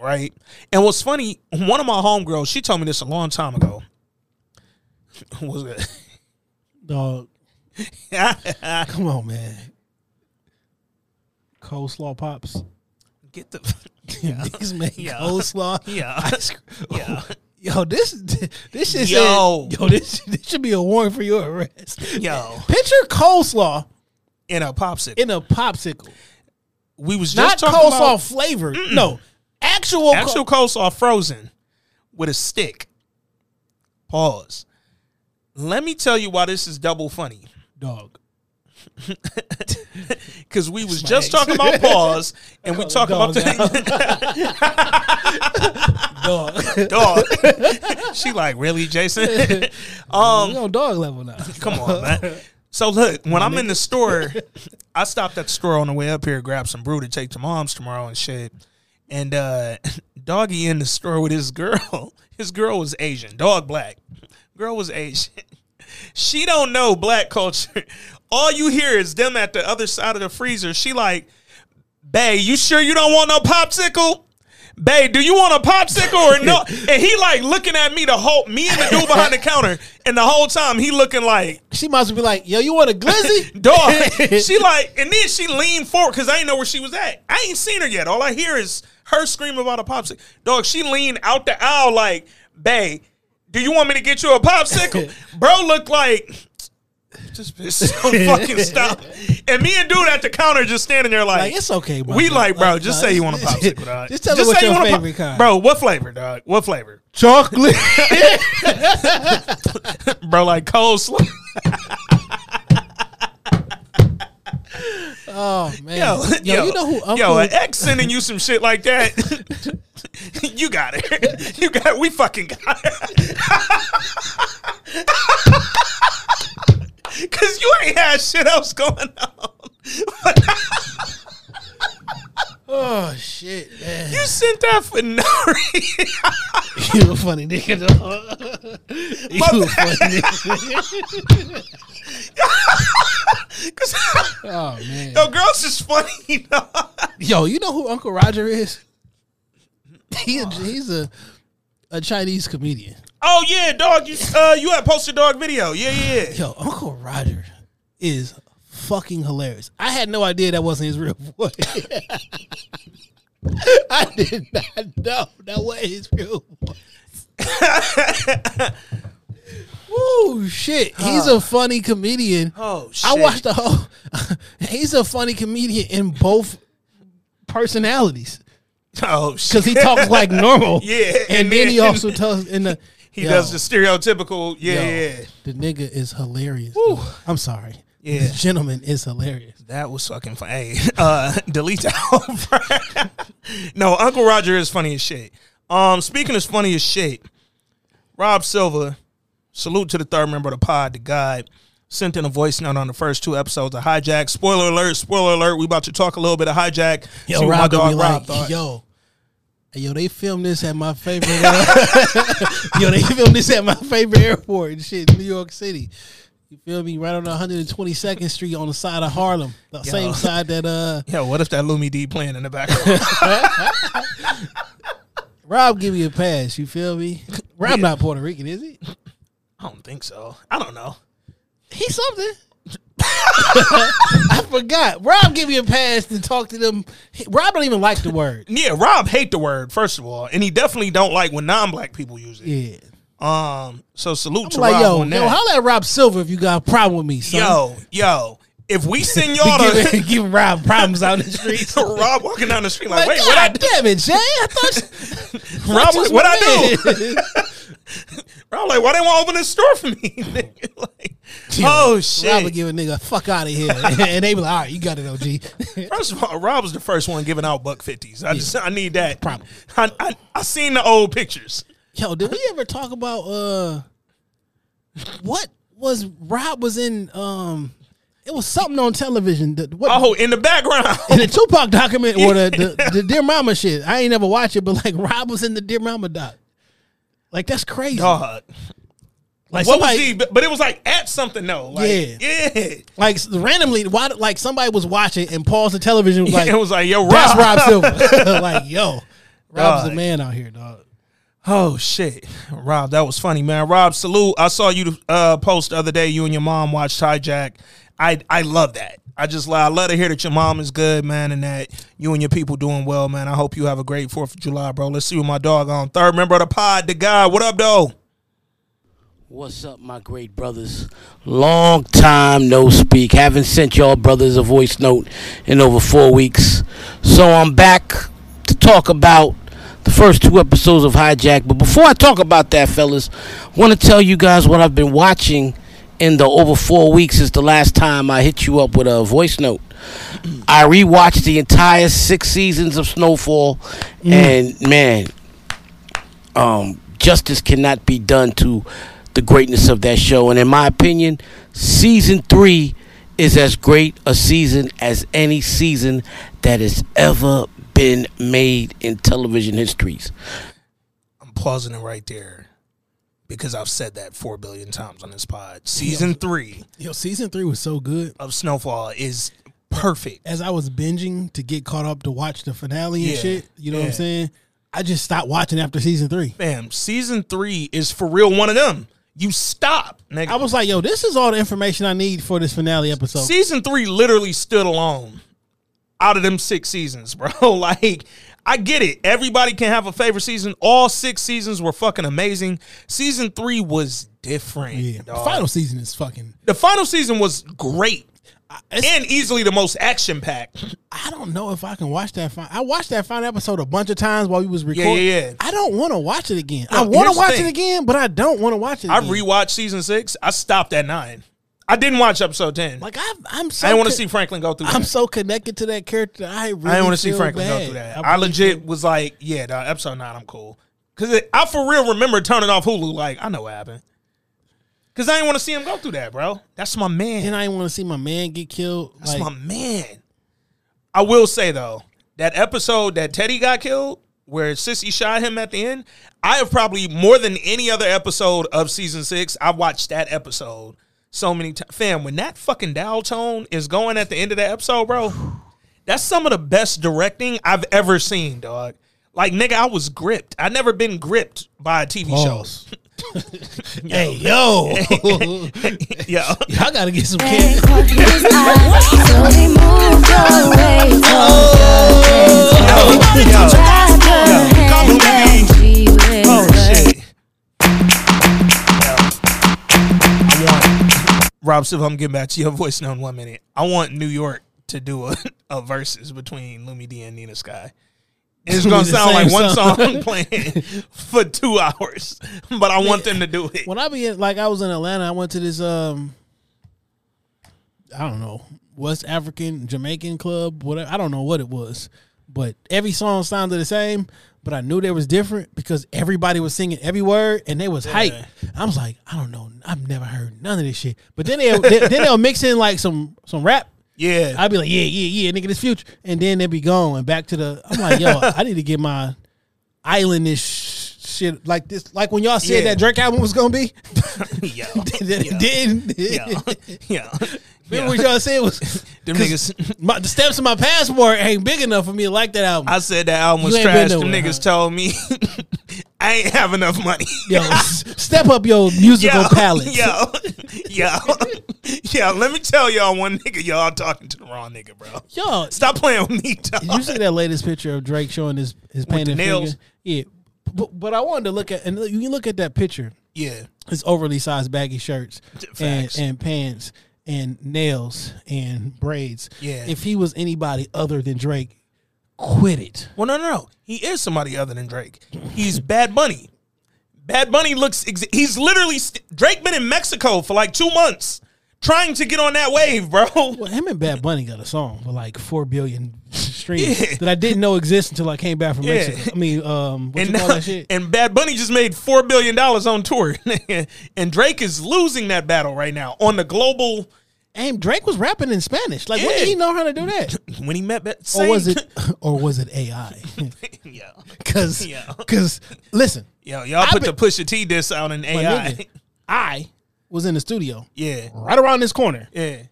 S3: right? And what's funny, one of my homegirls, she told me this a long time ago. was it?
S2: Dog. Come on, man. Coleslaw pops.
S3: Get the
S2: Niggas make
S3: Yeah.
S2: coleslaw.
S3: Yeah.
S2: ice cream.
S3: Yeah.
S2: Yo, this this shit
S3: Yo.
S2: said, yo, this this should be a warrant for your arrest.
S3: yo
S2: Picture coleslaw
S3: in a popsicle.
S2: in a popsicle,
S3: we was
S2: not
S3: just talking
S2: coleslaw
S3: about
S2: flavored. No, actual. co-
S3: actual coleslaw frozen with a stick. Pause. Let me tell you why this is double funny.
S2: Dog.
S3: Because we was just
S2: ex.
S3: talking about pause, and we talking about the
S2: Dog.
S3: dog. she like, really, Jason? um,
S2: we on dog level now.
S3: Come on, man. So look, when I'm in the store, I stopped at the store on the way up here, grab some brew to take to mom's tomorrow and shit. And uh doggy in the store with his girl. His girl was Asian, dog black. Girl was Asian. She don't know black culture. All you hear is them at the other side of the freezer. She like, Bae, you sure you don't want no popsicle? Bae, do you want a popsicle or no? And he like looking at me the whole me and the dude behind the counter, and the whole time he looking like
S2: She must be like, yo, you want a glizzy?
S3: dog. she like, and then she leaned forward because I didn't know where she was at. I ain't seen her yet. All I hear is her scream about a popsicle. Dog, she leaned out the aisle like, "Bae, do you want me to get you a popsicle?" Bro looked like. This bitch so fucking stop. And me and dude at the counter just standing there like,
S2: Like, it's okay, bro.
S3: We like, bro, just
S2: nah,
S3: say you want a popsicle, dog.
S2: Just tell me what
S3: say you
S2: your
S3: want a pop-
S2: favorite kind.
S3: Bro, what flavor, dog? What flavor?
S2: Chocolate.
S3: Bro, like coleslaw.
S2: oh man.
S3: Yo,
S2: Yo, you know who Uncle
S3: Yo, an ex sending you some shit like that. you got it. You got it. We fucking got it. Cause you ain't had shit else going on.
S2: Oh shit, man.
S3: You sent that for no reason.
S2: You a funny nigga, dog. You a funny nigga.
S3: 'Cause-
S2: Oh man.
S3: Yo, girls is funny. dog.
S2: Yo, you know who Uncle Roger is? He a, he's a a Chinese comedian.
S3: Oh yeah, dog. You uh, you had posted dog video. Yeah, yeah. yeah.
S2: Yo, Uncle Roger is fucking hilarious. I had no idea that wasn't his real voice. I did not know that was his real voice. Woo, shit. He's a funny comedian.
S3: Oh shit.
S2: I watched the whole. he's a funny comedian in both personalities
S3: Oh shit.
S2: because he talks like normal.
S3: Yeah,
S2: and,
S3: and
S2: then he also tells in the.
S3: He
S2: Yo,
S3: does the stereotypical. Yeah,
S2: yo,
S3: yeah.
S2: The nigga is hilarious. I'm sorry.
S3: Yeah.
S2: This gentleman is hilarious.
S3: That was fucking funny. Hey, uh, delete that. no, Uncle Roger is funny as shit. Um, speaking of funny as shit, Rob Silva, salute to the third member of the pod, the guy, sent in a voice note on the first two episodes of Hijack. Spoiler alert, spoiler alert. We about to talk a little bit of Hijack.
S2: Yo,
S3: See
S2: Rob gonna be
S3: Rob
S2: like,
S3: thought.
S2: yo, yo, they filmed this at my favorite. Uh, yo, they filmed this at my favorite airport and shit, New York City. You feel me? Right on 122nd Street on the side of Harlem, the same side that uh
S3: Yeah, what if that Lumidee playing in the background?
S2: Rob give me a pass. You feel me? Rob not Puerto Rican, is he?
S3: I don't think so. I don't know.
S2: He's something. I forgot. Rob give me a pass to talk to them. Rob don't even like the word.
S3: Yeah, Rob hate the word first of all, and he definitely don't like when non-black people use it.
S2: Yeah.
S3: Um, so salute
S2: I'm
S3: to
S2: like,
S3: Rob
S2: yo,
S3: on
S2: yo,
S3: that.
S2: holla at Rob Silver if you got a problem with me, son.
S3: Yo, yo, if we send y'all to
S2: giving Rob problems out in the streets.
S3: Rob walking down the street like,
S2: Like,
S3: wait,
S2: God
S3: what I
S2: damn it, Jay! I thought
S3: Rob, what I do? Rob like, why they want to open this store for me? Like, oh shit.
S2: Rob would give a nigga fuck out of here, and they be like, all right, you got it, OG.
S3: First of all, Rob was the first one giving out buck fifties. I just I need that.
S2: Problem.
S3: I, I I seen the old pictures.
S2: Yo, did we ever talk about uh what was Rob was in um it was something on television that what
S3: Oh, in the background.
S2: in the Tupac document or the, the the Dear Mama shit. I ain't never watched it, but like Rob was in the Dear Mama doc. Like that's crazy.
S3: Dog.
S2: like
S3: What was
S2: somebody,
S3: he? But but it was like at something though. Like,
S2: Yeah.
S3: yeah.
S2: like randomly, why like somebody was watching and paused the television was like
S3: it was like, yo, Rob.
S2: that's Rob Silver. like, yo. Rob's the man out here, dog.
S3: Oh shit, Rob, that was funny, man. Rob, salute. I saw you uh, post the other day. You and your mom watched Hijack. I I love that. I just I love to hear that your mom is good, man, and that you and your people doing well, man. I hope you have a great Fourth of July, bro. Let's see what my dog on third member of the pod, the guy. What up, though?
S9: What's up, my great brothers? Long time no speak. Haven't sent y'all brothers a voice note in over four weeks. So I'm back to talk about the first two episodes of Hijack. But before I talk about that, fellas, I want to tell you guys what I've been watching in the over four weeks since the last time I hit you up with a voice note. I rewatched the entire six seasons of Snowfall, and man, um, justice cannot be done to the greatness of that show. And in my opinion, season three is as great a season as any season that has ever been made in television histories.
S3: I'm pausing it right there because I've said that four billion times on this pod. Season three
S2: Yo, season three was so good.
S3: of Snowfall is perfect.
S2: As I was binging to get caught up to watch the finale and
S3: Yeah,
S2: shit, you know what. I'm saying? I just stopped watching after season three.
S3: Fam, season three is for real one of them. You stop, nigga.
S2: I was like, yo, this is all the information I need for this finale episode.
S3: season three literally stood alone out of them six seasons, bro. like, I get it. Everybody can have a favorite season. All six seasons were fucking amazing. Season three was different.
S2: yeah, the final season is fucking.
S3: The final season was great
S2: It's,
S3: and easily the most action packed.
S2: I don't know if I can watch that. I watched that final episode a bunch of times while we was recording.
S3: yeah, yeah.
S2: I don't want to watch it again.
S3: No,
S2: I want to watch it again, but I don't want to watch it.
S3: I
S2: again.
S3: rewatched season six. I stopped at nine. I didn't watch episode ten.
S2: like I, I'm so.
S3: I didn't want to
S2: con-
S3: see Franklin go through.
S2: I'm
S3: that.
S2: so connected to that character. I really
S3: I didn't want to see Franklin go through that.
S2: I
S3: I, legit was like, yeah, episode nine, I'm cool. Cause I for real remember turning off Hulu. Like I know what happened. Cause I didn't want to see him go through that, bro. That's my man.
S2: And I didn't want to see my man get killed.
S3: That's
S2: Like,
S3: my man. I will say though, that episode that Teddy got killed, where Sissy shot him at the end, I have probably more than any other episode of season six. I watched that episode so many times. Fam, when that fucking dial tone is going at the end of that episode, bro, that's some of the best directing I've ever seen, dog. Like nigga, I was gripped. I never been gripped by a TV
S2: Pause.
S3: show.
S2: hey yo,
S3: Yo.
S2: y'all gotta get some
S4: And
S2: kids.
S4: caught his eye, slowly moved away from
S3: oh. Yo, yo. Rob Silva, I'm getting back to your voice note in one minute. I want New York to do a, a versus between Lumidee and Nina Sky. And It's gonna sound like one
S2: song.
S3: song playing for two hours, but I want them to do it.
S2: When I be in, like I was in Atlanta, I went to this um, I don't know West African Jamaican club, whatever. I don't know what it was, but every song sounded the same. But I knew they was different because everybody was singing every word and they was hype. I was like, I don't know, I've never heard none of this shit. But then they then they'll mix in like some some rap.
S3: Yeah,
S2: I'd be like, yeah, yeah, yeah, nigga, this future, and then they'd be gone and back to the. I'm like, yo, I need to get my islandish shit like this, like when y'all said
S3: Yeah.
S2: that Drake album was gonna be.
S3: yeah,
S2: then it didn't.
S3: yo, yo.
S2: Remember what y'all said was
S3: Them niggas.
S2: my, the steps of my passport ain't big enough for me to like that album.
S3: I said that album was trash. Them niggas
S2: huh?
S3: told me I ain't have enough money.
S2: yo, step up your musical palette.
S3: Yo, yo, yo. Let me tell y'all one nigga. Y'all talking to the wrong nigga, bro.
S2: yo,
S3: Stop playing with me, dog.
S2: Did you see that latest picture of Drake showing his his painted
S3: nails?
S2: finger? Yeah, but, but I wanted to look at and you can look at that picture.
S3: Yeah,
S2: his overly sized baggy shirts and, and pants and nails and braids.
S3: Yeah.
S2: If he was anybody other than Drake, quit it.
S3: Well, no, no, no. He is somebody other than Drake. He's Bad Bunny. Bad Bunny looks. Ex- he's literally st- Drake. Been in Mexico for like two months trying to get on that wave, bro.
S2: Well, him and Bad Bunny got a song for like four billion streams
S3: Yeah.
S2: that I didn't know existed until I came back from
S3: Yeah.
S2: Mexico. I mean, um,
S3: And, now-
S2: that shit?
S3: and Bad Bunny just made four billion dollars on tour, and Drake is losing that battle right now on the global.
S2: And Drake was rapping in Spanish. Like, when did he know how to do that?
S3: When he met, Ba-
S2: Or was it, or was it AI?
S3: yeah,
S2: Because, because, listen,
S3: yo, y'all
S2: I
S3: put
S2: been-
S3: the Pusha T diss out in AI.
S2: nigga, I was in the studio
S3: yeah,
S2: right around this corner.
S3: yeah.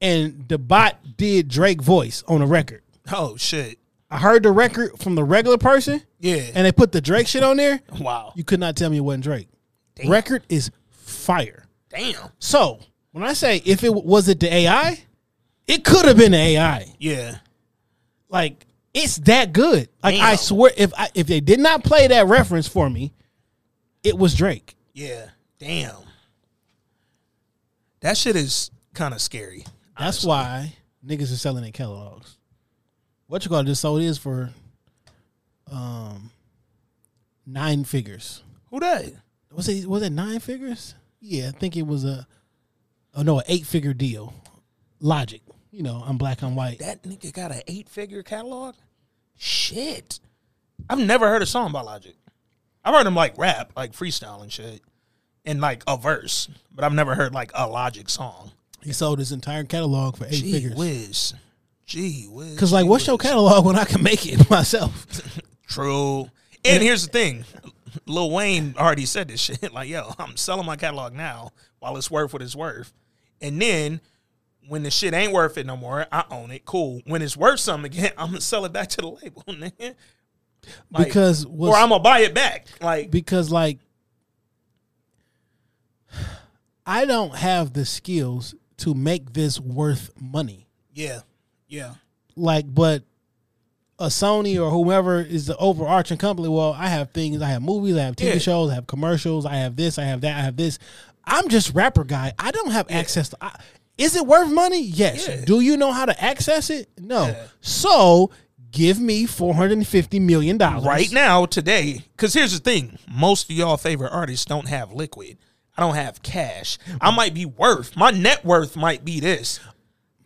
S2: and the bot did Drake voice on a record.
S3: Oh shit.
S2: I heard the record from the regular person,
S3: Yeah.
S2: and they put the Drake shit on there.
S3: wow.
S2: You could not tell me it wasn't Drake. Record is fire.
S3: Damn.
S2: So when I say if it was it the AI, it could have been the AI.
S3: Yeah.
S2: Like it's that good. Like I swear, if I, if they did not play that reference for me, it was Drake.
S3: Yeah. Damn. That shit is kind of scary.
S2: That's why niggas are selling their catalogs. What you call it? Just so it is for um, nine figures.
S3: Who that?
S2: Was it was it nine figures? Yeah, I think it was a oh no, an eight figure deal. Logic. You know, I'm black, I'm white.
S3: That nigga got an eight figure catalog? Shit. I've never heard a song by Logic. I've heard him like rap, like freestyle and shit. And like a verse. But I've never heard like a Logic song.
S2: He sold his entire catalog for eight
S3: Gee
S2: figures.
S3: whiz. Gee whiz.
S2: Cause like,
S3: gee
S2: what's your catalog when I can make it myself?
S3: True. And here's the thing. Lil Wayne already said this shit. Like, yo, I'm selling my catalog now while it's worth what it's worth. And then when the shit ain't worth it no more, I own it. Cool. When it's worth something again, I'm gonna sell it back to the label, nigga. Like,
S2: because
S3: or I'm gonna buy it back. Like,
S2: because like I don't have the skills to make this worth money.
S3: yeah, yeah,
S2: Like, but a Sony or whoever is the overarching company. Well, I have things. I have movies. I have TV
S3: Yeah.
S2: shows. I have commercials. I have this. I have that. I have this. I'm just rapper guy. I don't have access to. I, is it worth money? Yes.
S3: Yeah.
S2: Do you know how to access it? No.
S3: Yeah.
S2: So give me four hundred and fifty million dollars
S3: right now today. Because here's the thing: most of y'all favorite artists don't have liquid. I don't have cash. I might be worth my net worth might be this,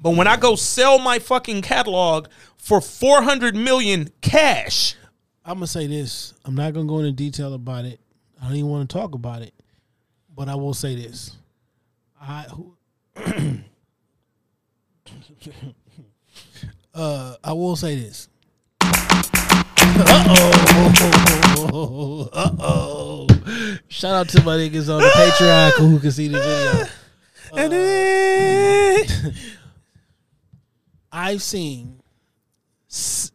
S3: but when I go sell my fucking catalog for four hundred million cash,
S2: I'm gonna say this. I'm not gonna go into detail about it. I don't even want to talk about it. But I will say this. I who, uh I will say this. Uh-oh. Uh-oh. Shout out to my niggas on the ah! Patreon who can see the video. Ah!
S3: Uh, and then
S2: I've seen.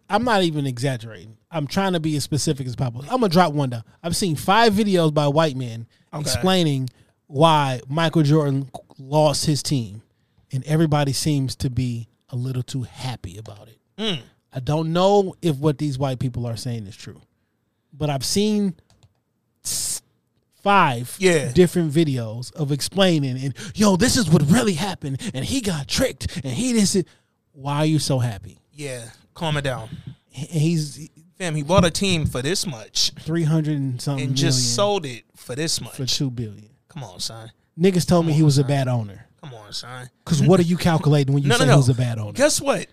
S2: I'm not even exaggerating. I'm trying to be as specific as possible. I'm gonna drop one down. I've seen five videos by white men explaining why Michael Jordan lost his team, and everybody seems to be a little too happy about it.
S3: Mm.
S2: I don't know if what these white people are saying is true, but I've seen five
S3: Yeah.
S2: different videos of explaining and yo, this is what really happened, and he got tricked, and he this. Why are you so happy?
S3: yeah, calm it down,
S2: he's
S3: fam. He bought a team for this much
S2: three hundred and something
S3: and just sold it for this much.
S2: for two billion.
S3: Come on, son.
S2: Niggas told me he was a bad owner.
S3: Come on, son.
S2: Cause what are you calculating when you
S3: No,
S2: say
S3: no, no.
S2: he was a bad owner?
S3: Guess what?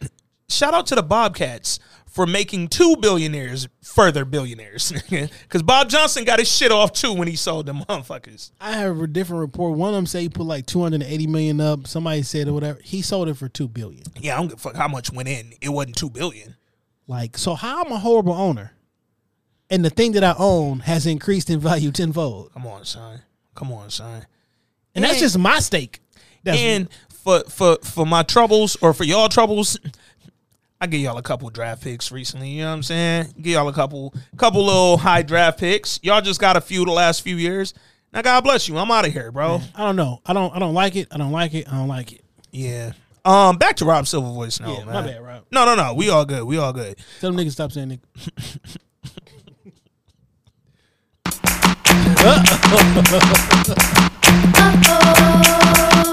S3: Shout out to the Bobcats for making two billionaires further billionaires. Because Bob Johnson got his shit off too when he sold them motherfuckers.
S2: I have a different report. One of them say he put like two hundred and eighty million up. Somebody said or whatever. He sold it for two billion.
S3: Yeah, I don't give a fuck how much went in. It wasn't two billion.
S2: Like, so how I'm a horrible owner, and the thing that I own has increased in value tenfold,
S3: Come on, son. Come on, son.
S2: and that's just my stake. That's
S3: and for for for my troubles or for y'all troubles, I give y'all a couple draft picks recently. You know what I'm saying? Give y'all a couple couple little high draft picks. Y'all just got a few the last few years. Now God bless you. I'm out of here, bro.
S2: I don't know. I don't. I don't like it. I don't like it. I don't like it.
S3: Yeah. Um, back to Rob Silver voice now,
S2: Yeah,
S3: man.
S2: my bad, Rob.
S3: No, no, no. We all good. We all good.
S2: Tell them niggas stop saying nigga.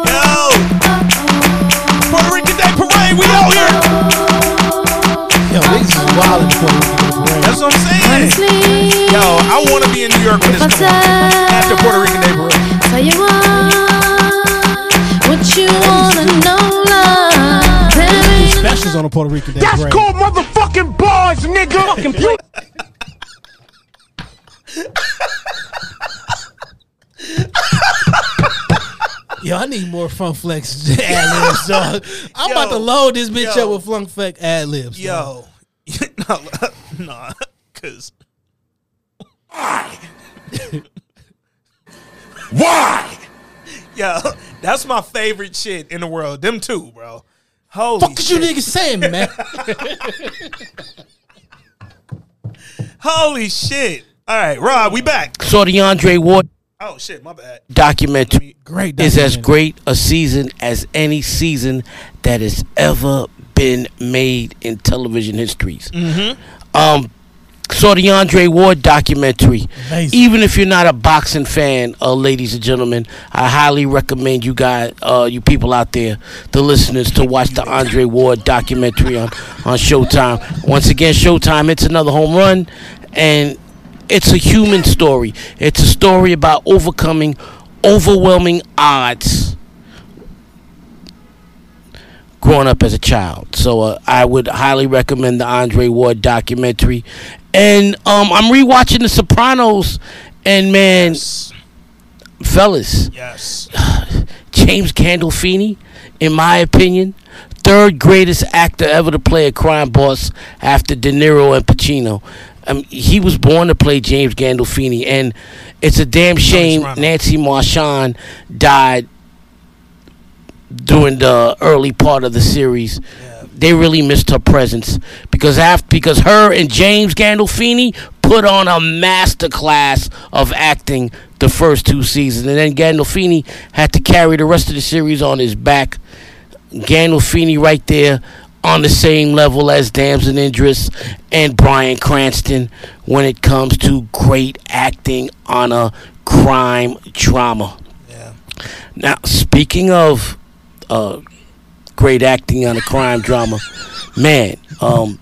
S3: Yo, Puerto Rican Day Parade. We out here.
S2: Yo, niggas is wild in the Puerto Rican Day Parade.
S3: That's what I'm saying. Yo, I want to be in New York when this comes on. After Puerto Rican Day Parade.
S4: Tell you what, what you wanna know, love. There ain't
S2: Specials on the Puerto Rican Day Parade.
S9: motherfucking bars, nigga. Fucking play.
S2: Yo, I need more Funk Flex ad libs, dog. I'm about to load this bitch
S3: yo.
S2: up with Funk Flex ad libs.
S3: Yo, no, nah, cause
S9: why? Why?
S3: yo, that's my favorite shit in the world. Them two, bro. Holy
S2: Fuck is you
S3: shit.
S2: niggas saying, man?
S3: Holy shit. All right, Rob, we back.
S9: So the Andre Ward
S3: Oh shit, my bad.
S9: documentary
S2: Great.
S9: is as great a season as any season that has ever been made in television histories. Um, saw the Andre Ward documentary.
S2: Amazing.
S9: Even if you're not a boxing fan, uh, ladies and gentlemen, I highly recommend you guys, uh, you people out there, the listeners, to watch the Andre Ward documentary on, on Showtime. Once again, Showtime it's another home run, and it's a human story. It's a story about overcoming overwhelming odds growing up as a child. So uh, I would highly recommend the Andre Ward documentary. And um, I'm rewatching The Sopranos, and man, fellas,
S3: Yes.
S9: James Gandolfini, in my opinion, third greatest actor ever to play a crime boss after De Niro and Pacino. Um, he was born to play James Gandolfini, and it's a damn shame Nancy Marchand died during the early part of the series. They really missed her presence because after because her and James Gandolfini put on a masterclass of acting the first two seasons, and then Gandolfini had to carry the rest of the series on his back. Gandolfini right there on the same level as Damson Idris and Bryan Cranston when it comes to great acting on a crime drama.
S3: Yeah.
S9: Now, speaking of uh, great acting on a crime drama, man, um,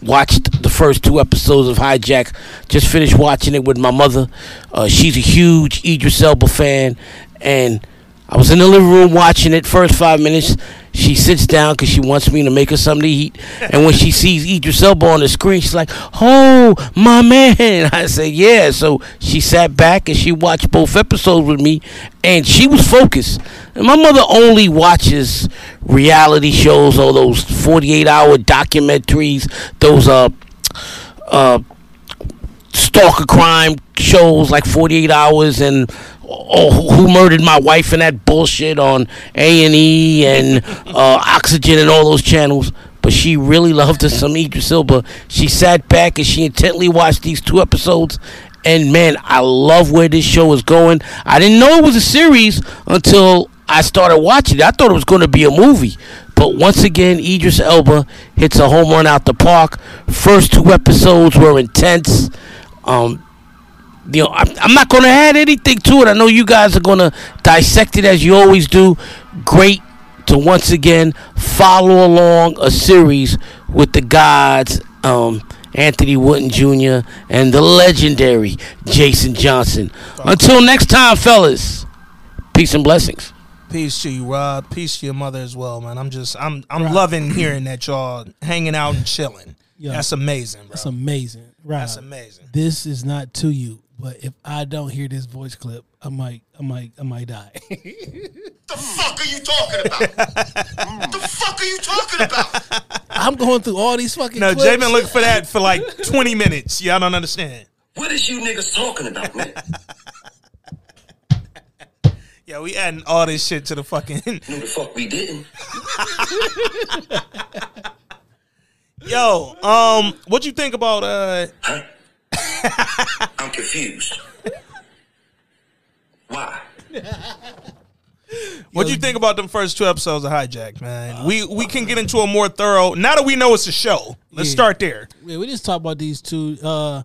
S9: watched the first two episodes of Hijack. Just finished watching it with my mother. Uh, she's a huge Idris Elba fan, and I was in the living room watching it. First five minutes, she sits down because she wants me to make her something to eat. And when she sees Idris Elba on the screen, she's like, "Oh, my man!" I say, "Yeah." So she sat back and she watched both episodes with me, and she was focused. And my mother only watches reality shows or those forty-eight hour documentaries, those uh uh stalker crime shows like 48 hours and oh, who murdered my wife and that bullshit on A&E and uh, Oxygen and all those channels but she really loved us some Idris Elba. She sat back and she intently watched these two episodes and man, I love where this show is going. I didn't know it was a series until I started watching it. I thought it was going to be a movie. But once again, Idris Elba hits a home run out the park. First two episodes were intense. Um, you know, I'm, I'm not going to add anything to it. I know you guys are going to dissect it as you always do. Great to once again follow along a series with the gods, um, Anthony Wooden Jr. and the legendary Jason Johnson. Until next time, fellas, peace and blessings.
S3: Peace to you, Rob. Peace to your mother as well, man. I'm just I'm I'm loving hearing that y'all hanging out and chilling.
S2: Yeah.
S3: That's amazing, bro.
S2: That's amazing. Right.
S3: That's amazing.
S2: This is not to you, but if I don't hear this voice clip, I might, I might, I might die.
S8: The fuck are you talking about? the fuck are you talking about?
S2: I'm going through all these fucking.
S3: No,
S2: clips.
S3: Jay been looking for that for like 20 minutes. Y'all don't understand.
S8: What is you niggas talking about, man?
S3: Yeah, we adding all this shit to the fucking.
S8: No, the fuck we didn't.
S3: Yo, um, what you think about uh?
S8: I'm confused. Why?
S3: What do you think about them first two episodes of Hijack, man? we we can get into a more thorough. Now that we know it's a show, let's
S2: Yeah.
S3: start there.
S2: Yeah, we just talked about these two. Uh,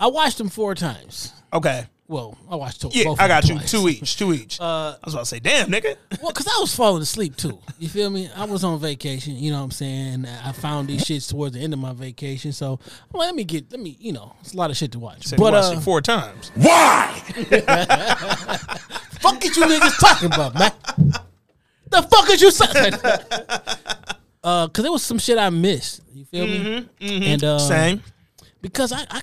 S2: I watched them four times.
S3: Okay.
S2: Well, I watched two.
S3: Yeah,
S2: both
S3: I got you.
S2: twice.
S3: Two each. Two each.
S2: Uh,
S3: I was about to say, damn, nigga.
S2: Well, because I was falling asleep too. You feel me? I was on vacation. You know what I'm saying? I found these shits towards the end of my vacation. So I'm let me get, let me, you know, it's a lot of shit to watch.
S3: Said you
S2: but
S3: watched
S2: uh,
S3: it four times. Why?
S2: fuck is you niggas talking about, man? The fuck is you saying? uh, cause there was some shit I missed. You feel me? And uh,
S3: Same.
S2: because I, I,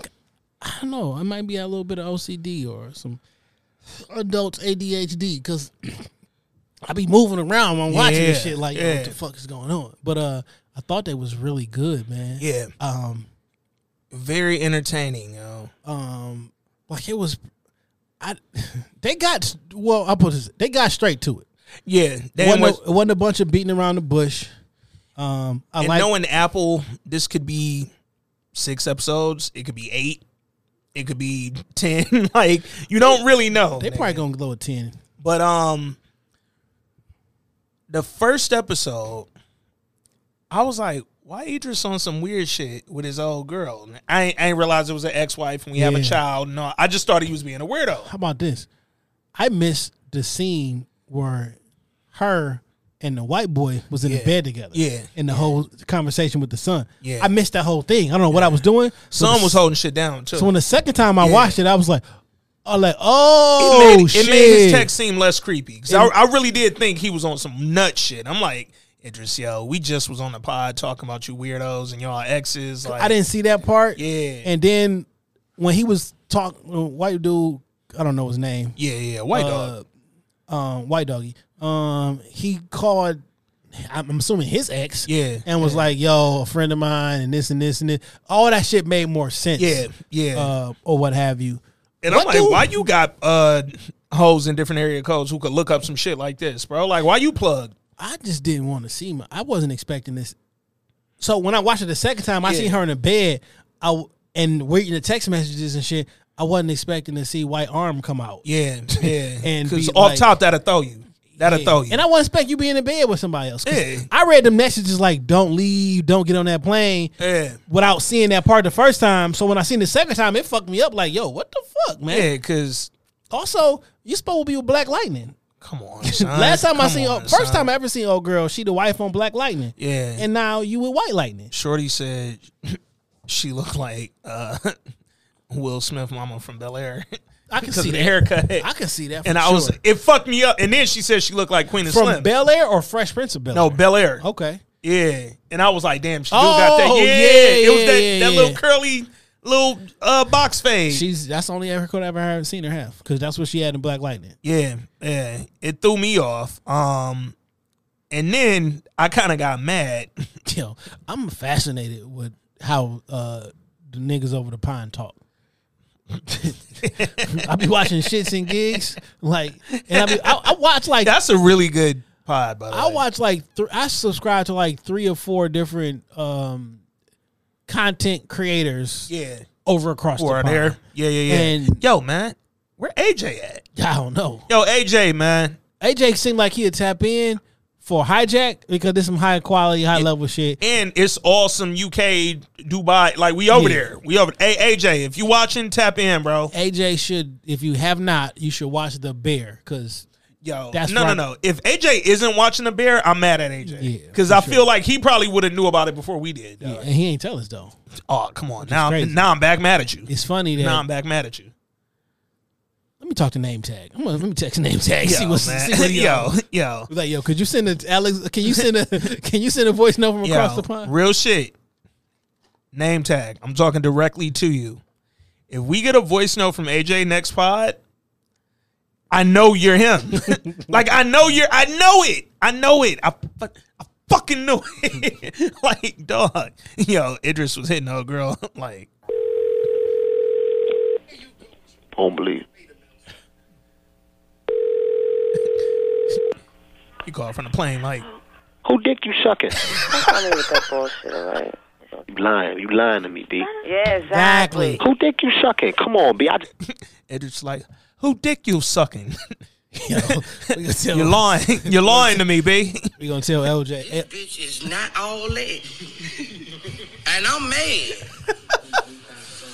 S2: I don't know. I might be a little bit of OCD or some adult ADHD because I be moving around when I'm watching this
S3: Yeah,
S2: shit. Like,
S3: yeah.
S2: what the fuck is going on? But uh, I thought that was really good, man.
S3: Yeah.
S2: Um,
S3: Very entertaining, yo.
S2: um, like it was. I they got well. I put this. They got straight to it.
S3: Yeah.
S2: It wasn't,
S3: was,
S2: a, wasn't a bunch of beating around the bush. Um, I
S3: and
S2: like.
S3: knowing Apple, this could be six episodes. It could be eight. It could be ten. like you don't really know.
S2: they
S3: nigga.
S2: probably gonna go with ten.
S3: But um, the first episode, I was like, why Idris on some weird shit with his old girl? I ain't, I ain't realize it was an ex wife and we have a child. No, I just thought he was being a weirdo.
S2: How about this? I missed the scene where her and the white boy was in
S3: Yeah.
S2: the bed together.
S3: Yeah.
S2: And the whole conversation with the son.
S3: Yeah.
S2: I missed that whole thing. I don't know what I was doing. So
S3: Son
S2: the-
S3: was holding shit down too.
S2: So when the second time I
S3: Yeah.
S2: watched it, I was like, I like,
S3: it
S2: oh
S3: made,
S2: shit.
S3: it made his text seem less creepy because I, I really did think he was on some nut shit. I'm like, Idris, yo, we just was on the pod talking about you weirdos and y'all exes. Like,
S2: I didn't see that part.
S3: Yeah.
S2: And then when he was talking, white dude, I don't know his name.
S3: Yeah, yeah, white dog.
S2: uh, Um, white doggy. Um, he called. I'm assuming his ex.
S3: Yeah,
S2: And was like, "Yo, a friend of mine, and this and this and this." All that shit made more sense.
S3: Yeah, yeah.
S2: Uh, or what have you.
S3: And
S2: What
S3: I'm like,
S2: dude-
S3: why you got uh hoes in different area codes who could look up some shit like this, bro? Like, why you plugged?
S2: I just didn't want to see my. I wasn't expecting this. So when I watched it the second time, I
S3: Yeah.
S2: seen her in the bed. I and reading the text messages and shit. I wasn't expecting to see white arm come out.
S3: Yeah, yeah.
S2: And
S3: because off
S2: like-
S3: top that'll throw you. That'll
S2: Yeah.
S3: throw you.
S2: And I wasn't expect you being in bed with somebody else.
S3: Yeah.
S2: I read the messages like, "Don't leave, don't get on that plane."
S3: yeah,
S2: Without seeing that part the first time, so when I seen the second time, it fucked me up. Like, yo, what the fuck, man?
S3: yeah. Because
S2: Also, you supposed to be with Black Lightning.
S3: come on, son.
S2: Last time I seen,
S3: on,
S2: first
S3: son.
S2: time I ever seen old girl, she the wife on Black Lightning,
S3: Yeah,
S2: and now you with White Lightning.
S3: Shorty said she looked like uh, Will Smith, mama from Bel Air.
S2: I can see
S3: the
S2: that.
S3: haircut.
S2: I can see that. For
S3: and I
S2: sure.
S3: was, it fucked me up. And then she said she looked like Queen of
S2: from
S3: Slim.
S2: Bel Air or Fresh Prince of Bel Air.
S3: no, Bel Air.
S2: Okay.
S3: Yeah, and I was like, damn, she do got that.
S2: Oh,
S3: Yeah,
S2: yeah,
S3: it was that,
S2: yeah,
S3: that
S2: yeah.
S3: little curly little uh, box fade.
S2: She's that's the only haircut I ever heard seen her have because that's what she had in Black Lightning.
S3: Yeah, yeah. It threw me off. Um, and then I kind of got mad.
S2: Yo, I'm fascinated with how uh the niggas over the pine talk. I be watching shits and gigs, like, and I be I, I watch like
S3: That's a really good pod, by the
S2: I
S3: way.
S2: watch like th- I subscribe to like three or four different um content creators
S3: Yeah,
S2: over across
S3: who
S2: the
S3: are
S2: pond.
S3: there? Yeah, yeah, yeah.
S2: And-
S3: Yo, man, where AJ at?
S2: I don't know.
S3: Yo, AJ, man.
S2: AJ seemed like he'd tap in for hijack because there's some high quality, high level shit.
S3: And it's awesome UK Dubai. Like we over
S2: Yeah.
S3: there. We over. Hey AJ, if you watching, tap in, bro.
S2: AJ should, if you have not, you should watch The Bear because
S3: Yo,
S2: That's
S3: no,
S2: right.
S3: no, no. If AJ isn't watching the bear, I'm mad at AJ. Because I
S2: sure.
S3: feel like he probably would have knew about it before we did.
S2: yeah, and he ain't tell us though.
S3: Oh, come on. Now, now I'm back mad at you.
S2: It's funny that
S3: Now I'm back mad at you.
S2: Let me talk to name tag. I'm gonna let me text name tag. see what's
S3: man.
S2: see what
S3: yo,
S2: on.
S3: yo,
S2: Like yo, could you send a Alex? Can you send a Can you send a voice note from across
S3: yo,
S2: the pond?
S3: real shit. Name tag. I'm talking directly to you. If we get a voice note from AJ next pod, I know you're him. like I know you're. I know it. I know it. I, fu- I fucking know it. like dog. Yo, Idris was hitting a girl. like
S10: Don't believe.
S3: You called from the plane. Like
S10: Who dick you sucking?
S11: Tell me with that bullshit, all right?
S10: You lying. You lying to me, B.
S11: Yeah, exactly.
S10: Who dick you sucking? Come on, B. I,
S3: Idris like, who dick you sucking?
S2: Yo, tell
S3: you're lying. You're lying to me, B.
S2: We gonna tell LJ. Eh,
S8: bitch is not all that. and I'm mad.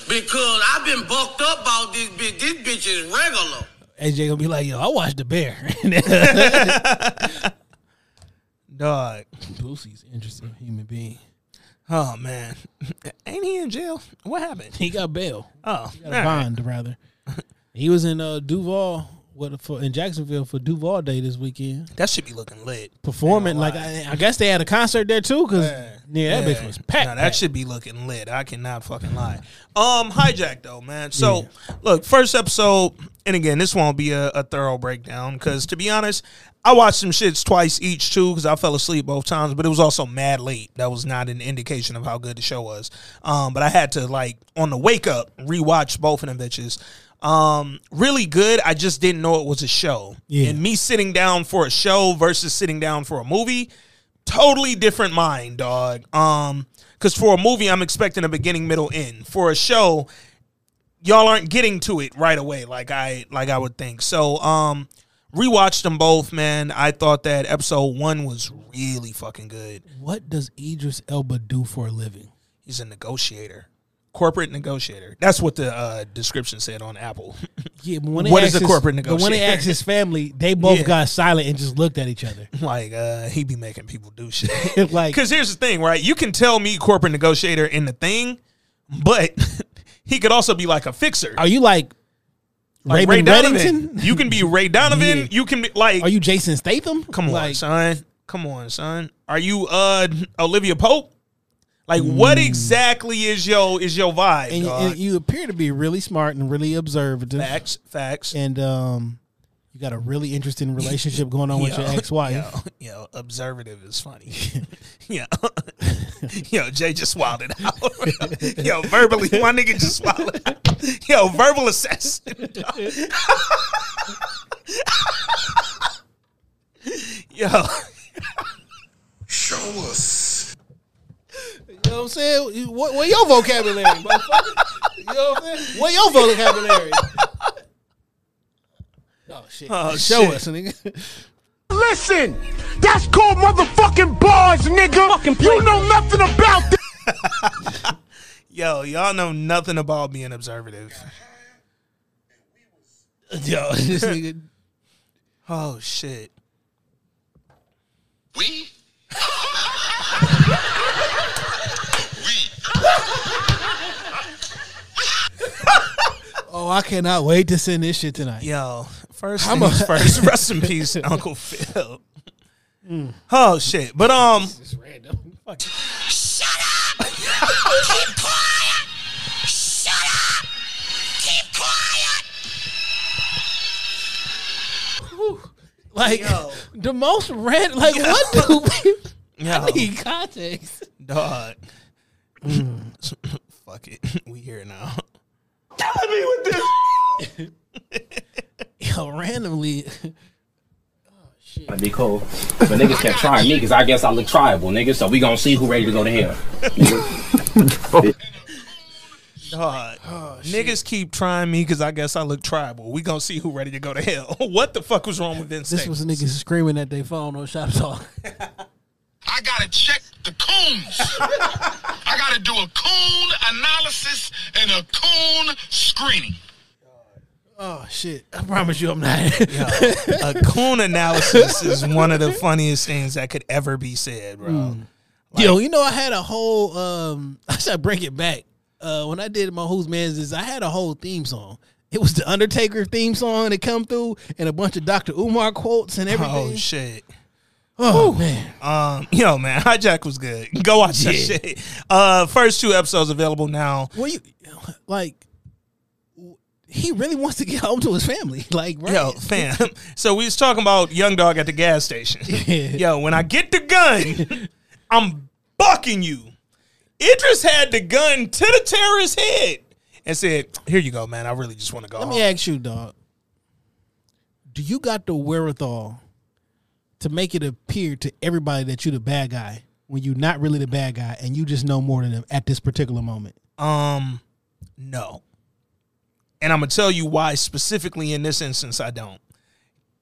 S8: because I've been bucked up about this bitch. This bitch is regular.
S2: AJ gonna be like, yo, I watched The Bear.
S3: Dog.
S2: Boosie's interesting human being.
S3: Oh man, ain't he in jail? What happened?
S2: He got bail.
S3: Oh,
S2: He got a
S3: right.
S2: bond rather. He was in uh, Duval what for in Jacksonville for Duval Day this weekend.
S3: That should be looking lit.
S2: Performing like. I, I guess they had a concert there too because yeah, that bitch was packed.
S3: Nah, that
S2: packed.
S3: should be looking lit. I cannot fucking lie. Um, hijack though, man. So look, first episode, and again, this won't be a, a thorough breakdown because to be honest, I watched some shits twice each too because I fell asleep both times, but it was also mad late. That was not an indication of how good the show was. Um, but I had to like on the wake up rewatch both of them bitches. Um, really good. I just didn't know it was a show.
S2: Yeah.
S3: And me sitting down for a show versus sitting down for a movie, totally different mind, dog. Um, because for a movie, I'm expecting a beginning, middle, end. For a show, y'all aren't getting to it right away, like I like I would think. So, um, Rewatched them both, man. I thought that episode one was really fucking good.
S2: What does Idris Elba do for a living?
S3: He's a negotiator, corporate negotiator. That's what the uh, description said on Apple.
S2: Yeah, but when
S3: What is a
S2: his-
S3: corporate
S2: But when they
S3: negotiator?
S2: asked his family, they both
S3: Yeah.
S2: got silent and just looked at each other.
S3: like uh, he be making people do shit.
S2: like,
S3: Because here's the thing, right? You can tell me corporate negotiator in the thing, but he could also be like a fixer.
S2: are you like,
S3: Like
S2: Raymond
S3: Ray Donovan. You can be Ray Donovan.
S2: Yeah.
S3: You can be like.
S2: Are you Jason Statham?
S3: Come on,
S2: like,
S3: son. Come on, son. Are you uh Olivia Pope? Like,
S2: Mm.
S3: what exactly is your is your vibe?
S2: and, you-
S3: dog?
S2: and you appear to be really smart and really observative.
S3: facts, facts.
S2: And um, you got a really interesting relationship going on with your ex-wife.
S3: Yo, yo, observative is funny. yo, yo, Jay just wilded out. yo, verbally, my nigga just wilded out. Yo, verbal assassin. yo,
S8: Show us.
S2: You know what I'm saying? What, what your vocabulary, motherfucker? You know what I'm saying? What your vocabulary? Oh shit!
S3: Oh,
S2: Show
S3: shit.
S2: us, nigga.
S12: Listen, that's called motherfucking bars, nigga. you know nothing about this.
S3: yo, y'all know nothing about being observative.
S2: Yo, this nigga.
S3: Oh shit.
S8: We?
S2: Oh, I cannot wait to send this shit tonight.
S3: Yo, first
S2: I'm a-
S3: first. Rest in peace, Uncle Phil. Oh shit! But um,
S2: It's random. Fuck. Shut up! Keep quiet! Shut up! Keep quiet! Whew. Like
S3: Yo.
S2: the most red. Like what do people?
S3: yo,
S2: I need context.
S3: dog. Fuck it, we here now.
S2: Yo, randomly.
S13: That'd be cool. But niggas kept trying me because I guess I look tribal, nigga. So we gonna see who ready to go to hell.
S3: Dog. Oh, niggas keep trying me because I guess I look tribal. We gonna see who ready to go to hell. what the fuck was wrong with Vince?
S2: This was niggas screaming at their phone on Shop Talk.
S8: I gotta check the coons. I gotta do a coon analysis and a coon screening.
S2: Oh shit! I promise you, I'm not.
S3: a coon analysis is one of the funniest things that could ever be said, bro.
S2: Yo, you know, I had a whole. um I should bring it back. Uh When I did my Who's Man's is, I had a whole theme song. It was the Undertaker theme song that come through, and a bunch of Dr. Umar quotes and everything.
S3: Oh shit.
S2: Oh, man,
S3: Um, yo, man, hijack was good. Go watch that shit. Uh, first two episodes available now.
S2: well, you like. He really wants to get home to his family, like right?
S3: Yo, fam. So we was talking about Young Dog at the gas station. Yo, when I get the gun, I'm bucking you. Idris had the gun to the terrorist's head and said, "Here you go, man. I really just want to go."
S2: Let
S3: home."
S2: me ask you, dog. Do you got the wherewithal to make it appear to everybody that you're the bad guy when you're not really the bad guy and you just know more than them at this particular moment?
S3: Um, no. And I'm gonna tell you why specifically in this instance I don't.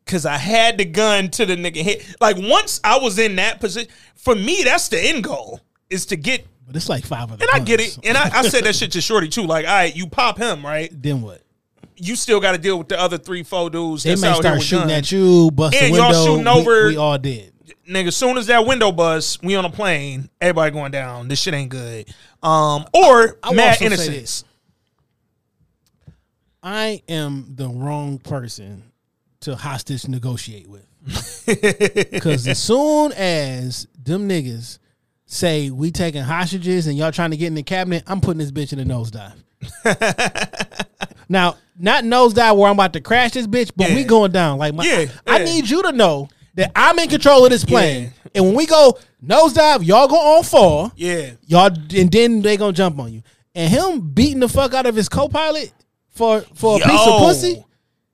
S3: Cause I had the gun to the nigga head. Like once I was in that position, for me, that's the end goal is to get.
S2: But it's like five of them.
S3: And I get it. And I, I said that shit to Shorty too. Like, all right, you pop him, right?
S2: Then what?
S3: You still got to deal with the other three, four dudes.
S2: They may start shooting
S3: guns.
S2: at you, bust
S3: And
S2: the
S3: y'all shooting
S2: we-
S3: over-
S2: We, all did.
S3: nigga, as soon as that window bust, we on a plane, everybody going down. This shit ain't good. Um, or
S2: I will
S3: mad innocence.
S2: I am the wrong person to hostage negotiate with. Because as soon as them niggas say we taking hostages and y'all trying to get in the cabinet, I'm putting this bitch in a nosedive. now, not nosedive where I'm about to crash this bitch, but we going down. Like my,
S3: Yeah,
S2: I
S3: yeah.
S2: need you to know that I'm in control of this plane. And when we go nosedive, y'all go on fall.
S3: Yeah.
S2: Y'all and then they gonna jump on you. And him beating the fuck out of his co-pilot for for a piece of pussy,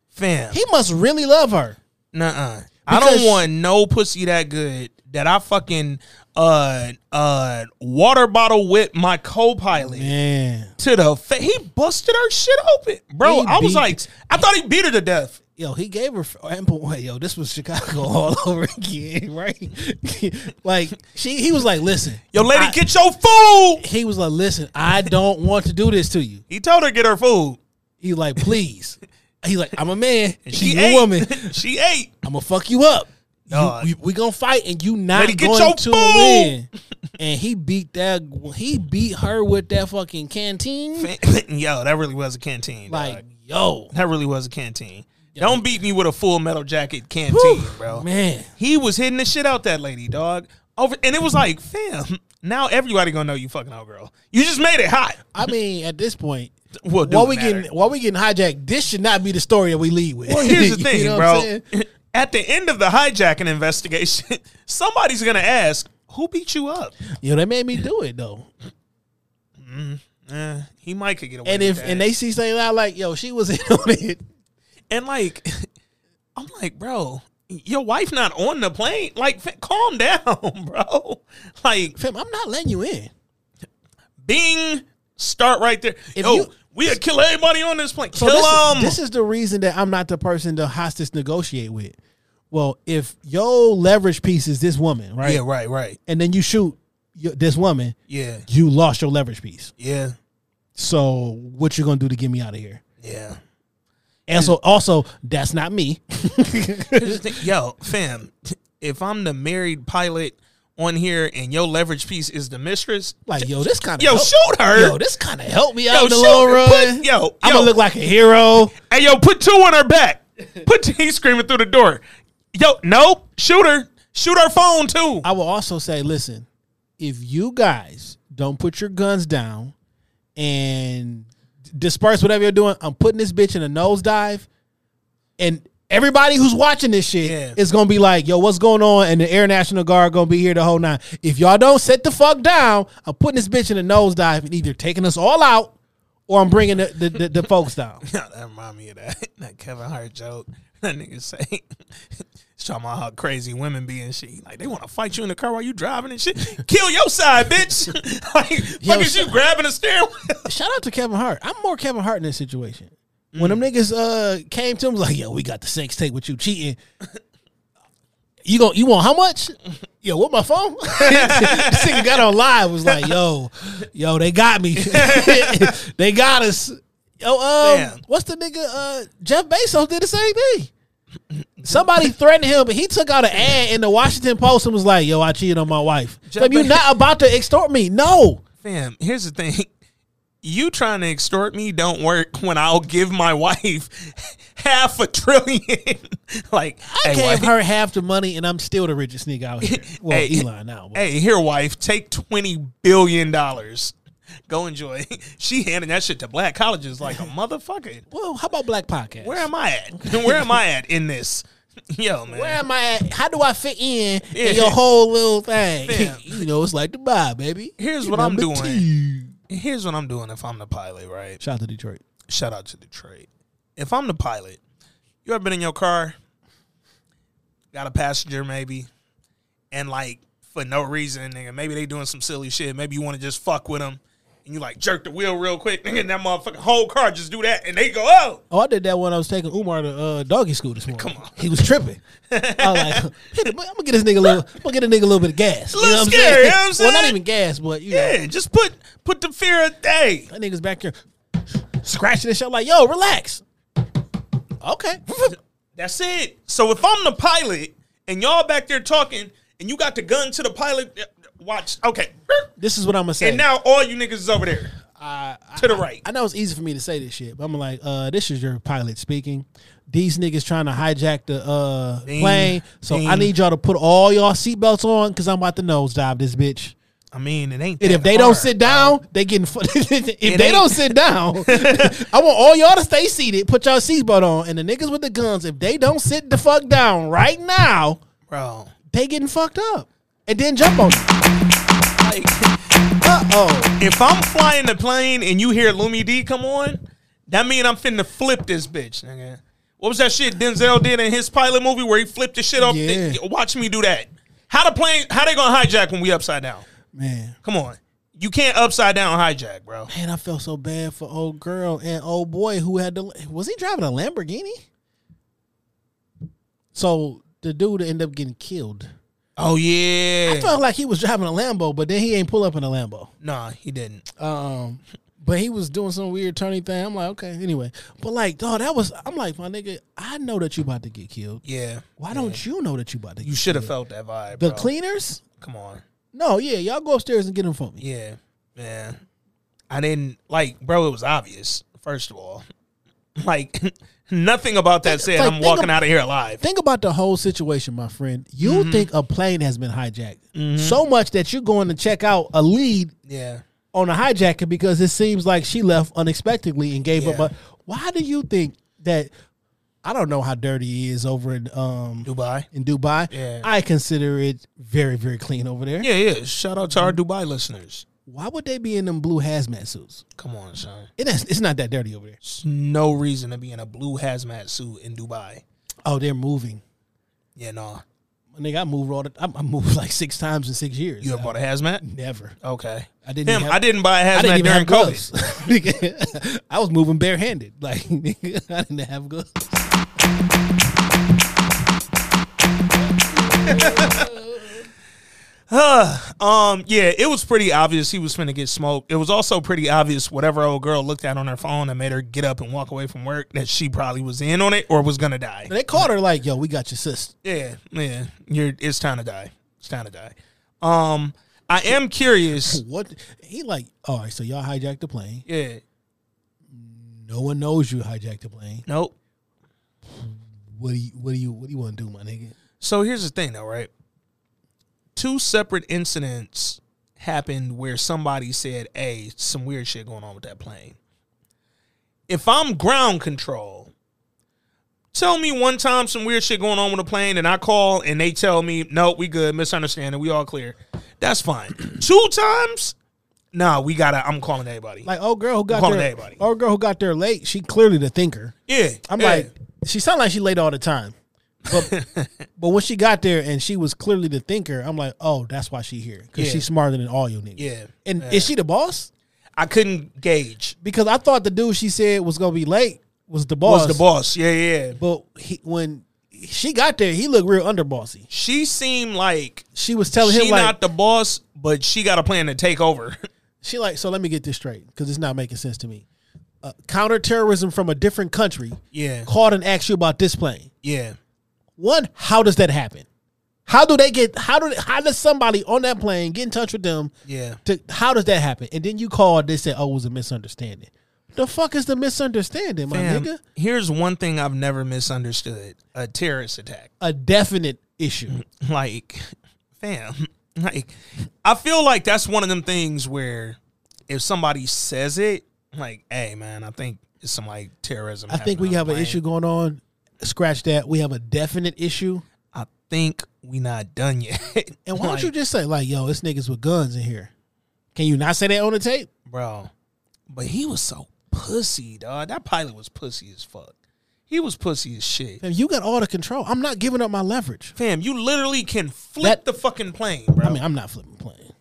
S3: Fam.
S2: he must really love her.
S3: Nuh-uh. I don't want no pussy that good that I fucking uh uh water bottle with my co-pilot
S2: Man,
S3: to the fa- he busted her shit open. Bro,
S2: He
S3: I was like I thought he beat her to death.
S2: yo, he gave her ample way. Yo, this was Chicago all over again, right? like she, he was like, listen,
S3: Yo, lady,
S2: I-
S3: get your food.
S2: He was like, listen, I don't want to do this to you.
S3: He told her get her food.
S2: He like, please. He's like, I'm a man,
S3: And
S2: she
S3: she
S2: a woman.
S3: she ate.
S2: I'm gonna fuck you up. You- we, we gonna fight, and you not
S3: Lady, get
S2: going
S3: your
S2: to
S3: food.
S2: win. And he beat that. He beat her with that fucking canteen.
S3: Yo, that really was a canteen.
S2: Like,
S3: dog.
S2: yo,
S3: that really was a canteen. Don't beat me with a full metal jacket canteen, bro.
S2: man.
S3: He was hitting the shit out that lady, dog. Over, and it was like, fam. Now everybody gonna know you fucking out, girl. You just made it hot.
S2: I mean, at this point,
S3: Well,
S2: while we
S3: matter.
S2: getting while we getting hijacked, this should not be the story that we lead with.
S3: Well, here's the thing,
S2: You know
S3: bro. At the end of the hijacking investigation, somebody's gonna ask, "Who beat you up?"
S2: Yo, they made me do it though.
S3: Eh, he might could get away.
S2: And
S3: with
S2: if
S3: that.
S2: and they see something out like, yo, she was in on it.
S3: and like, I'm like, bro, your wife not on the plane. Like, fa- calm down, bro. Like,
S2: Fam, I'm not letting you in.
S3: Bing, start right there.
S2: If
S3: Yo,
S2: you-
S3: we'll kill everybody on this plane.
S2: So
S3: kill
S2: this,
S3: them.
S2: is, this is the reason that I'm not the person to hostage negotiate with. Well, if your leverage piece is this woman, right?
S3: Yeah, right, right.
S2: And then you shoot this woman,
S3: Yeah,
S2: you lost your leverage piece.
S3: yeah,
S2: So what you gonna do to get me out of here?
S3: yeah.
S2: And so also that's not me.
S3: The. Yo, fam, if I'm the married pilot on here and your leverage piece is the mistress,
S2: like, yo, this kind of
S3: yo, shoot her.
S2: Yo, this kind of helped me
S3: Yo,
S2: out in the long
S3: her.
S2: run.
S3: Put- yo,
S2: I'm
S3: yo.
S2: gonna look like a hero.
S3: Hey, yo, put two on her back. Put he's screaming through the door. Yo, nope, shoot her. Shoot her phone too.
S2: I will also say, listen, if you guys don't put your guns down and disperse whatever you're doing, I'm putting this bitch in a nosedive, and everybody who's watching this shit
S3: Yeah.
S2: is gonna be like, "Yo, what's going on?" And the Air National Guard gonna be here the whole night. If y'all don't sit the fuck down, I'm putting this bitch in a nosedive and either taking us all out or I'm bringing the the, the, the folks down.
S3: That remind me of that that Kevin Hart joke. That nigga say, talking about how crazy women be and shit. Like they want to fight you in the car while you driving and shit. Kill your side, bitch. like,
S2: Yo,
S3: fuck is you grabbing the steering wheel?
S2: Shout out to Kevin Hart. I'm more Kevin Hart in this situation. When them niggas uh came to him was like, yo, we got the sex tape with you cheating. You gon' you want how much? Yo, what my phone? this nigga got on live was like, yo, yo, they got me. they got us. Yo, um,
S3: Damn.
S2: what's the nigga? Uh, Jeff Bezos did the same thing. Somebody threatened him, but he took out an ad in the Washington Post and was like, "Yo, I cheated on my wife."
S3: Jeff
S2: Fam, you're not about to extort me. No,
S3: Fam, here's the thing. You trying to extort me don't work when I'll give my wife half a trillion. like,
S2: I
S3: hey,
S2: gave
S3: wife,
S2: her half the money, and I'm still the richest nigga out here. Well,
S3: Hey,
S2: Elon now. But.
S3: Hey, here, wife, take twenty billion dollars. Go enjoy. She handing that shit to black colleges like a motherfucker.
S2: Well, how about Black Podcast?
S3: Where am I at? Where am I at in this? Yo, man.
S2: Where am I at? How do I fit in
S3: Yeah.
S2: in your whole little thing?
S3: Fam.
S2: you know, it's like the Dubai, baby.
S3: Here's
S2: You
S3: what I'm doing.
S2: two.
S3: Here's what I'm doing if I'm the pilot, right?
S2: Shout out to Detroit.
S3: Shout out to Detroit. If I'm the pilot, you ever been in your car, got a passenger maybe, and like for no reason, nigga, maybe they doing some silly shit. Maybe you want to just fuck with them, and you like jerk the wheel real quick, nigga, and that motherfucking whole car just do that, and they go, oh,
S2: Oh, I did that when I was taking Umar to uh, doggy school this morning. Come on, he was tripping. I was like, "Hit him, I'm gonna get this nigga a little, I'm gonna get a nigga a little bit of gas.
S3: A little
S2: what I'm
S3: scary,
S2: saying?
S3: you know what I'm
S2: Well, not even gas, but you
S3: yeah,
S2: know,
S3: just put put the fear of day.
S2: that nigga's back here scratching and shit. Like, yo, relax. Okay.
S3: That's it. So if I'm the pilot and y'all back there talking, and you got the gun to the pilot, watch. Okay,
S2: This is what I'm gonna say.
S3: and now all you niggas is over there to the right.
S2: I know it's easy for me to say this shit, but I'm like, uh, this is your pilot speaking. These niggas trying to hijack the uh,
S3: Ding,
S2: plane, so I need y'all to put all y'all seatbelts on because I'm about to nosedive this bitch.
S3: I mean, it ain't.
S2: And if they don't
S3: hard,
S2: sit
S3: bro.
S2: down, they getting. Fu- if they
S3: ain't-
S2: don't sit down, I want all y'all to stay seated. Put y'all seatbelt on, and the niggas with the guns, if they don't sit the fuck down right now,
S3: bro.
S2: they getting fucked up, and then jump on.
S3: Like,
S2: Uh oh.
S3: if I'm flying the plane and you hear Lumidee come on, that mean I'm finna flip this bitch, nigga. What was that shit Denzel did in his pilot movie where he flipped the shit off?
S2: Yeah.
S3: Watch me do that. How the plane? How they gonna hijack when we upside down?
S2: Man,
S3: Come on, you can't upside down hijack, bro.
S2: man, I felt so bad for old girl and old boy who had to. Was he driving a Lamborghini? So the dude ended up getting killed.
S3: Oh yeah.
S2: I felt like he was driving a Lambo, but then he ain't pull up in a Lambo.
S3: Nah, he didn't.
S2: Um, but he was doing some weird turning thing. I'm like, okay, anyway. But like, dog, that was. I'm like, my nigga, I know that you about to get killed.
S3: Yeah.
S2: Why don't you know that you about to?
S3: You should have felt that vibe.
S2: The
S3: bro.
S2: cleaners?
S3: Come on.
S2: No, yeah, y'all go upstairs and get them for me.
S3: Yeah. Man. I didn't like, bro. It was obvious. First of all, like nothing about that said
S2: like,
S3: I'm walking
S2: of-
S3: out of here alive.
S2: Think about the whole situation, my friend. You
S3: Mm-hmm.
S2: think a plane has been hijacked so much that you're going to check out a lead
S3: Yeah.
S2: on a hijacker because it seems like she left unexpectedly and gave up.
S3: Yeah.
S2: A, why do you think that? I don't know how dirty he is over in um
S3: Dubai.
S2: in Dubai.
S3: Yeah.
S2: I consider it very very clean over there.
S3: Yeah, yeah. Shout out to our Dubai listeners.
S2: Why would they be in them blue hazmat suits?
S3: Come on, son.
S2: It is, it's not that dirty over there.
S3: There's no reason to be in a blue hazmat suit in Dubai.
S2: Oh, they're moving.
S3: Yeah, no.
S2: Nigga, I moved all the, I, I moved like six times in six years.
S3: You ever bought a hazmat?
S2: Never.
S3: Okay.
S2: I didn't.
S3: Him,
S2: even
S3: I didn't buy a
S2: I didn't
S3: hazmat
S2: even
S3: during
S2: have
S3: COVID.
S2: I was moving barehanded. Like nigga, I didn't have gloves.
S3: um, yeah, it was pretty obvious he was finna get smoked. It was also pretty obvious whatever old girl looked at on her phone and made her get up and walk away from work that she probably was in on it or was gonna die.
S2: They called her like, "Yo, we got your sister."
S3: Yeah, yeah. You're it's time to die. It's time to die. Um, I am curious.
S2: What he like? All right, so y'all hijacked the plane.
S3: Yeah.
S2: No one knows you hijacked the plane.
S3: Nope.
S2: What do you? What do you? What do you want to do, my nigga?
S3: So here's the thing, though, right? Two separate incidents happened where somebody said, "Hey, some weird shit going on with that plane." If I'm ground control, tell me one time some weird shit going on with a plane, and I call and they tell me, "No, we good, misunderstanding, we all clear." That's fine. Two times, nah, we gotta. I'm calling everybody.
S2: Like, old girl who got there.
S3: everybody.
S2: Old girl who got there late. She clearly the thinker.
S3: Yeah,
S2: I'm
S3: yeah.
S2: like, she sounded like she late all the time. But but when she got there and she was clearly the thinker, I'm like, oh, that's why she here because
S3: Yeah.
S2: she's smarter than all you niggas.
S3: Yeah.
S2: And
S3: Yeah.
S2: is she the boss?
S3: I couldn't gauge.
S2: Because I thought the dude she said was gonna be late was the boss.
S3: Was the boss? Yeah, yeah.
S2: But he, when she got there, he looked real underbossy.
S3: She seemed like
S2: She was telling
S3: she
S2: him like
S3: not the boss, but she got a plan to take over.
S2: she like. So let me get this straight because it's not making sense to me. Uh, counterterrorism from a different country
S3: Yeah.
S2: called and asked you about this plane.
S3: Yeah.
S2: One, how does that happen? How do they get? How do how does somebody on that plane get in touch with them?
S3: Yeah.
S2: To how does that happen? And then you called. They said, "Oh, it was a misunderstanding." The fuck is the misunderstanding, my
S3: Fam,
S2: nigga?
S3: here's one thing I've never misunderstood: a terrorist attack.
S2: A definite issue.
S3: Mm, like, fam, like I feel like that's one of them things where if somebody says it, like, hey man, I think it's some like terrorism.
S2: I think we have an issue going on. Scratch that. We have a definite issue.
S3: I think we not done yet.
S2: And why don't you just say like, "Yo, it's niggas with guns in here"? Can you not say that on the tape?
S3: bro? But he was so pussy, dog. That pilot was pussy as fuck. He was pussy as shit.
S2: Fam, you got all the control. I'm not giving up my leverage.
S3: Fam, you literally can flip
S2: That-
S3: the fucking plane, bro.
S2: I mean, I'm not flipping plane.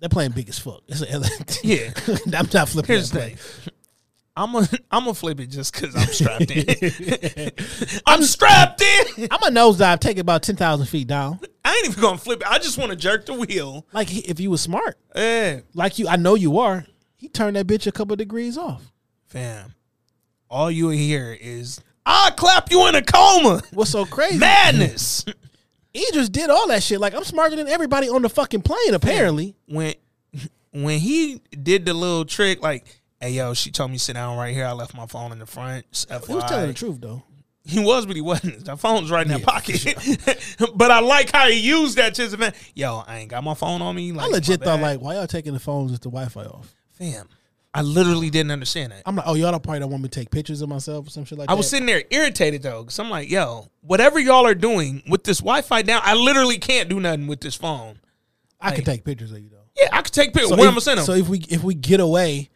S2: That plane big as fuck. It's a,
S3: Yeah.
S2: I'm not flipping
S3: Here's
S2: that
S3: the
S2: plane.
S3: I'm gonna I'm gonna flip it just because I'm strapped in. I'm strapped in.
S2: I'm a nosedive, take it about ten thousand feet down.
S3: I ain't even gonna flip it. I just want to jerk the wheel.
S2: Like he- if you was smart,
S3: Yeah,
S2: like you, I know you are. He turned that bitch a couple degrees off.
S3: fam. All you hear is I clap you in a coma.
S2: What's so crazy?
S3: Madness.
S2: Idris did all that shit. Like I'm smarter than everybody on the fucking plane. Apparently,
S3: when when he did the little trick, like, hey yo, she told me sit down right here. I left my phone in the front. Just
S2: he was telling the truth though.
S3: He was, but he wasn't. The phone's right in that
S2: Yeah,
S3: pocket. but I like how he used that to his advantage. Yo, I ain't got my phone on me. Like,
S2: I legit thought like, why y'all taking the phones with the Wi-Fi off?
S3: fam. I literally didn't understand that.
S2: I'm like, oh, y'all don't probably don't want me to take pictures of myself or some shit like
S3: I
S2: that.
S3: I was sitting there irritated though, because I'm like, yo, whatever y'all are doing with this Wi-Fi down, I literally can't do nothing with this phone.
S2: I could
S3: like-
S2: take pictures of you though.
S3: Yeah, I could take pictures.
S2: So if,
S3: I'm gonna send them?
S2: So if we if we get away,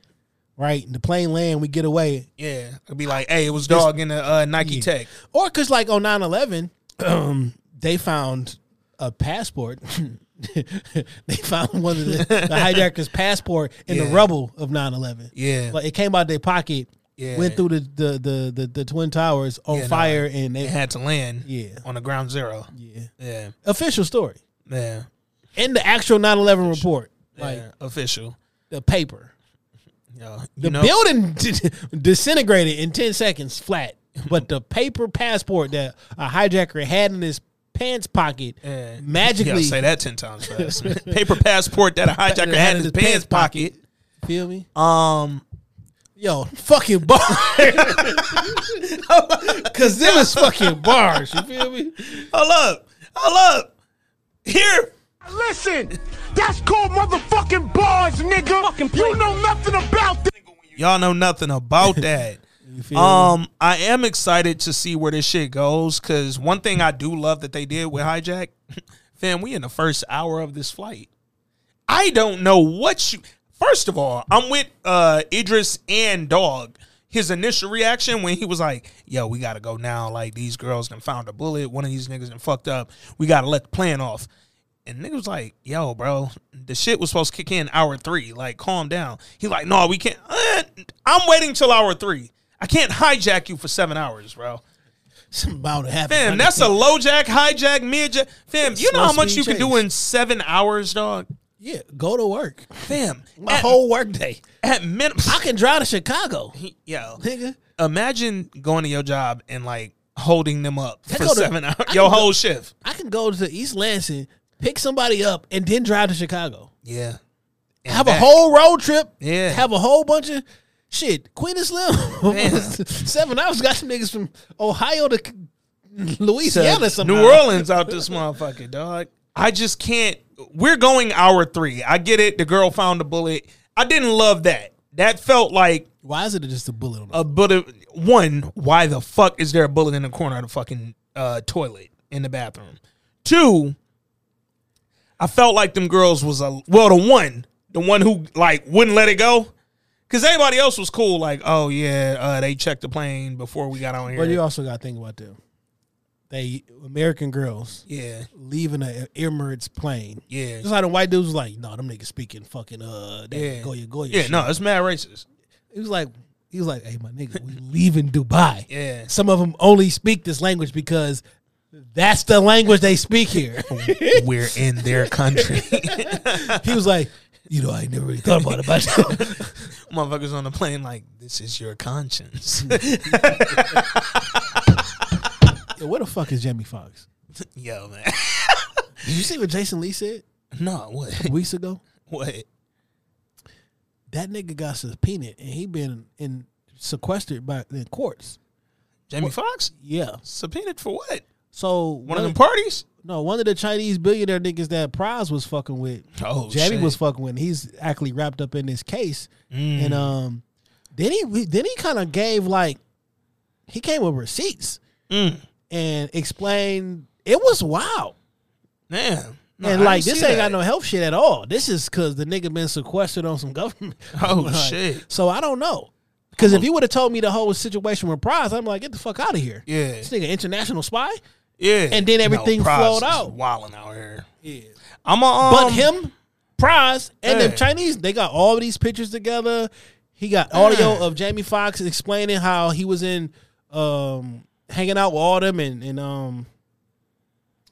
S2: right, the plane land, we get away,
S3: yeah, I'd be like, hey, it was dog in the uh, Nike
S2: Yeah.
S3: Tech.
S2: or because like on 9-11, um, they found a passport. they found one of the, the hijackers' passport in the rubble of 9-11.
S3: Yeah.
S2: Like it came out of their pocket
S3: Yeah.
S2: went through the the the the, the twin towers on
S3: Yeah, no,
S2: fire, and
S3: They had to land
S2: yeah
S3: on the ground zero.
S2: yeah
S3: Yeah.
S2: official story
S3: Yeah.
S2: in the actual 9-11 report, like
S3: yeah. Official.
S2: the paper.
S3: Yo,
S2: The
S3: know,
S2: building disintegrated in ten seconds flat, but the paper passport that a hijacker had in his pants pocket
S3: Yeah.
S2: magically
S3: say that ten times fast. Paper passport that a hijacker had in his pants pocket.
S2: Feel me?
S3: Um,
S2: Yo, fucking bar. Cause them is fucking bars. You feel me?
S3: hold up, hold up. Here,
S12: Listen, that's called motherfucking bars, nigga. You know nothing about that.
S3: y'all know nothing about that.
S2: feel
S3: um, I am excited to see where this shit goes because one thing I do love that they did with hijack, fam, we in the first hour of this flight. I don't know what you. First of all, I'm with uh Idris and Dog. His initial reaction when he was like, "Yo, we gotta go now. Like these girls done found a bullet. One of these niggas done fucked up. We gotta let the plan off." And nigga was like, "Yo, bro, the shit was supposed to kick in hour three. Like, calm down." He like, "No, we can't. Uh, I'm waiting till hour three. I can't hijack you for seven hours, bro."
S2: Something about to happen.
S3: Fam, that's a low jack, hijack, mid jack. Fam, you know how much you can do in seven hours, dog.
S2: yeah. Go to work.
S3: Fam,
S2: My
S3: at,
S2: whole work day.
S3: at minimum,
S2: I can drive to Chicago,
S3: yo,
S2: nigga.
S3: imagine going to your job and like holding them up
S2: I
S3: for
S2: go to-
S3: seven hours,
S2: I
S3: your
S2: can go-
S3: whole shift.
S2: I can go to East Lansing, pick somebody up, and then drive to Chicago.
S3: Yeah, And
S2: have
S3: back.
S2: a whole road trip.
S3: Yeah.
S2: Have a whole bunch of shit. Queen and Slim. Seven hours got some niggas from Ohio to Louisiana. somehow.
S3: New Orleans out this motherfucker, dog. I just can't. We're going hour three. I get it. The girl found a bullet. I didn't love that. That felt like
S2: Why is it just a bullet on the
S3: a bullet. One, why the fuck is there a bullet in the corner of the fucking uh, toilet in the bathroom? Two, I felt like them girls was a well, the one, the one who like wouldn't let it go, because everybody else was cool. Like, oh yeah, uh, they checked the plane before we got on here.
S2: But you also got to think about them. They American girls
S3: yeah,
S2: leaving an Emirates plane.
S3: yeah,
S2: Just like the white dudes was like, no, them niggas speaking fucking uh
S3: Yeah.
S2: Goya Goya.
S3: yeah.
S2: shit.
S3: No, it's mad racist.
S2: He was like, he was like, hey, my nigga, we leaving Dubai.
S3: Yeah.
S2: Some of them only speak this language because that's the language they speak here.
S3: We're in their country.
S2: he was like, you know, I never really thought about it, but
S3: Motherfuckers on the plane like, this is your conscience.
S2: Yo, where the fuck is Jamie Foxx?
S3: Yo, man.
S2: Did you see what Jason Lee said
S3: no, what?
S2: weeks ago?
S3: What?
S2: That nigga got subpoenaed and he been in sequestered by the courts.
S3: Jamie Foxx?
S2: Yeah.
S3: Subpoenaed for what?
S2: So
S3: One of them parties?
S2: No, one of the Chinese billionaire niggas that Pras was fucking with.
S3: Oh,
S2: Jamie
S3: shit.
S2: was fucking with. He's actually wrapped up in this case,
S3: Mm.
S2: and um, then he then he kind of gave like he came with receipts
S3: Mm.
S2: and explained it was wild.
S3: Man. No,
S2: and like this ain't
S3: that.
S2: got no health shit at all. This is because the nigga been sequestered on some government.
S3: Oh,
S2: Like,
S3: shit.
S2: So I don't know. Because if you would have told me the whole situation with Pras, I'm like, get the fuck out of here.
S3: Yeah.
S2: This nigga international spy.
S3: Yeah.
S2: And then everything flowed out.
S3: Wilding out here.
S2: Yeah.
S3: I'm a, um,
S2: But him, Pras, and
S3: Yeah.
S2: the Chinese, they got all these pictures together. He got audio of Jamie Foxx explaining how he was in um hanging out with all them and, and um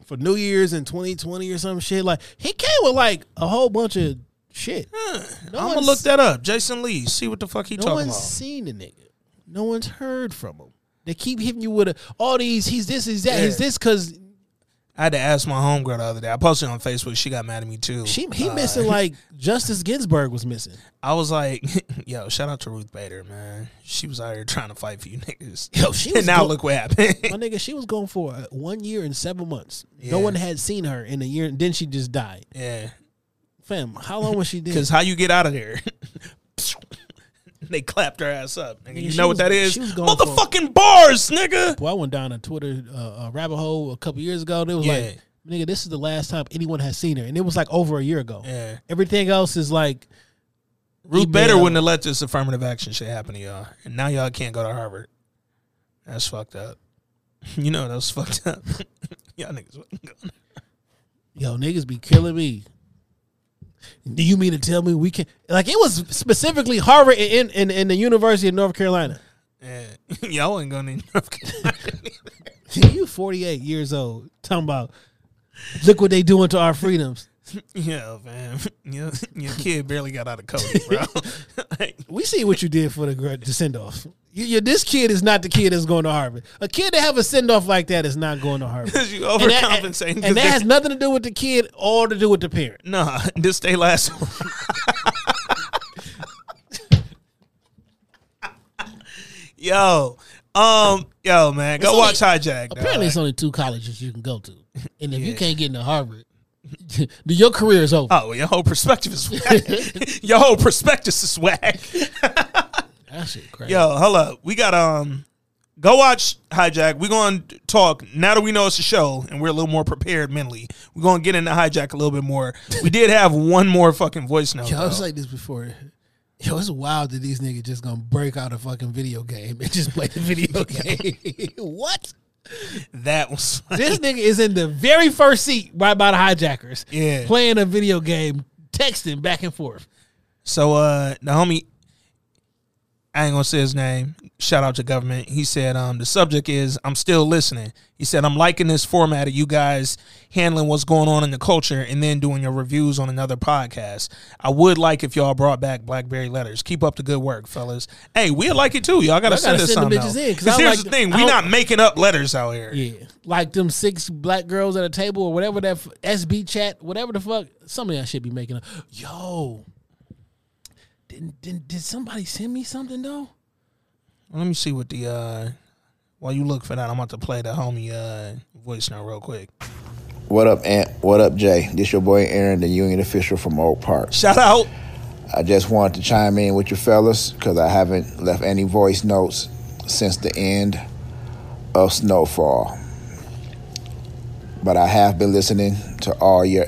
S2: for New Year's in 2020 or some shit. Like he came with like a whole bunch of shit. No
S3: I'm gonna look that up. Jason Lee. See what the fuck he
S2: No
S3: talking
S2: one's seen the nigga. No one's heard from him. They keep hitting you with a, all these. He's this. He's that. He's this because
S3: I had to ask my homegirl the other day. I posted on Facebook. She got mad at me too.
S2: she he
S3: Uh,
S2: missing like Justice Ginsburg was missing.
S3: I was like, yo, shout out to Ruth Bader, man. She was out here trying to fight for you niggas.
S2: Yo, she was
S3: and now
S2: go-
S3: look what happened.
S2: My nigga, she was going for uh, one year and seven months.
S3: Yeah.
S2: No one had seen her in a year, and then she just died.
S3: yeah.
S2: Fam, how long was she dead?
S3: Because how you get out of there? they clapped her ass up. Nigga,
S2: Nigga,
S3: you know
S2: was-
S3: what that is?
S2: for-
S3: Motherfucking bars, nigga.
S2: Boy, I went down a Twitter uh, a rabbit hole a couple years ago. And it was
S3: Yeah.
S2: like, nigga, this is the last time anyone has seen her, and it was like over a year ago.
S3: Yeah.
S2: Everything else is like
S3: Ruth Bader wouldn't have let this affirmative action shit happen to y'all. And now y'all can't go to Harvard. That's fucked up. You know that's fucked up. y'all niggas.
S2: Yo, niggas be killing me. Do you mean to tell me we can? Like it was specifically Harvard in in, in the University of North Carolina.
S3: Yeah. Y'all ain't going to North Carolina.
S2: you 48 years old talking about look what they doing to our freedoms.
S3: yeah, man. Your, your kid barely got out of Cody, bro. like,
S2: We see what you did for the, the send off. You, you, this kid is not the kid that's going to Harvard. A kid that have a send off like that is not going to Harvard.
S3: you
S2: And that-
S3: overcompensating,
S2: And, that has nothing to do with the kid or to do with the parent.
S3: nah, this stay last. yo, um, yo, man, go
S2: It's
S3: watch
S2: only-
S3: Hijack. dog.
S2: Apparently, it's only two colleges you can go to, and if you can't get into Harvard, your career is over.
S3: Oh, your whole perspective is whack. your whole prospectus is whack.
S2: That shit crazy.
S3: Yo, hold up. We got um go watch Hijack. We're gonna talk now that we know it's a show and we're a little more prepared mentally. We're gonna get into hijack a little bit more. We did have one more fucking voice note.
S2: Yo, I was
S3: though.
S2: like this before. Yo, it's wild that these niggas just gonna break out a fucking video game and just play the video game. what?
S3: That was
S2: This nigga is in the very first seat right by the hijackers.
S3: Yeah.
S2: Playing a video game, texting back and forth.
S3: So uh the homie I ain't gonna say his name. Shout out to government. He said, um, the subject is I'm still listening. He said, I'm liking this format of you guys handling what's going on in the culture and then doing your reviews on another podcast. I would like if y'all brought back Blackberry letters. Keep up the good work, fellas. Hey, we'd like it too. Y'all gotta send
S2: gotta
S3: us
S2: send them
S3: something.
S2: bitches
S3: though.
S2: in, 'cause
S3: 'Cause here's
S2: like
S3: the thing,
S2: we're
S3: not making up letters out here.
S2: Yeah. Like them six black girls at a table or whatever that f- SB chat, whatever the fuck. Some of y'all should be making up. Yo. Did, did, did somebody send me something though?
S3: Let me see what the uh while you look for that, I'm about to play the homie uh voice note real quick.
S14: What up, Ant? What up, Jay? This your boy Aaron, the union official from Oak Park.
S3: Shout out.
S14: I just wanted to chime in with you fellas because I haven't left any voice notes since the end of Snowfall. But I have been listening to all your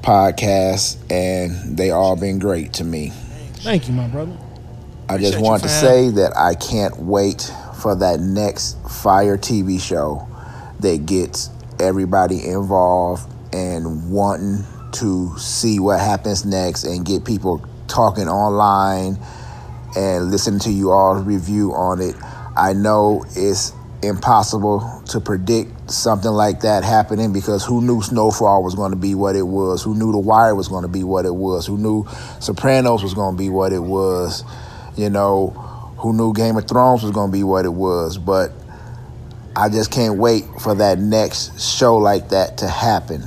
S14: podcasts, and they all been great to me.
S2: Thank you, my brother.
S14: I just
S2: Appreciate
S14: want to say that I can't wait for that next Fire TV show that gets everybody involved and wanting to see what happens next and get people talking online and listening to you all review on it. I know it's impossible to predict something like that happening because who knew Snowfall was going to be what it was? Who knew The Wire was going to be what it was? Who knew Sopranos was going to be what it was? You know, who knew Game of Thrones was going to be what it was? But I just can't wait for that next show like that to happen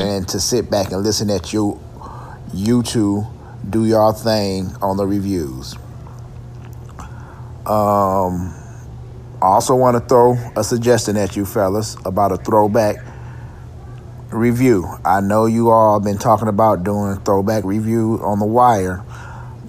S14: and to sit back and listen at you, you two do your thing on the reviews. Um, I also want to throw a suggestion at you fellas about a throwback review. I know you all been talking about doing throwback review on the wire,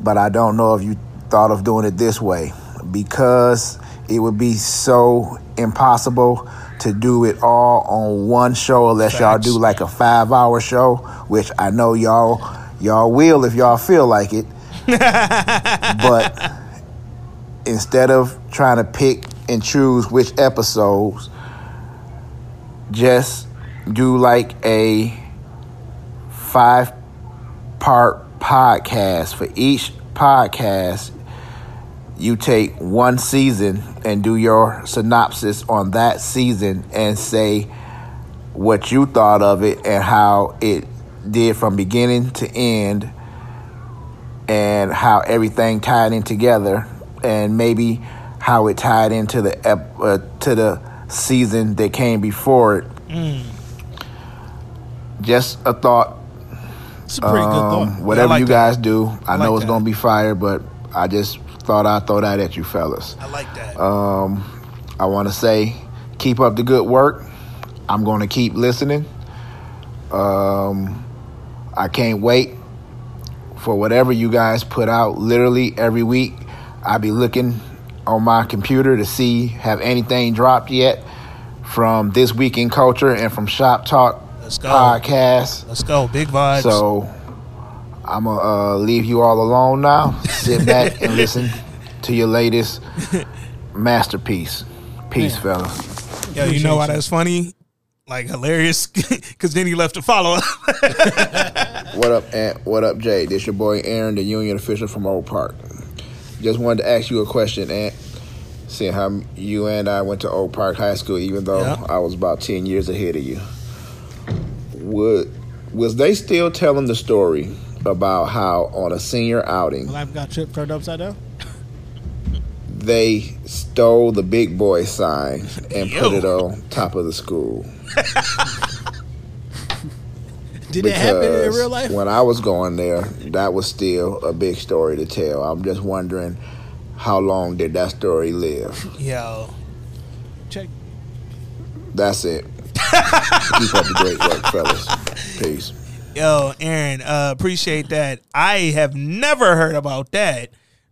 S14: but I don't know if you thought of doing it this way because it would be so impossible to do it all on one show unless y'all do like a 5-hour show, which I know y'all y'all will if y'all feel like it. but instead of trying to pick and choose which episodes, just do like a five part podcast. For each podcast, you take one season and do your synopsis on that season and say what you thought of it and how it did from beginning to end and how everything tied in together and maybe how it tied into the ep- uh, to the season that came before it. Just a thought.
S2: It's a pretty good
S14: Um,
S2: thought.
S14: Whatever
S2: I like
S14: you
S2: that.
S14: guys do, I,
S2: I
S14: know
S2: like
S14: it's gonna be fire, but I just thought I'd throw that at you fellas.
S3: I like that.
S14: Um, I want to say, keep up the good work. I'm going to keep listening. Um, I can't wait for whatever you guys put out. Literally every week, I'll be looking on my computer to see have anything dropped yet from this week in culture and from Shop Talk
S3: Let's go.
S14: podcast.
S3: Let's go. Big vibes.
S14: So I'm gonna uh, leave you all alone now. Sit back and listen to your latest masterpiece. Peace, fellas.
S3: Yo, you know why that's funny? Like hilarious, because then he left a follow up.
S14: What up, Ant? What up, Jay? This your boy Aaron, the union official from Oak Park. Just wanted to ask you a question, Ant. seeing how you and I went to Oak Park High School, even though
S3: Yeah.
S14: I was about ten years ahead of you. Would was they still telling the story about how on a senior outing
S2: Life got tripped, turned upside down.
S14: they stole the big boy sign and put it on top of the school?
S2: Did it happen in real life?
S14: When I was going there, that was still a big story to tell. I'm just wondering how long did that story live?
S3: Yo.
S2: Check.
S14: That's it. Keep up the great work, fellas. Peace.
S3: Yo, Aaron, uh, appreciate that. I have never heard about that,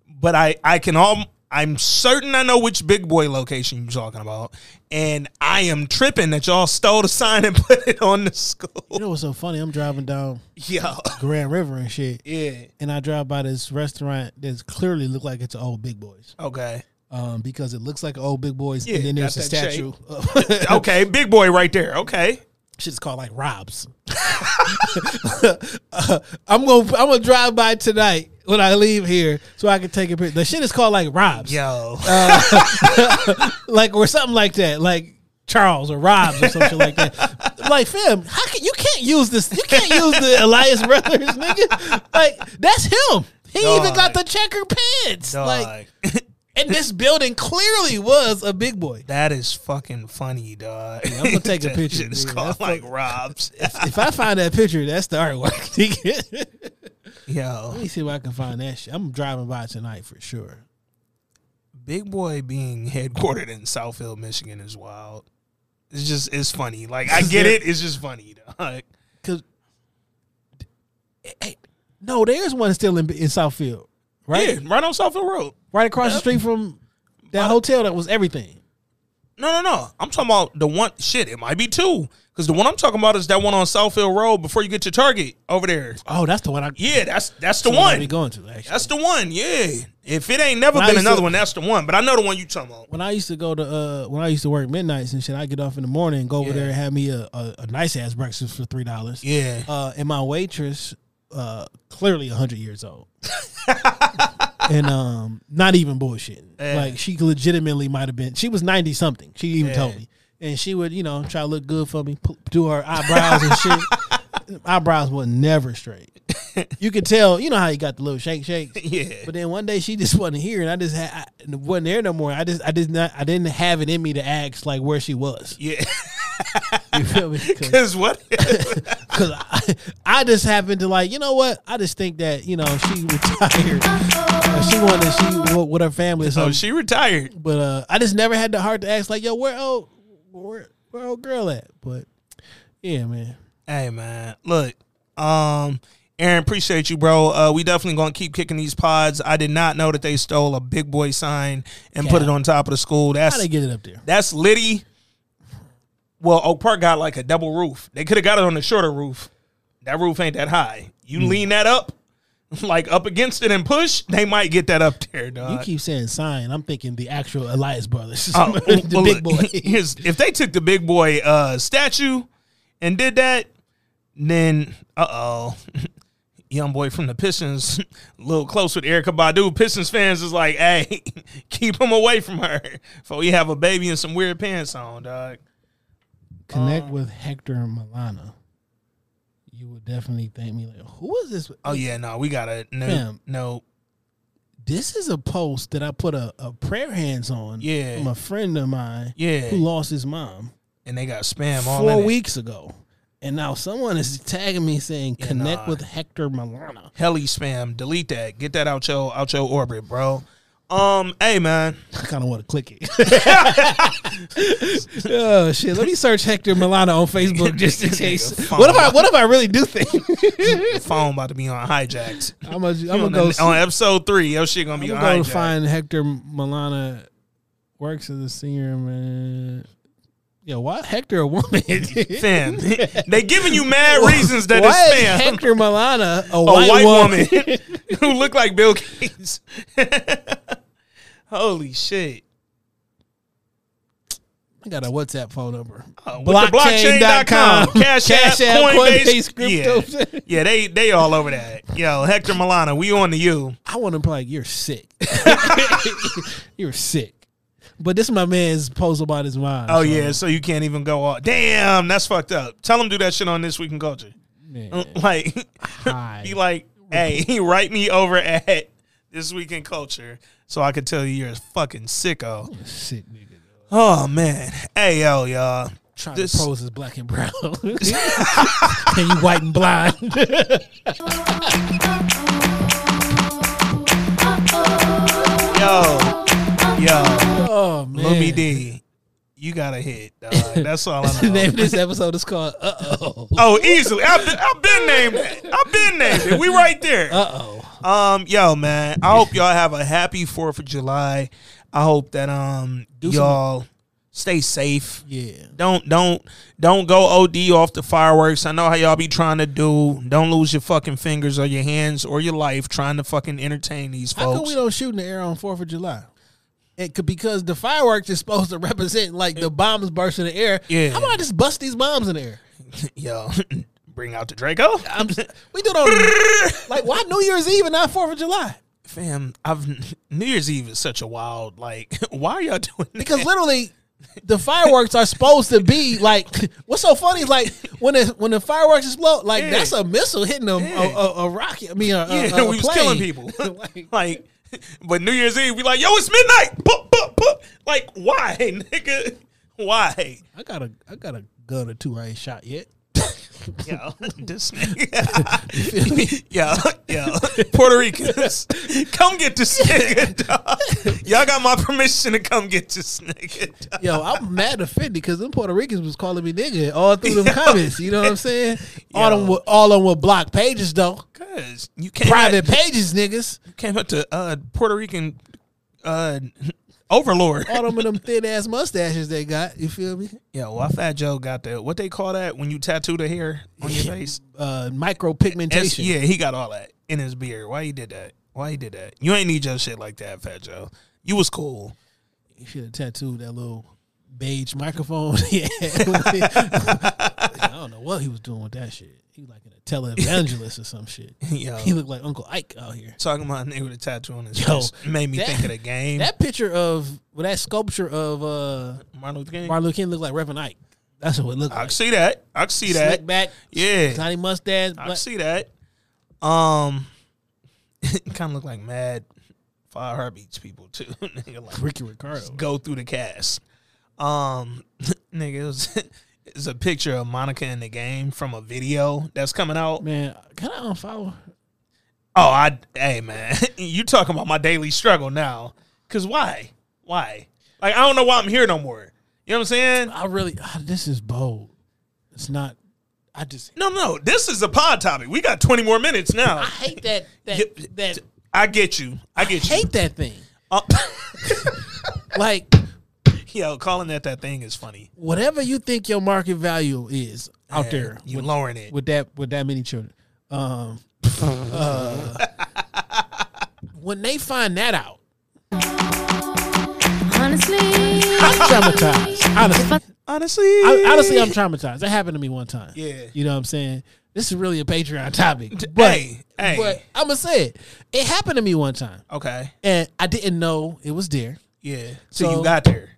S3: but I I can all I'm certain I know which big boy location you're talking about, and I am tripping that y'all stole the sign and put it on the school.
S2: You know what's so funny? I'm driving down
S3: Yo,
S2: Grand River and shit.
S3: yeah,
S2: And I drive by this restaurant that's clearly look like it's an old Big Boys.
S3: okay,
S2: Um, because it looks like an old Big Boys,
S3: Yeah,
S2: and then there's a statue.
S3: okay, big boy right there. Okay,
S2: Shit's called like Rob's. Uh, I'm gonna I'm gonna drive by tonight when I leave here so I can take a picture. The shit is called like Rob's,
S3: yo,
S2: like or something like that, like Charles or Rob's or something like that. Like, fam, how can you can't use this? You can't use the Elias brothers, nigga. Like that's him. He even got the checker pants. Like,
S3: dog.
S2: and this building clearly was a big boy.
S3: that is fucking funny, dog.
S2: I'm gonna take a picture, nigga.
S3: called
S2: That's
S3: like Rob's.
S2: If I find that picture, that's the artwork.
S3: Yo,
S2: Let me see if I can find that shit. I'm driving by tonight for sure.
S3: Big Boy being headquartered in Southfield, Michigan is wild. It's just it's funny. Like I get it. It's just funny. Dog.
S2: Cause hey, no, there's one still in in Southfield, right?
S3: Yeah, right on Southfield Road.
S2: Right across the street from that hotel that was everything.
S3: No, no, no. I'm talking about the one. Shit, it might be two. Because the one I'm talking about is that one on Southfield Road before you get to Target over there.
S2: Oh, that's the one I
S3: Yeah, that's that's the one.
S2: be going to. Actually,
S3: That's the one. Yeah. If it ain't never
S2: When
S3: been another
S2: to-
S3: one, that's the one. But I know the one you talking about.
S2: when I used to go to uh when I used to work midnights and shit, I get off in the morning and go over
S3: Yeah.
S2: there and have me a, a, a nice ass breakfast for three dollars.
S3: Yeah.
S2: Uh, and my waitress, uh, clearly hundred years old, and um, not even bullshitting.
S3: Yeah.
S2: Like she legitimately might have been. She was ninety something. She even
S3: Yeah.
S2: told me, and she would you know try to look good for me, do her eyebrows and shit. Eyebrows were never straight. You could tell, you know how you got the little shake shakes.
S3: Yeah.
S2: But then one day she just wasn't here, and I just had I, wasn't there no more. I just I did not I didn't have it in me to ask like where she was.
S3: Yeah.
S2: You feel me?
S3: Because what?
S2: Because I, I just happened to like you know what? I just think that you know she retired. She wanted she wa- with her family So
S3: oh, she retired.
S2: but uh, I just never had the heart to ask like yo where old where where old girl at? But yeah, man.
S3: Hey man, look, um, Aaron, appreciate you, bro. Uh, we definitely gonna keep kicking these pods. I did not know that they stole a big boy sign and put it on top of the school. That's
S2: How they get it up there?
S3: that's Liddy. Well, Oak Park got like a double roof. They could have got it on the shorter roof. That roof ain't that high. You
S2: Hmm.
S3: lean that up, like up against it and push, they might get that up there, dog.
S2: You keep saying sign. I'm thinking the actual Elias brothers,
S3: Oh,
S2: the
S3: well,
S2: big boy.
S3: if they took the big boy uh, statue and did that, then uh oh, young boy from the Pistons, a little close with Erykah Badu. Pistons fans is like, hey, keep him away from her before you have a baby and some weird pants on, dog.
S2: Connect um, with Hector Milana. You would definitely thank me. Like, who is this?
S3: Oh yeah, no, we gotta no
S2: Fam.
S3: no.
S2: This is a post that I put a, a prayer hands on.
S3: Yeah.
S2: from a friend of mine.
S3: Yeah.
S2: who lost his mom
S3: And they got spam all
S2: four
S3: in it.
S2: weeks ago, and now someone is tagging me saying
S3: Yeah,
S2: connect
S3: nah.
S2: with Hector Milana.
S3: Heli spam. Delete that. Get that out your out your orbit, bro. Um, hey man.
S2: I kind of want to click it. oh shit! Let me search Hector Milana on Facebook just in case. What if I? What if I really do think?
S3: Phone about to be on hijacked.
S2: I'm gonna, I'm gonna go
S3: the- on episode three. Your shit gonna be
S2: I'm gonna go find Hector Milana works as a senior man. Yo, why Hector a woman?
S3: Fam, they giving you mad reasons that
S2: why
S3: it's
S2: is
S3: spam.
S2: Hector Milana a,
S3: a
S2: white,
S3: white,
S2: woman?
S3: woman, who look like Bill Gates. Holy shit.
S2: I got a WhatsApp phone number.
S3: Uh, blockchain.com, Cash, App, Coinbase.
S2: Crypto.
S3: Yeah. yeah, they they all over that. Yo, Hector Milana, we on to you.
S2: I want to be like, you're sick. you're sick. But this is my man's post about his mind.
S3: Oh
S2: so-
S3: yeah, so you can't even go off. Damn, that's fucked up. Tell him do that shit on this week in culture.
S2: Man.
S3: Like,
S2: Hi.
S3: be like, hey, he write me over at this week in culture so I could tell you you're a fucking sicko.
S2: Sick nigga.
S3: Oh man, hey yo, y'all.
S2: Trying
S3: This-
S2: to pose as black and brown. Can you white and blind?
S3: Yo, yo,
S2: oh man.
S3: Lumidee, you got a hit. Dog. That's all I know.
S2: the name of this episode is called Uh Oh.
S3: Oh, easily. I've been, I've been named that. I've been named it. We right there.
S2: Uh oh.
S3: Um, yo, man. I hope y'all have a happy Fourth of July. I hope that um
S2: Do
S3: y'all stay safe.
S2: Yeah.
S3: Don't don't don't go OD off the fireworks. I know how y'all be trying to do. Don't lose your fucking fingers or your hands or your life trying to fucking entertain these
S2: How come
S3: folks.
S2: we don't shoot in the air on Fourth of July? It could because the fireworks is supposed to represent like the bombs burst in the air.
S3: Yeah.
S2: How about I just bust these bombs in the air?
S3: yo, bring out the Draco.
S2: I'm just, we do it on like why New Year's Eve and not Fourth of July?
S3: Fam, I've New Year's Eve is such a wild like. Why are y'all doing?
S2: Because literally, the fireworks are supposed to be like. What's so funny is like when the when the fireworks explode, like
S3: Yeah.
S2: that's a missile hitting a a, a, a rocket. I mean, a, a,
S3: Yeah,
S2: a
S3: we was killing people. like, but New Year's Eve, we like, yo, it's midnight. Like, why, nigga? Why?
S2: I got a I got a gun or two I ain't shot yet.
S3: Yo, nigga. yo, yo, Puerto Ricans, come get this nigga, dog. Y'all got my permission to come get this nigga, dog.
S2: Yo, I'm mad offended because them Puerto Ricans was calling me nigga all through them comments. You know what I'm saying? All them all them were block pages though.
S3: Cause you came
S2: Private
S3: at,
S2: pages, niggas.
S3: you came up to uh, Puerto Rican uh, overlord.
S2: All them with them thin ass mustaches they got. You feel me?
S3: Yeah, why Fat Joe got that. what they call that when you tattoo the hair on your face?
S2: Uh, micro pigmentation.
S3: yeah, he got all that in his beard. Why he did that? Why he did that? You ain't need your shit like that, Fat Joe. You was cool.
S2: You should have tattooed that little beige microphone. yeah. I don't know what he was doing with that shit. He was like a televangelist or some shit.
S3: Yo.
S2: He looked like Uncle Ike out here.
S3: Talking about a nigga with a tattoo on his
S2: Yo,
S3: face made me
S2: that-
S3: think of the game.
S2: That picture of well, that sculpture of uh
S3: Martin Luther King.
S2: Martin Luther King looked like Reverend Ike. That's what it looked
S3: I
S2: like.
S3: can see that. I can see that.
S2: Slick back,
S3: Yeah,
S2: tiny mustache.
S3: I can see that. Um, kind of look like Mad Five Heartbeats people too. nigga, like
S2: Ricky Ricardo.
S3: go through the cast. Um, nigga, it was it's a picture of Monica in the game from a video that's coming out.
S2: Man, can I unfollow?
S3: Oh, I hey man, you talking about my daily struggle now? Cause why? Why? Like I don't know why I'm here no more. You know what I'm saying?
S2: I really ah, this is bold. It's not. I just
S3: No, no. This is a pod topic. We got 20 more minutes now.
S2: I hate that that that
S3: I get you. I get you.
S2: hate that thing.
S3: Uh,
S2: Like
S3: yo, calling that that thing is funny.
S2: whatever you think your market value is out
S3: Yeah,
S2: there,
S3: you
S2: with,
S3: lowering it.
S2: with that with that many children. Um, uh, when they find that out,
S4: Honestly,
S2: I'm traumatized. Honestly,
S3: Honestly,
S2: I, honestly, I'm traumatized. That happened to me one time.
S3: Yeah.
S2: you know what I'm saying. This is really a Patreon topic, but
S3: hey, hey.
S2: but I'm gonna say it. It happened to me one time,
S3: okay.
S2: and I didn't know it was there.
S3: Yeah. So,
S2: So-
S3: you got there.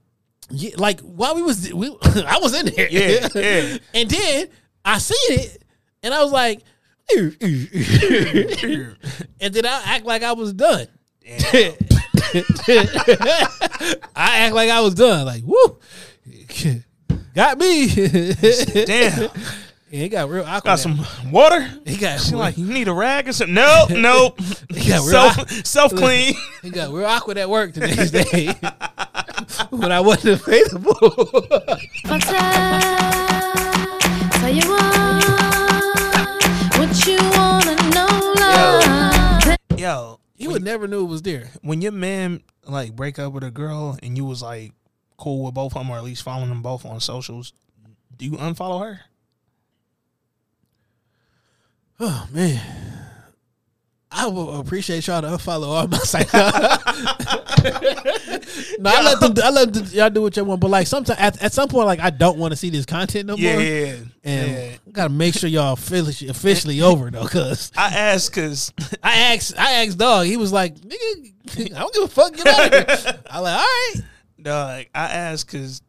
S2: Yeah, like while we was, we, I was in there.
S3: Yeah, yeah.
S2: and then I seen it, and I was like, and then I act like I was done. I act like I was done. Like, woo, got me.
S3: Damn.
S2: Yeah, it got real awkward.
S3: Got some water?
S2: He got
S3: She like, you need a rag or something? Nope, nope.
S2: it got
S3: self self clean.
S2: it got real awkward at work the next day when I wasn't available.
S4: I'll tell, tell you what, what you wanna know, love.
S3: Yo,
S2: you would never knew it was there.
S3: when your man like break up with a girl and you was like cool with both of them or at least following them both on socials, do you unfollow her?
S2: Oh man. I will appreciate y'all to unfollow all my sites. no, I let them. I let them, y'all do what y'all want. But like sometimes, at, at some point, like I don't want to see this content no
S3: Yeah,
S2: more.
S3: yeah,
S2: And
S3: yeah.
S2: gotta make sure y'all officially, officially over though, cause
S3: I asked because
S2: I asked, I asked dog. He was like, "Nigga, I don't give a fuck. Get out of here." I like, all right.
S3: Dog, I asked because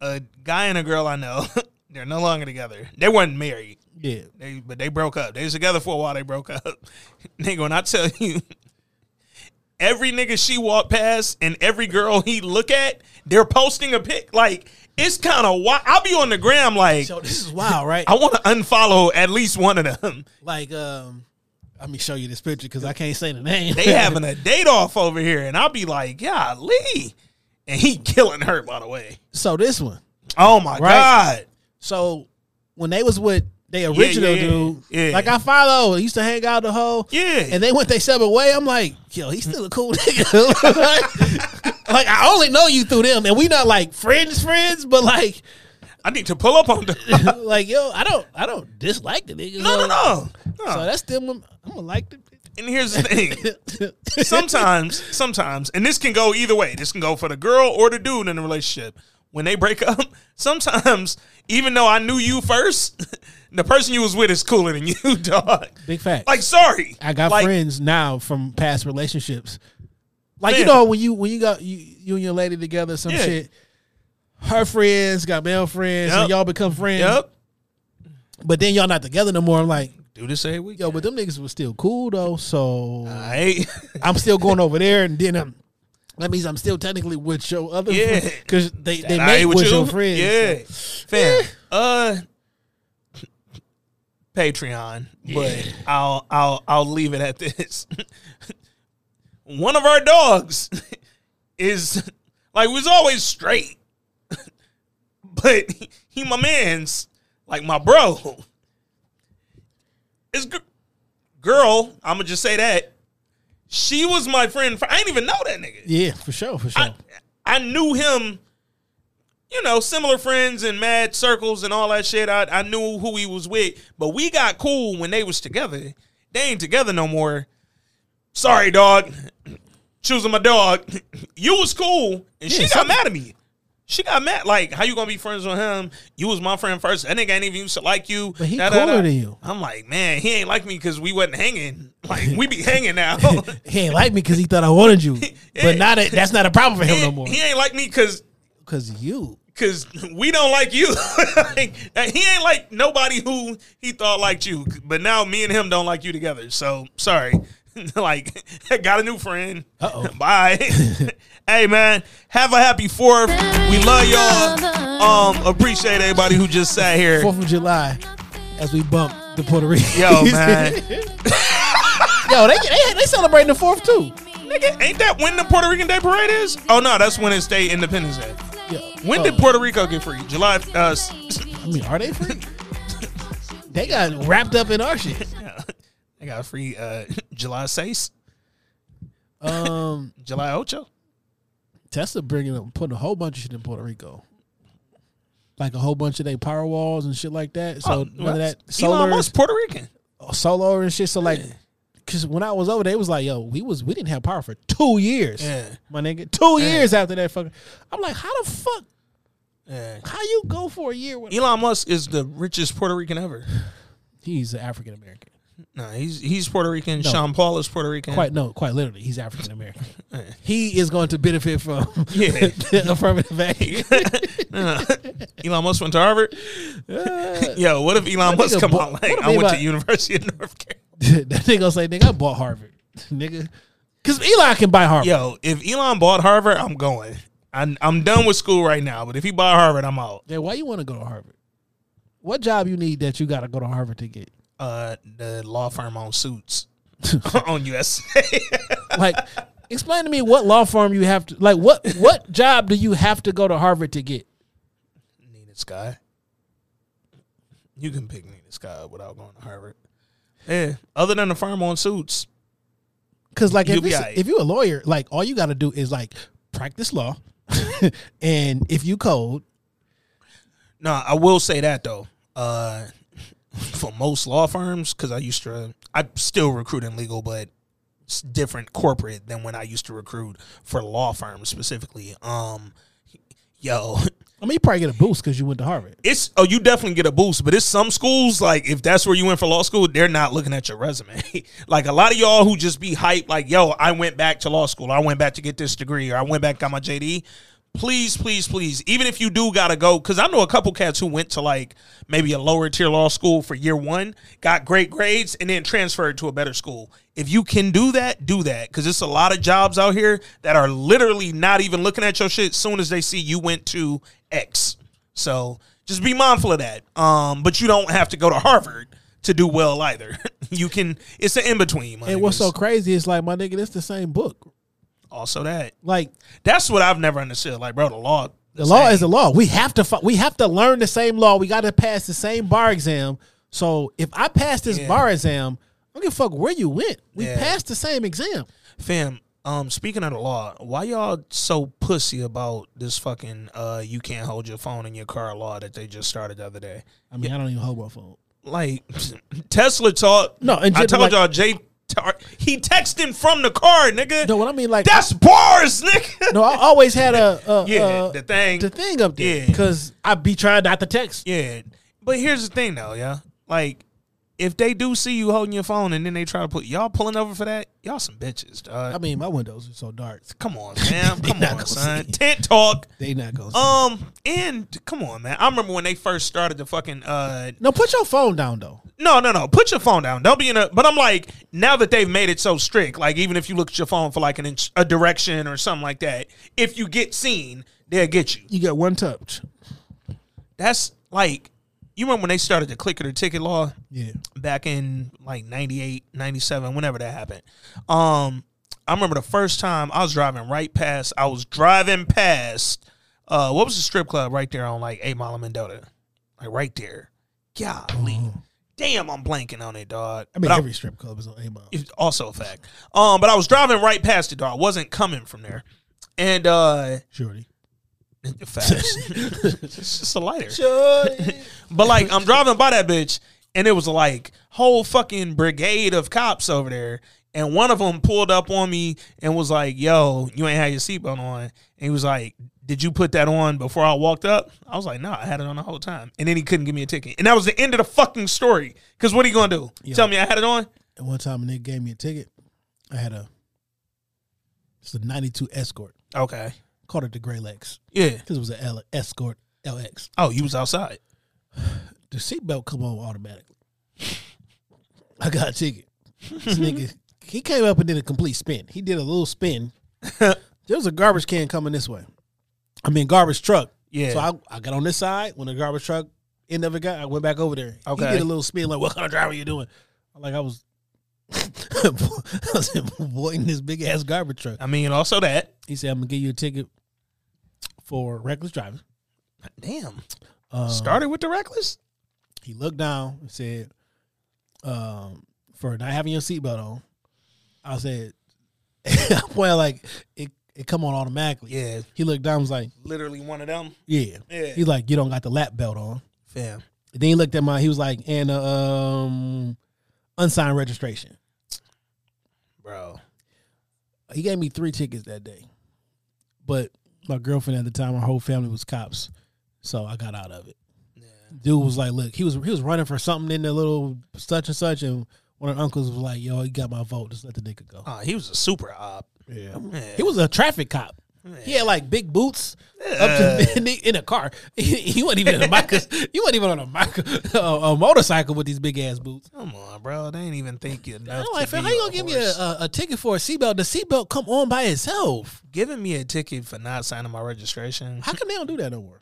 S3: a guy and a girl I know, they're no longer together. They weren't married.
S2: Yeah.
S3: They but they broke up. They was together for a while. They broke up. Nigga, when I tell you, every nigga she walked past and every girl he look at, they're posting a pic. Like it's kind of wild. I'll be on the gram like,
S2: So this is wild, right?
S3: I want to unfollow at least one of them.
S2: like, um, let me show you this picture because I can't say the name.
S3: They having a date off over here, and I'll be like, golly. And he killing her, by the way.
S2: so this one,
S3: Oh my
S2: Right.
S3: god.
S2: so when they was with
S3: Yeah,
S2: original
S3: yeah,
S2: dude,
S3: yeah.
S2: like I follow, used to hang out the whole,
S3: Yeah.
S2: and they went they separate way. I'm like, yo, he's still a cool nigga. like, like, I only know you through them, and we not like friends, friends, but like,
S3: I need to pull up on them.
S2: like yo, I don't, I don't dislike the nigga.
S3: No, no, no. No.
S2: So that's still, I'm gonna like the.
S3: And here's the thing. sometimes, sometimes, and this can go either way. This can go for the girl or the dude in the relationship. When they break up, sometimes, even though I knew you first, the person you was with is cooler than you, dog.
S2: Big fact.
S3: Like, sorry.
S2: I got
S3: Like,
S2: friends now from past relationships. Like you know when you when you got you you and your lady together some
S3: Yeah.
S2: shit. Her friends got male friends and y'all become friends.
S3: Yep.
S2: But then y'all not together no more. I'm like,
S3: Do this every week.
S2: yo, but them niggas was still cool though. So
S3: Aight.
S2: I'm still going over there, and then I'm. That means I'm still technically with your other
S3: Yeah.
S2: because they they made
S3: ain't
S2: with your friends.
S3: Yeah. Fam. Uh Patreon. But I'll I'll I'll leave it at this. One of our dogs is like was always straight. but he my man's like my bro. It's girl, I'ma just say that. She was my friend. For, I didn't even know that nigga.
S2: Yeah, for sure, for sure.
S3: I knew him, you know, similar friends and mad circles and all that shit. I, I knew who he was with, but we got cool when they was together. They ain't together no more. Sorry, dog. Choosing my dog. You was cool, and she got mad at me. She got mad. Like, how you gonna be friends with him? You was my friend first. That nigga ain't even used to like you.
S2: But he
S3: Da, da, da.
S2: cooler than you.
S3: I'm like, man, he ain't like me because we wasn't hanging. Like, we be hanging now.
S2: He ain't like me because he thought I wanted you, but now that that's not a problem for him no more.
S3: he ain't like me because
S2: Because you,
S3: Cause we don't like you. Like, he ain't like nobody who he thought liked you. But now me and him don't like you together. So sorry. like got a new friend.
S2: Uh-oh.
S3: Bye. hey man, have a happy fourth. We love y'all. Um, appreciate everybody who just sat here.
S2: Fourth of July, as we bump the Puerto Rico.
S3: Yo, man.
S2: Yo, they, they they celebrating the fourth too.
S3: Nigga, ain't that when the Puerto Rican Day Parade is? Oh no, that's when it's State Independence Day.
S2: Yeah.
S3: When
S2: Oh.
S3: did Puerto Rico get free? July uh
S2: I mean, are they free? they got wrapped up in our shit.
S3: they got free uh July 6,
S2: Um,
S3: July Ocho.
S2: Tesla bringing up putting a whole bunch of shit in Puerto Rico, like a whole bunch of they power walls and shit like that. So
S3: Oh,
S2: whether that
S3: Elon
S2: solar,
S3: Musk Puerto Rican.
S2: solar and shit. So like, because when I was over there, it was like, yo, we was we didn't have power for two years.
S3: Yeah.
S2: my nigga, two
S3: Yeah.
S2: years after that fucking. I'm like, how the fuck?
S3: Yeah.
S2: How you go for a year? With,
S3: Elon Musk is the richest Puerto Rican ever.
S2: he's African American.
S3: No, he's he's Puerto Rican.
S2: No.
S3: Sean Paul is Puerto Rican.
S2: Quite no, quite literally, he's African American. he is going to benefit from
S3: Yeah.
S2: affirmative action.
S3: Uh, Elon Musk went to Harvard. Yo, what if Elon Musk come
S2: bought-
S3: out like I went to University of North Carolina?
S2: that nigga gonna say, nigga, I bought Harvard, nigga, because Elon can buy Harvard.
S3: Yo, if Elon bought Harvard, I'm going. I'm, I'm done with school right now. But if he bought Harvard, I'm out.
S2: Yeah, why you want to go to Harvard? What job you need that you got to go to Harvard to get?
S3: Uh, the law firm on suits on USA.
S2: Like, explain to me what law firm you have to like. What what job do you have to go to Harvard to get?
S3: Nina Sky. You can pick Nina Sky without going to Harvard. Yeah. Other than the firm on suits.
S2: Because like if, it's- if you're a lawyer, like all you got to do is like practice law, and if you code,
S3: No, I will say that though. Uh, for most law firms, because I used to, I still recruit in legal, but it's different corporate than when I used to recruit for law firms specifically. Um, yo,
S2: I mean, you probably get a boost because you went to Harvard.
S3: it's oh, you definitely get a boost, but it's some schools like if that's where you went for law school, they're not looking at your resume. like a lot of y'all who just be hyped, like yo, I went back to law school, I went back to get this degree, or I went back got my JD. Please, please, please, even if you do gotta go, because I know a couple cats who went to like maybe a lower tier law school for year one, got great grades, and then transferred to a better school. If you can do that, do that, because it's a lot of jobs out here that are literally not even looking at your shit soon as they see you went to X. So just be mindful of that. Um, but you don't have to go to Harvard to do well either. you can. It's an in between.
S2: And what's so crazy is like my nigga, it's the same book.
S3: Also that
S2: Like
S3: that's what I've never understood. Like, bro, the law.
S2: the law is the law. We have to we have to learn the same law. We got to pass the same bar exam. So if I pass this
S3: Yeah.
S2: bar exam, I don't give a fuck where you went. We
S3: Yeah.
S2: passed the same exam.
S3: Fam, um, speaking of the law, why y'all so pussy about this fucking uh you can't hold your phone in your car law that they just started the other day?
S2: I mean, I don't even hold my phone.
S3: Like Tesla taught
S2: No, and
S3: I told
S2: like-
S3: y'all Jay Tar- he texting from the car, nigga.
S2: No, what I mean like
S3: That's bars, nigga.
S2: no, I always had a, a
S3: Yeah,
S2: a-
S3: the thing.
S2: the thing up there
S3: Yeah.
S2: because I be trying not to text.
S3: Yeah. But here's the thing though, yeah. Like if they do see you holding your phone and then they try to put y'all pulling over for that, y'all some bitches, dog.
S2: I mean, my windows are so dark.
S3: Come on, man. Come on, son. Tent talk.
S2: They not see
S3: Um, and come on, man. I remember when they first started the fucking uh
S2: no, put your phone down though.
S3: No, no, no. Put your phone down. Don't be in a but I'm like, now that they've made it so strict, like even if you look at your phone for like an inch, a direction or something like that, if you get seen, they'll get you.
S2: You got one touch.
S3: That's like you remember when they started the clicker the ticket law?
S2: Yeah.
S3: back in like 98 97 whenever that happened um i remember the first time i was driving right past i was driving past uh what was the strip club right there on like 8 mile of mendota like right there golly damn i'm blanking on it dog
S2: I mean,
S3: But
S2: every strip club is on 8 Mile.
S3: it's also a fact um but i was driving right past it dog i wasn't coming from there and uh
S2: Shorty.
S3: Facts. it's just a lighter. Shorty. But like I'm driving by that bitch and it was like whole fucking brigade of cops over there. And one of them pulled up on me and was like, "Yo, you ain't had your seatbelt on." And he was like, "Did you put that on before I walked up?" I was like, "No, I had it on the whole time." And then he couldn't give me a ticket. And that was the end of the fucking story. Cause what are you gonna do?
S2: Yeah.
S3: Tell me I had it on?
S2: And one time, a nigga gave me a ticket. I had a it's a '92 Escort.
S3: Okay.
S2: Called it the Gray Lex.
S3: Yeah.
S2: because it was an L- Escort LX.
S3: Oh, you was outside.
S2: The seatbelt come on automatically. I got a ticket. This nigga, he came up and did a complete spin. He did a little spin. there was a garbage can coming this way. I mean, garbage truck.
S3: Yeah.
S2: So I, I got on this side. When the garbage truck end of it got, I went back over there.
S3: Okay.
S2: He did a little spin like, "What kind of driver are you doing?" Like I was, I was avoiding this big ass garbage truck.
S3: I mean, also that.
S2: He said, "I'm gonna give you a ticket for reckless driving."
S3: Damn.
S2: Um,
S3: Started with the reckless?
S2: He looked down and said, um, "For not having your seatbelt on." I said, "Well, like it, it come on automatically."
S3: Yeah.
S2: He looked down, was like,
S3: Literally one of them.
S2: "Yeah."
S3: Yeah.
S2: He's like, "You don't got the lap belt on."
S3: Fam.
S2: And then he looked at my. He was like, "And uh, um, unsigned registration."
S3: Bro.
S2: He gave me three tickets that day, but my girlfriend at the time, her whole family was cops, so I got out of it. Dude was like, "Look, he was he was running for something in the little such and such," and one of the uncles was like, "Yo, he got my vote. Just let the nigga go."
S3: Oh, he was a super op.
S2: Yeah. He was a traffic cop. He had like big boots up to in, in a car. He, he wasn't even in a micro, He wasn't even on a micro, a, a motorcycle with these big ass boots.
S3: Come on, bro. They ain't even think you enough.
S2: I'm like,
S3: to
S2: fam, how you gonna give me a, a, a ticket for a seatbelt? The seatbelt come on by itself.
S3: giving me a ticket for not signing my registration?
S2: How come they don't do that no more?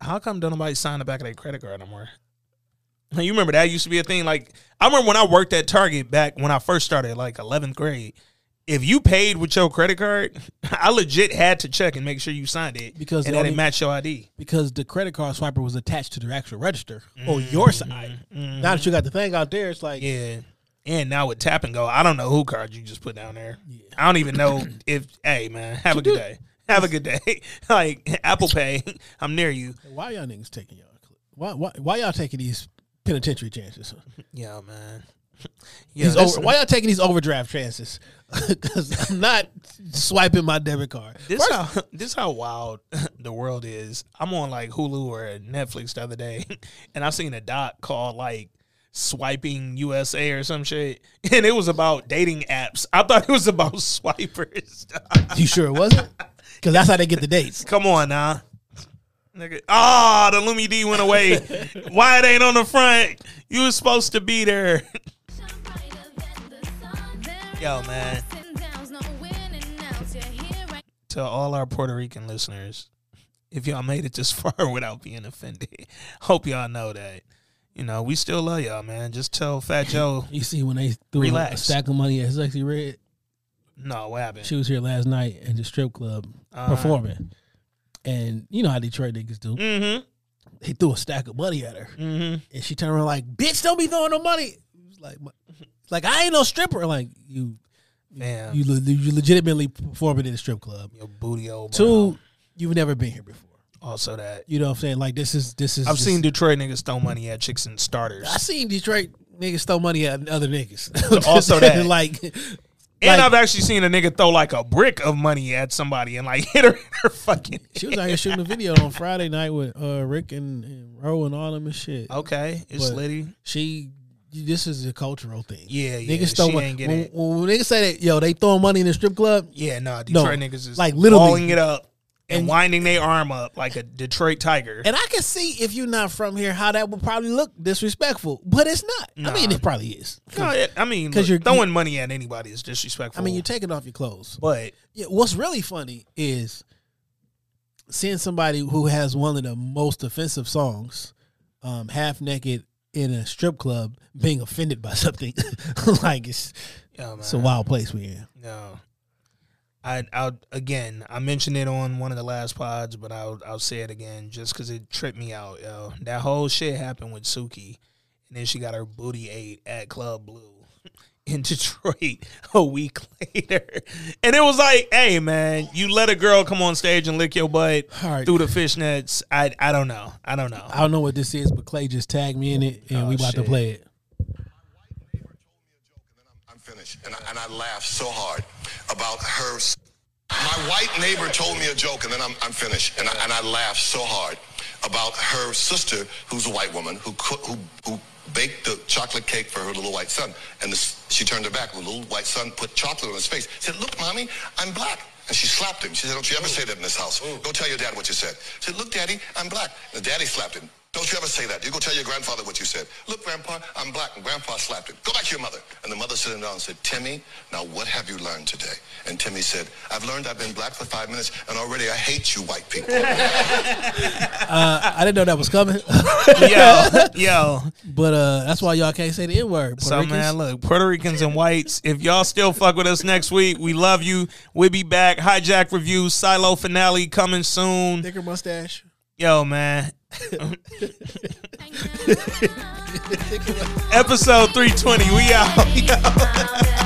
S3: How come don't nobody sign the back of their credit card no more? You remember that used to be a thing. Like I remember when I worked at Target back when I first started, like eleventh grade. If you paid with your credit card, I legit had to check and make sure you signed it
S2: Because
S3: and that it
S2: only-
S3: matched your ID.
S2: Because the credit card swiper was attached to the actual register on mm-hmm. your side. Mm-hmm. Now that you got the thing out there, it's like
S3: Yeah. And now with tap and go, I don't know who card you just put down there. I don't even know if. Hey man, have a good day. Have a good day. like Apple Pay, I'm near you.
S2: why y'all niggas taking y'all? Why why why y'all taking these penitentiary chances?
S3: Yeah, man. Yeah,
S2: These over, why y'all taking these overdraft chances? Because I'm not swiping my debit card.
S3: This how this how wild the world is. I'm on like Hulu or Netflix the other day, and I seen a doc called like swiping USA or some shit, and it was about dating apps. I thought it was about swipers.
S2: You sure it wasn't? because that's how they get the dates.
S3: Come on now. Nigga. Ah, the Lumidee went away. Why it ain't on the front? You was supposed to be there. Yo, man. To all our Puerto Rican listeners, if y'all made it this far without being offended, hope y'all know that. You know, we still love y'all, man. Just tell Fat Joe.
S2: You see when they threw a stack of money at Sexyy Red.
S3: No, what happened?
S2: She was here last night in the strip club
S3: Uh-huh.
S2: performing, and you know how Detroit niggas do.
S3: Mm-hmm.
S2: They threw a stack of money at her,
S3: Mm-hmm.
S2: and she turned around like, "Bitch, don't be throwing no money." It was like, like I ain't no stripper. Like you,
S3: Damn.
S2: you, le- you legitimately performing in a strip club.
S3: Your booty old.
S2: Two, you've never been here before.
S3: Also that.
S2: You know what I'm saying? Like this is this is.
S3: I've seen Detroit niggas throw money at chicks and starters.
S2: I seen Detroit niggas throw money at other niggas.
S3: Also that.
S2: like,
S3: And
S2: like-
S3: I've actually seen a nigga throw like a brick of money at somebody and like hit her, in her fucking.
S2: She was out here shooting a video on Friday night with uh, Rick and, and Ro and all of them and shit.
S3: Okay, it's
S2: But
S3: litty.
S2: She, this is a cultural thing.
S3: Yeah, yeah.
S2: Niggas throw
S3: she
S2: money.
S3: ain't get
S2: When,
S3: it.
S2: when niggas say that, yo, they throwing money in the strip club.
S3: Yeah, no,
S2: No,
S3: Detroit niggas is
S2: like literally-
S3: it up and,
S2: and-
S3: winding their arm up like a Detroit tiger.
S2: And I can see if you're not from here, how that would probably look disrespectful, but it's not. I mean, it probably is.
S3: no, it, I mean, because
S2: you're-
S3: throwing money at anybody is disrespectful.
S2: I mean, you're taking off your clothes.
S3: but
S2: Yeah, what's really funny is seeing somebody who has one of the most offensive songs, um, half naked in a strip club, being offended by something. like it's
S3: yeah,
S2: it's a wild place we in.
S3: No. I I'll again I mentioned it on one of the last pods, but I'll I'll say it again just because it tripped me out, yo. That whole shit happened with Suki, and then she got her booty ate at Club Blue in Detroit a week later, and it was like, hey man, you let a girl come on stage and lick your butt
S2: All right.
S3: through the fishnets. I I don't know, I don't know.
S2: I don't know what this is, but Clay just tagged me in it, and
S3: Oh,
S2: we about to play it.
S15: My white neighbor told me a joke and then I'm finished. And I, and I laughed so hard about her. My white neighbor told me a joke, and then I'm, I'm finished. And I, and I laughed so hard about her sister, who's a white woman, who, cook, who, who baked the chocolate cake for her little white son. And the, she turned her back. The little white son put chocolate on his face. He said, look, mommy, I'm black. And she slapped him. She said, don't you ever say that in this house. Go tell your dad what you said. She said, look, daddy, I'm black. And the daddy slapped him. Don't you ever say that. You go tell your grandfather what you said. Look, Grandpa, I'm black. And Grandpa slapped him. Go back to your mother. And the mother sat him down and said, Timmy, now what have you learned today? And Timmy said, I've learned I've been black for five minutes, and already I hate you white people.
S2: Uh, I didn't know that was coming.
S3: yo, yo.
S2: But uh, that's why y'all can't say the N word.
S3: So man, look, Puerto Ricans and whites. If y'all still fuck with us next week, we love you. We'll be back. Hijack review, silo finale coming soon.
S2: thicker mustache.
S3: Yo, man. Episode 320. We out.